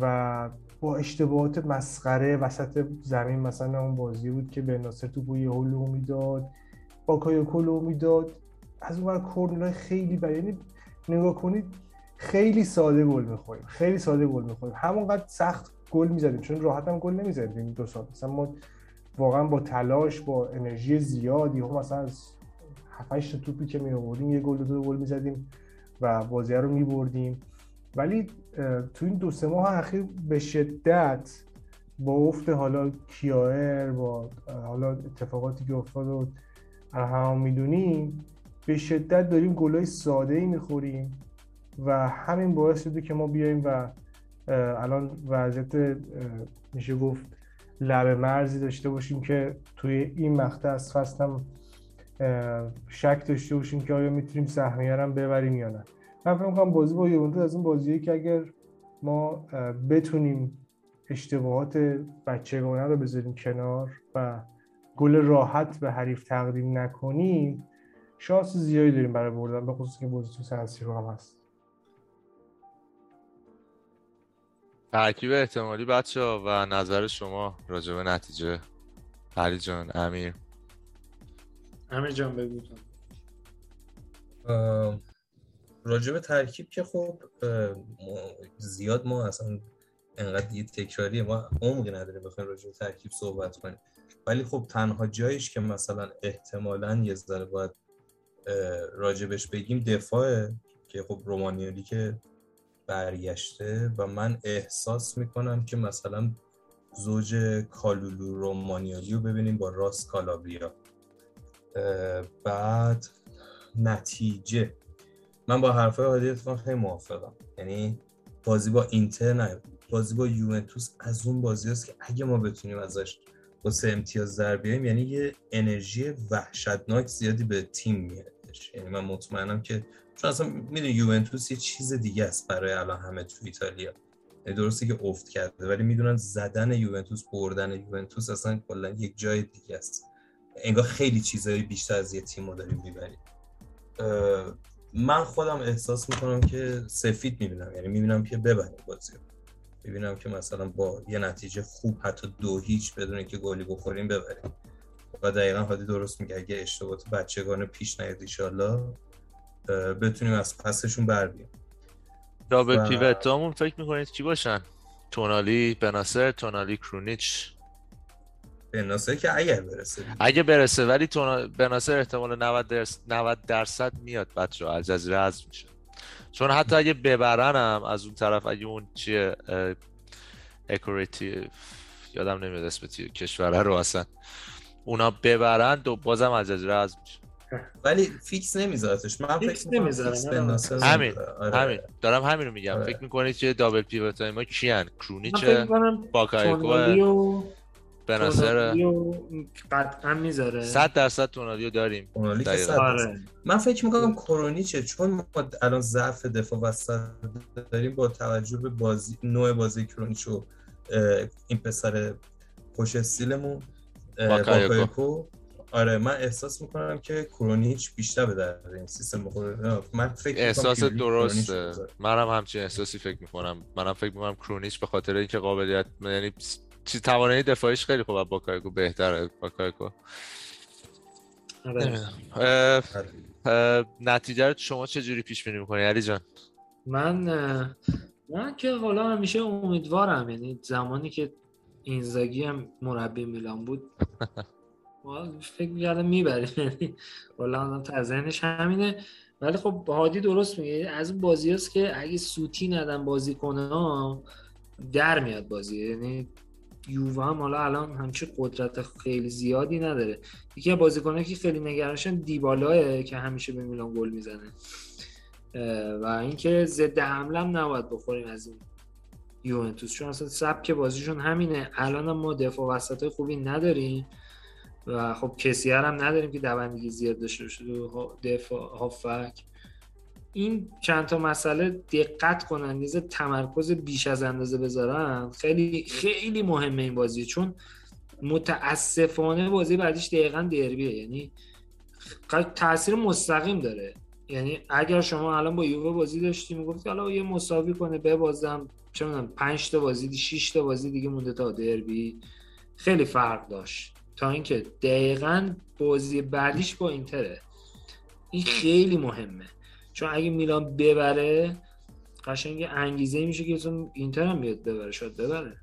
و با اشتباهات مسخره وسط زمین مثلا اون بازی بود که به ناصر تو بوی هلو می‌داد با کایوکولو می‌داد. از اون کورنرهای خیلی بر یعنی نگاه کنید خیلی ساده گل می‌خوریم خیلی ساده گل می‌خوریم. همونقدر سخت گل می‌زدیم چون راحت هم گل نمی‌زدیم دو سال مثلا ما واقعا با تلاش با انرژی زیادی هم مثلا از 7 تا توپی که می آوردیم یه گل دو گل می‌زدیم و بازی رو میبردیم. ولی تو این دو سه ماه اخیر به شدت با افت حالا کیایر با حالا اتفاقاتی که افتاد و هم می‌دونیم به شدت داریم گلای ساده ای می‌خوریم. و همین باعث شده که ما بیایم و الان وضعیت میشه گفت لب مرزی داشته باشیم که توی این مقطع از فصل شک داشته باشیم که آیا می‌تونیم سهمیه هم ببریم یا نه. من فکر می‌کنم بازی با یوونتوس از این بازیه که اگر ما بتونیم اشتباهات بچگانه رو بذاریم کنار و گل راحت به حریف تقدیم نکنیم شانس زیادی داریم برای بردن به خصوص که بازی تو سنسی رو هم هست. ترکیب احتمالی بچه ها و نظر شما راجع به نتیجه. علی جان امیر. امیر جان بگو. راجب ترکیب که خب زیاد ما اصلا انقدر یه تکراریه ما عمقی نداریم بخوایم راجب ترکیب صحبت کنیم. ولی خب تنها جایش که مثلا احتمالا یه ذره باید راجبش بگیم دفاعه که خب رومانیالی که برگشته و من احساس می‌کنم که مثلا زوج کالولو رومانیالی رو ببینیم با راس کالابریا. بعد نتیجه. من با حرفای عادی اتفاق خیلی موافقم. یعنی بازی با اینتر نه بازی با یوونتوس از اون بازی است که اگه ما بتونیم ازش واسه امتیاز در بیایم یعنی یه انرژی وحشتناک زیادی به تیم میادش یعنی من مطمئنم که چون اصلا می‌دونی یوونتوس یه چیز دیگه است برای الان همه تو ایتالیا. یعنی درسته که افت کرده ولی می‌دونن زدن یوونتوس بردن یوونتوس اصلا کلا یک جای دیگه است. انگار خیلی چیزایی بیشتر از یه تیم داریم می‌بریم. من خودم احساس می‌کنم که سفید می‌بینم. یعنی می‌بینم که ببریم بازی رو. ببینم که مثلا با یه نتیجه خوب حتی دو هیچ بدون که گلی بخوریم ببریم. و دقیقا حادی درست میگه. اگه اشتباهات بچگانه پیش نیاد ایشالله بتونیم از پسشون بر بیایم. دابل و... پیوتامون فکر می‌کنید چی باشن؟ تونالی بناسر تونالی کرونیچ. بناسر که اگر برسه اگه برسه ولی تونا... بناسر احتمال 90 درصد 90 درصد میاد بچه از جزیره حذف میشه. چون حتی اگه ببرنم از اون طرف اگه اون چیه اکوریتی یادم نمیاد اسم کشوره رو اصلا. اونا ببرن دو بازم از جزیره حذف میشه. ولی فیکس نمیذارتش. من فکر نمی‌ذارم همین آره. همین. دارم همین رو میگم. آره. فکر می‌کنید که دابل پیوت ما کیان؟ کرونیچ باکایکو بناصر قطعا می‌ذاره. 100 درصد تونالیو داریم. آره. من فکر می‌کنم کرونیچه چون ما الان ضعف دفاع وسط داریم با توجه به بازی نوع بازی کرونیچ و این پسر خوش استیلمون. باکایکو آره من احساس می‌کنم که کرونیچ بیشتر به درد این سیستم بخوره من فکر احساس درسته. منم همچین احساسی فکر می‌کنم. منم فکر می‌کنم کرونیچ به خاطر اینکه قابلیت یعنی چی توانایی دفاعیش خیلی خوبه باکایکو بهتره. باکایکو نتیجه رو شما چه جوری پیش بینی می‌کنی؟ علی جان. من من که حالا همیشه امیدوارم. یعنی زمانی که اینزاگی هم مربی میلان بود. [laughs] فکر می‌کردم می‌بریم. یعنی آدم تا ذهنش همینه. ولی خب هادی درست میگه. از اون بازی هست که اگه سوتی ندن بازی کنه در میاد بازی. یعنی یووه هم حالا الان همچی قدرت خیلی زیادی نداره. یکی از بازیکنایی که خیلی نگرانشن دیبالاه که همیشه به میلان گل می‌زنه. و اینکه ضد حمله هم نباید بخوریم از این یوونتوس چون اصلا سبک بازیشون همینه. الان هم ما دفاع وسط خوبی نداریم و خب کسی هم نداریم که دوندگی زیاد داشته باشه دفاع هافک. این چند تا مسئله دقت کنن یه تمرکز بیش از اندازه بذارن. خیلی خیلی مهمه این بازی چون متاسفانه بازی بعدیش دقیقا دربیه. یعنی تاثیر مستقیم داره. یعنی اگر شما الان با یووه بازی داشتی می‌گفتی حالا یه مساوی کنه ببازم. چه می‌دونم 5 تا بازی 6 تا بازی دیگه مونده تا دربی. خیلی فرق داشت. تا اینکه دقیقا بازی بعدیش با اینتره. این خیلی مهمه. چون اگه میلان ببره قشنگ انگیزه میشه که چون اینتر هم بیاد ببره شاید ببره.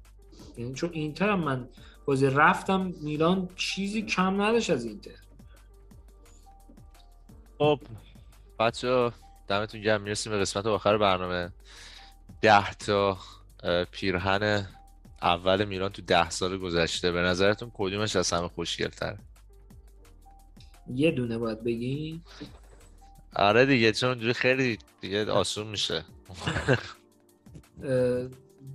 یعنی چون اینتر هم من بازی رفتم میلان چیزی کم نداشت از اینتر. خب. بچه دمتون گرم. می‌رسیم به قسمت آخر برنامه. ده تا پیرهن اول میلان تو ده سال گذشته. به نظرتون کدومش از همه خوشگلتر یه دونه باید بگی آره دیگه چون اونجوری خیلی دیگه آسون میشه.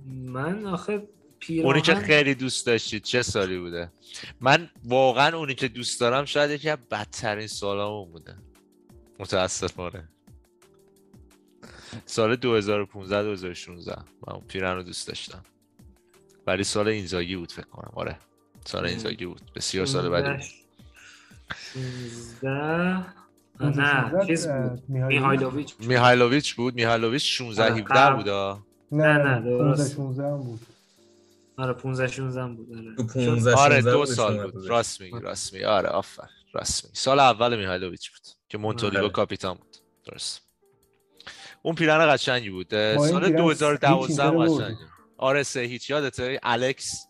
من آخه پیراهن اونی که خیلی دوست داشتید چه سالی بوده؟ من واقعا اونی که دوست دارم شاید یکی از بدترین سالامون بوده. متاسفانه. سال 2015 2016 من اون پیرن رو دوست داشتم. ولی سال اینزاگی بود فکر کنم. آره. سال اینزاگی بود. بسیار سال بعدی 16 نه چیز بود. میهایلوویچ. میهایلوویچ بود. میهایلوویچ 16 17 بود نه نه درست. 16 بود. آره 15 16 بود. آره. 15 آره دو سال بود. راست میگی راست میگی. آره آفر. راست میگی. سال اول میهایلوویچ بود که مونتولیو آره. کاپیتان بود. درست. اون پیرن قشنگی بود. سال 2012 هم قشنگی آره سه هیچ. یادته؟ الکس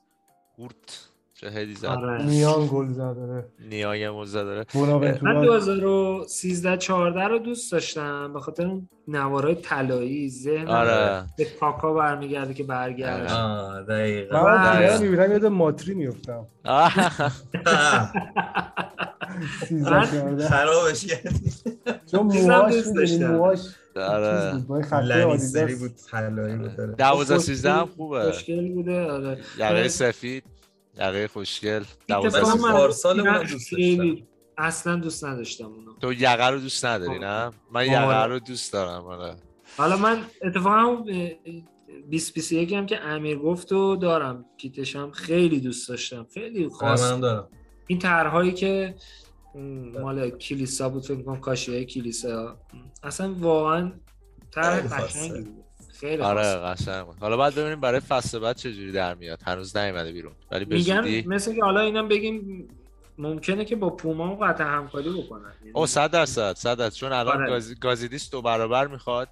هورت. چه هدی زد. آره. میان گل زد آره نیای هم زد داره من بوناونتورا 2013 14 رو دوست داشتم به خاطر اون نوارای طلایی ذهن آره. به کاکا برمیگرده که برگرد آه دقیقا. من آره. پیرن می‌بینم یاد ماتری میفتم آه. من 13 14 خرابش کردی. چون موهاش دوست می‌دونی، داشتم. موهاش آره. بود، طلایی بود داره. دوازده خوشگل- سیزده هم خوبه. خوشگل بوده آره. یقه سفید. یقه خوشگل. دوازده من من خیلی اصلا دوست نداشتم اونو. تو یقه رو دوست نداری نه؟ من. یقه رو دوست دارم آره. حالا من اتفاقا اون 2021 هم که امیر گفت و دارم. کیتش هم خیلی دوست داشتم. خیلی آره خاص. منم دارم. این طرحهایی که مال کلیسا بود فکر کنم کاشیه کلیسا. اصلا واقعا طرح. قشنگی بود. خیلی آره. قشنگ. حالا باید ببینیم برای فصل بعد چه جوری در میاد هنوز نیومده بیرون ولی به میگن زودی مثل که حالا اینم بگیم ممکنه که با پوما قطع همکاری بکنن یعنی او 100 درصد 100 درصد چون الان آره. گازی... گازیدیس دو برابر می‌خواد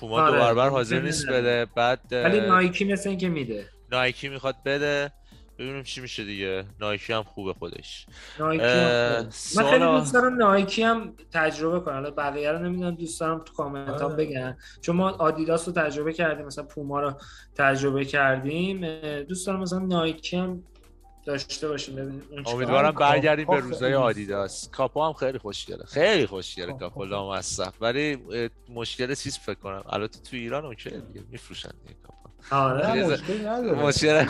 پوما آره، دو برابر حاضر نیست. بده بعد ولی نایکی مثل این که میده نایکی می‌خواد بده ببینیم چی میشه دیگه. نایکی هم خوبه خودش. نایکی هم خوبه. من خیلی دوست دارم نایکی هم تجربه کنم. حالا بقیه رو نمی‌دونم دوست دارم تو کامنت ها آره. بگن. چون ما آدیداس رو تجربه کردیم مثلا پوما رو تجربه کردیم. دوست دارم مثلا نایکی هم داشته باشیم امیدوارم برگردیم به روزای آدیداس. کاپو هم خیلی خوشگله. خیلی خوشگله کاپو. لامصب. ولی مشکل چیز فکر کنم. البته تو ایران OK دیگه. میفروشن دیگه کاپو. آره مشکلی نداره. مشکل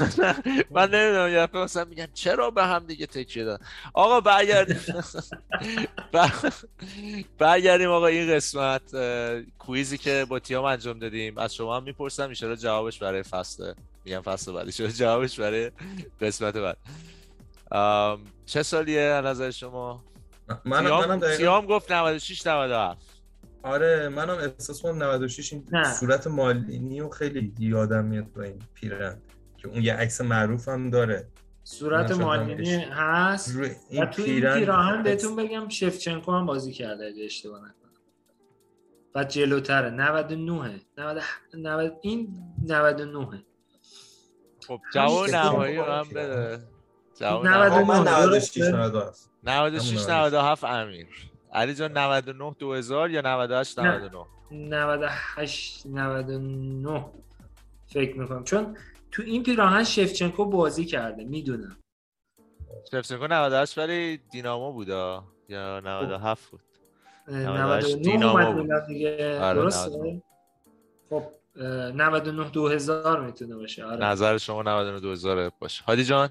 من نمی‌دونم یه دفعه مثلا میگن چرا به هم دیگه تکیه دادن؟ آقا برگردیم. [laughs] بر- برگردیم آقا این قسمت quiz ی که با تیام انجام دادیم. از شما هم می‌پرسم ایشالا جوابش برای فصل میگم فصل بعد ایشالا جوابش برای قسمت بعد؟ چه سالیه از نظر شما؟ منم تیام, منم دقیقا تیام گفت 96 97 آره منم احساس کنم 96 این نه. صورت مالینی و خیلی یادم میاد با این پیرن که اون یه عکس معروف هم داره صورت مالینی هست روی و این تو این پیراهن بهتون بگم شفچنکو هم بازی کرده اگه اشتباه نکنم و جلوتره 99 90 90 این 99 خب جواب نهایی رو هم. بده جواب 99 آقا نهایی. من درسته؟ 96 97 96 همون 97 امیر علی جان 99 2000 یا 98 نه. 99 98 99 فکر می‌کنم چون تو این پیراهن شفچنکو بازی کرده می‌دونم شفچنکو 98 ولی دینامو بودا یا 97 بود 98 99 دینامو بود. آره، درسته 99. خب اه، 99 2000 می‌تونه باشه آره نظر شما 99 2000 باشه هادی جان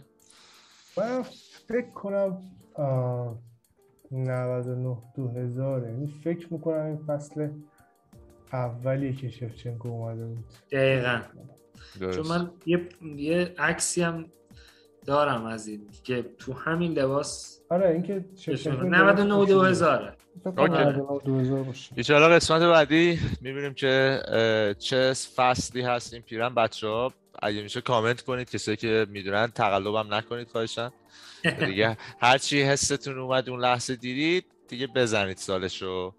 من فکر کنم آه، 99 2000 یعنی فکر می‌کنم این فصل اولی که شفچنکو اومده بود. دقیقا. درست. چون من یه یه عکسی هم دارم از این که تو همین لباس آره اینکه شفچنکو 99 2000 فکر کنم اوکی. 99 2000 باشه. ایشالا قسمت بعدی می‌بینیم که چه فصلی هست این پیرن. بچه ها اگه میشه کامنت کنید. کسایی که می‌دونن تقلبم نکنید خواهشن دیگه هرچی حستون اومد اون لحظه دیدید دیگه بزنید سالشو.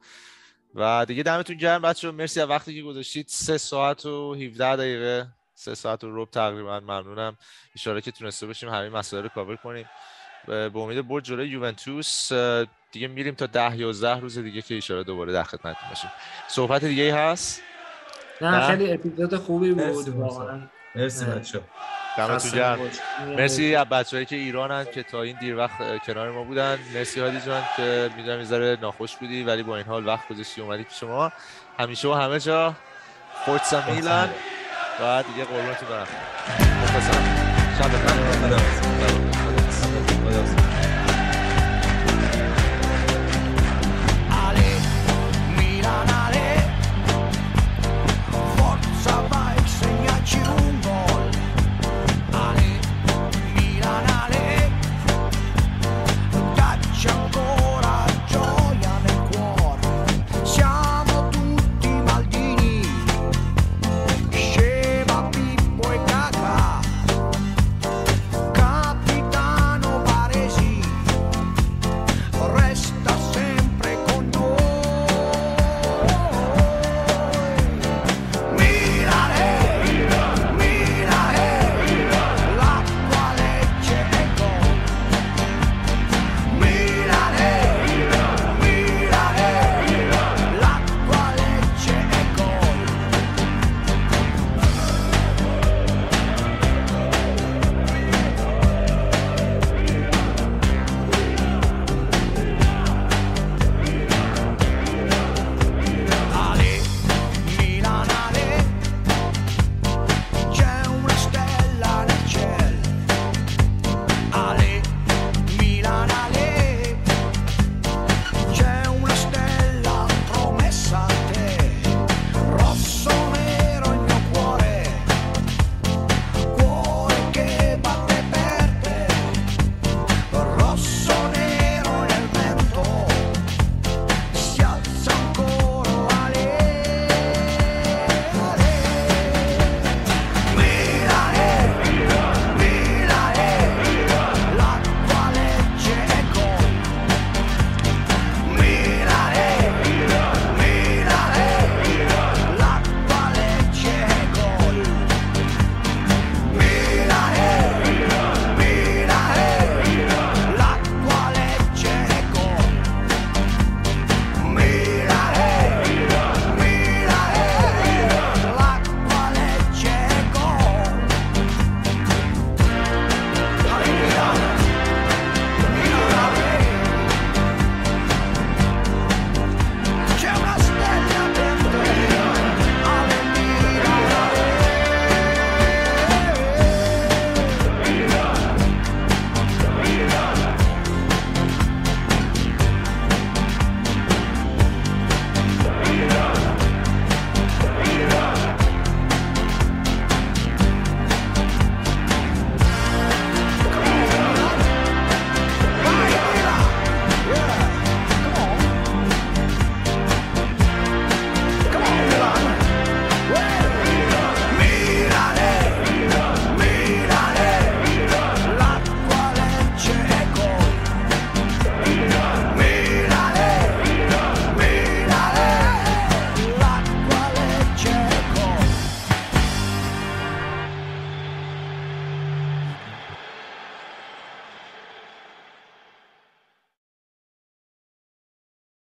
و دیگه دمتون گرم بچه مرسی از وقتی که گذاشتید. سه ساعت و 17 دقیقه. سه ساعت و رب تقریبا. ممنونم. اشاره که تونسته باشیم همین مسائل رو کاور کنیم. به امید برد جلوی یوونتوس دیگه میریم تا ده 11 روز دیگه که اشاره دوباره در خدمتتون باشیم. صحبت دیگه ای هست؟ نه نه؟ خیلی اپیزود خوبی بود. واقعا. مرسی اه. دمتون گرم. مرسی از بچه‌هایی که ایرانن که تا این دیر وقت کنار ما بودن. مرسی هادی جان که می‌دونم یه ناخوش بودی ولی با این حال وقت گذاشتی اومدی پیش ما. همیشه و همه جا. فورتسا میلان. و دیگه قربونتون برم. شب بخیر.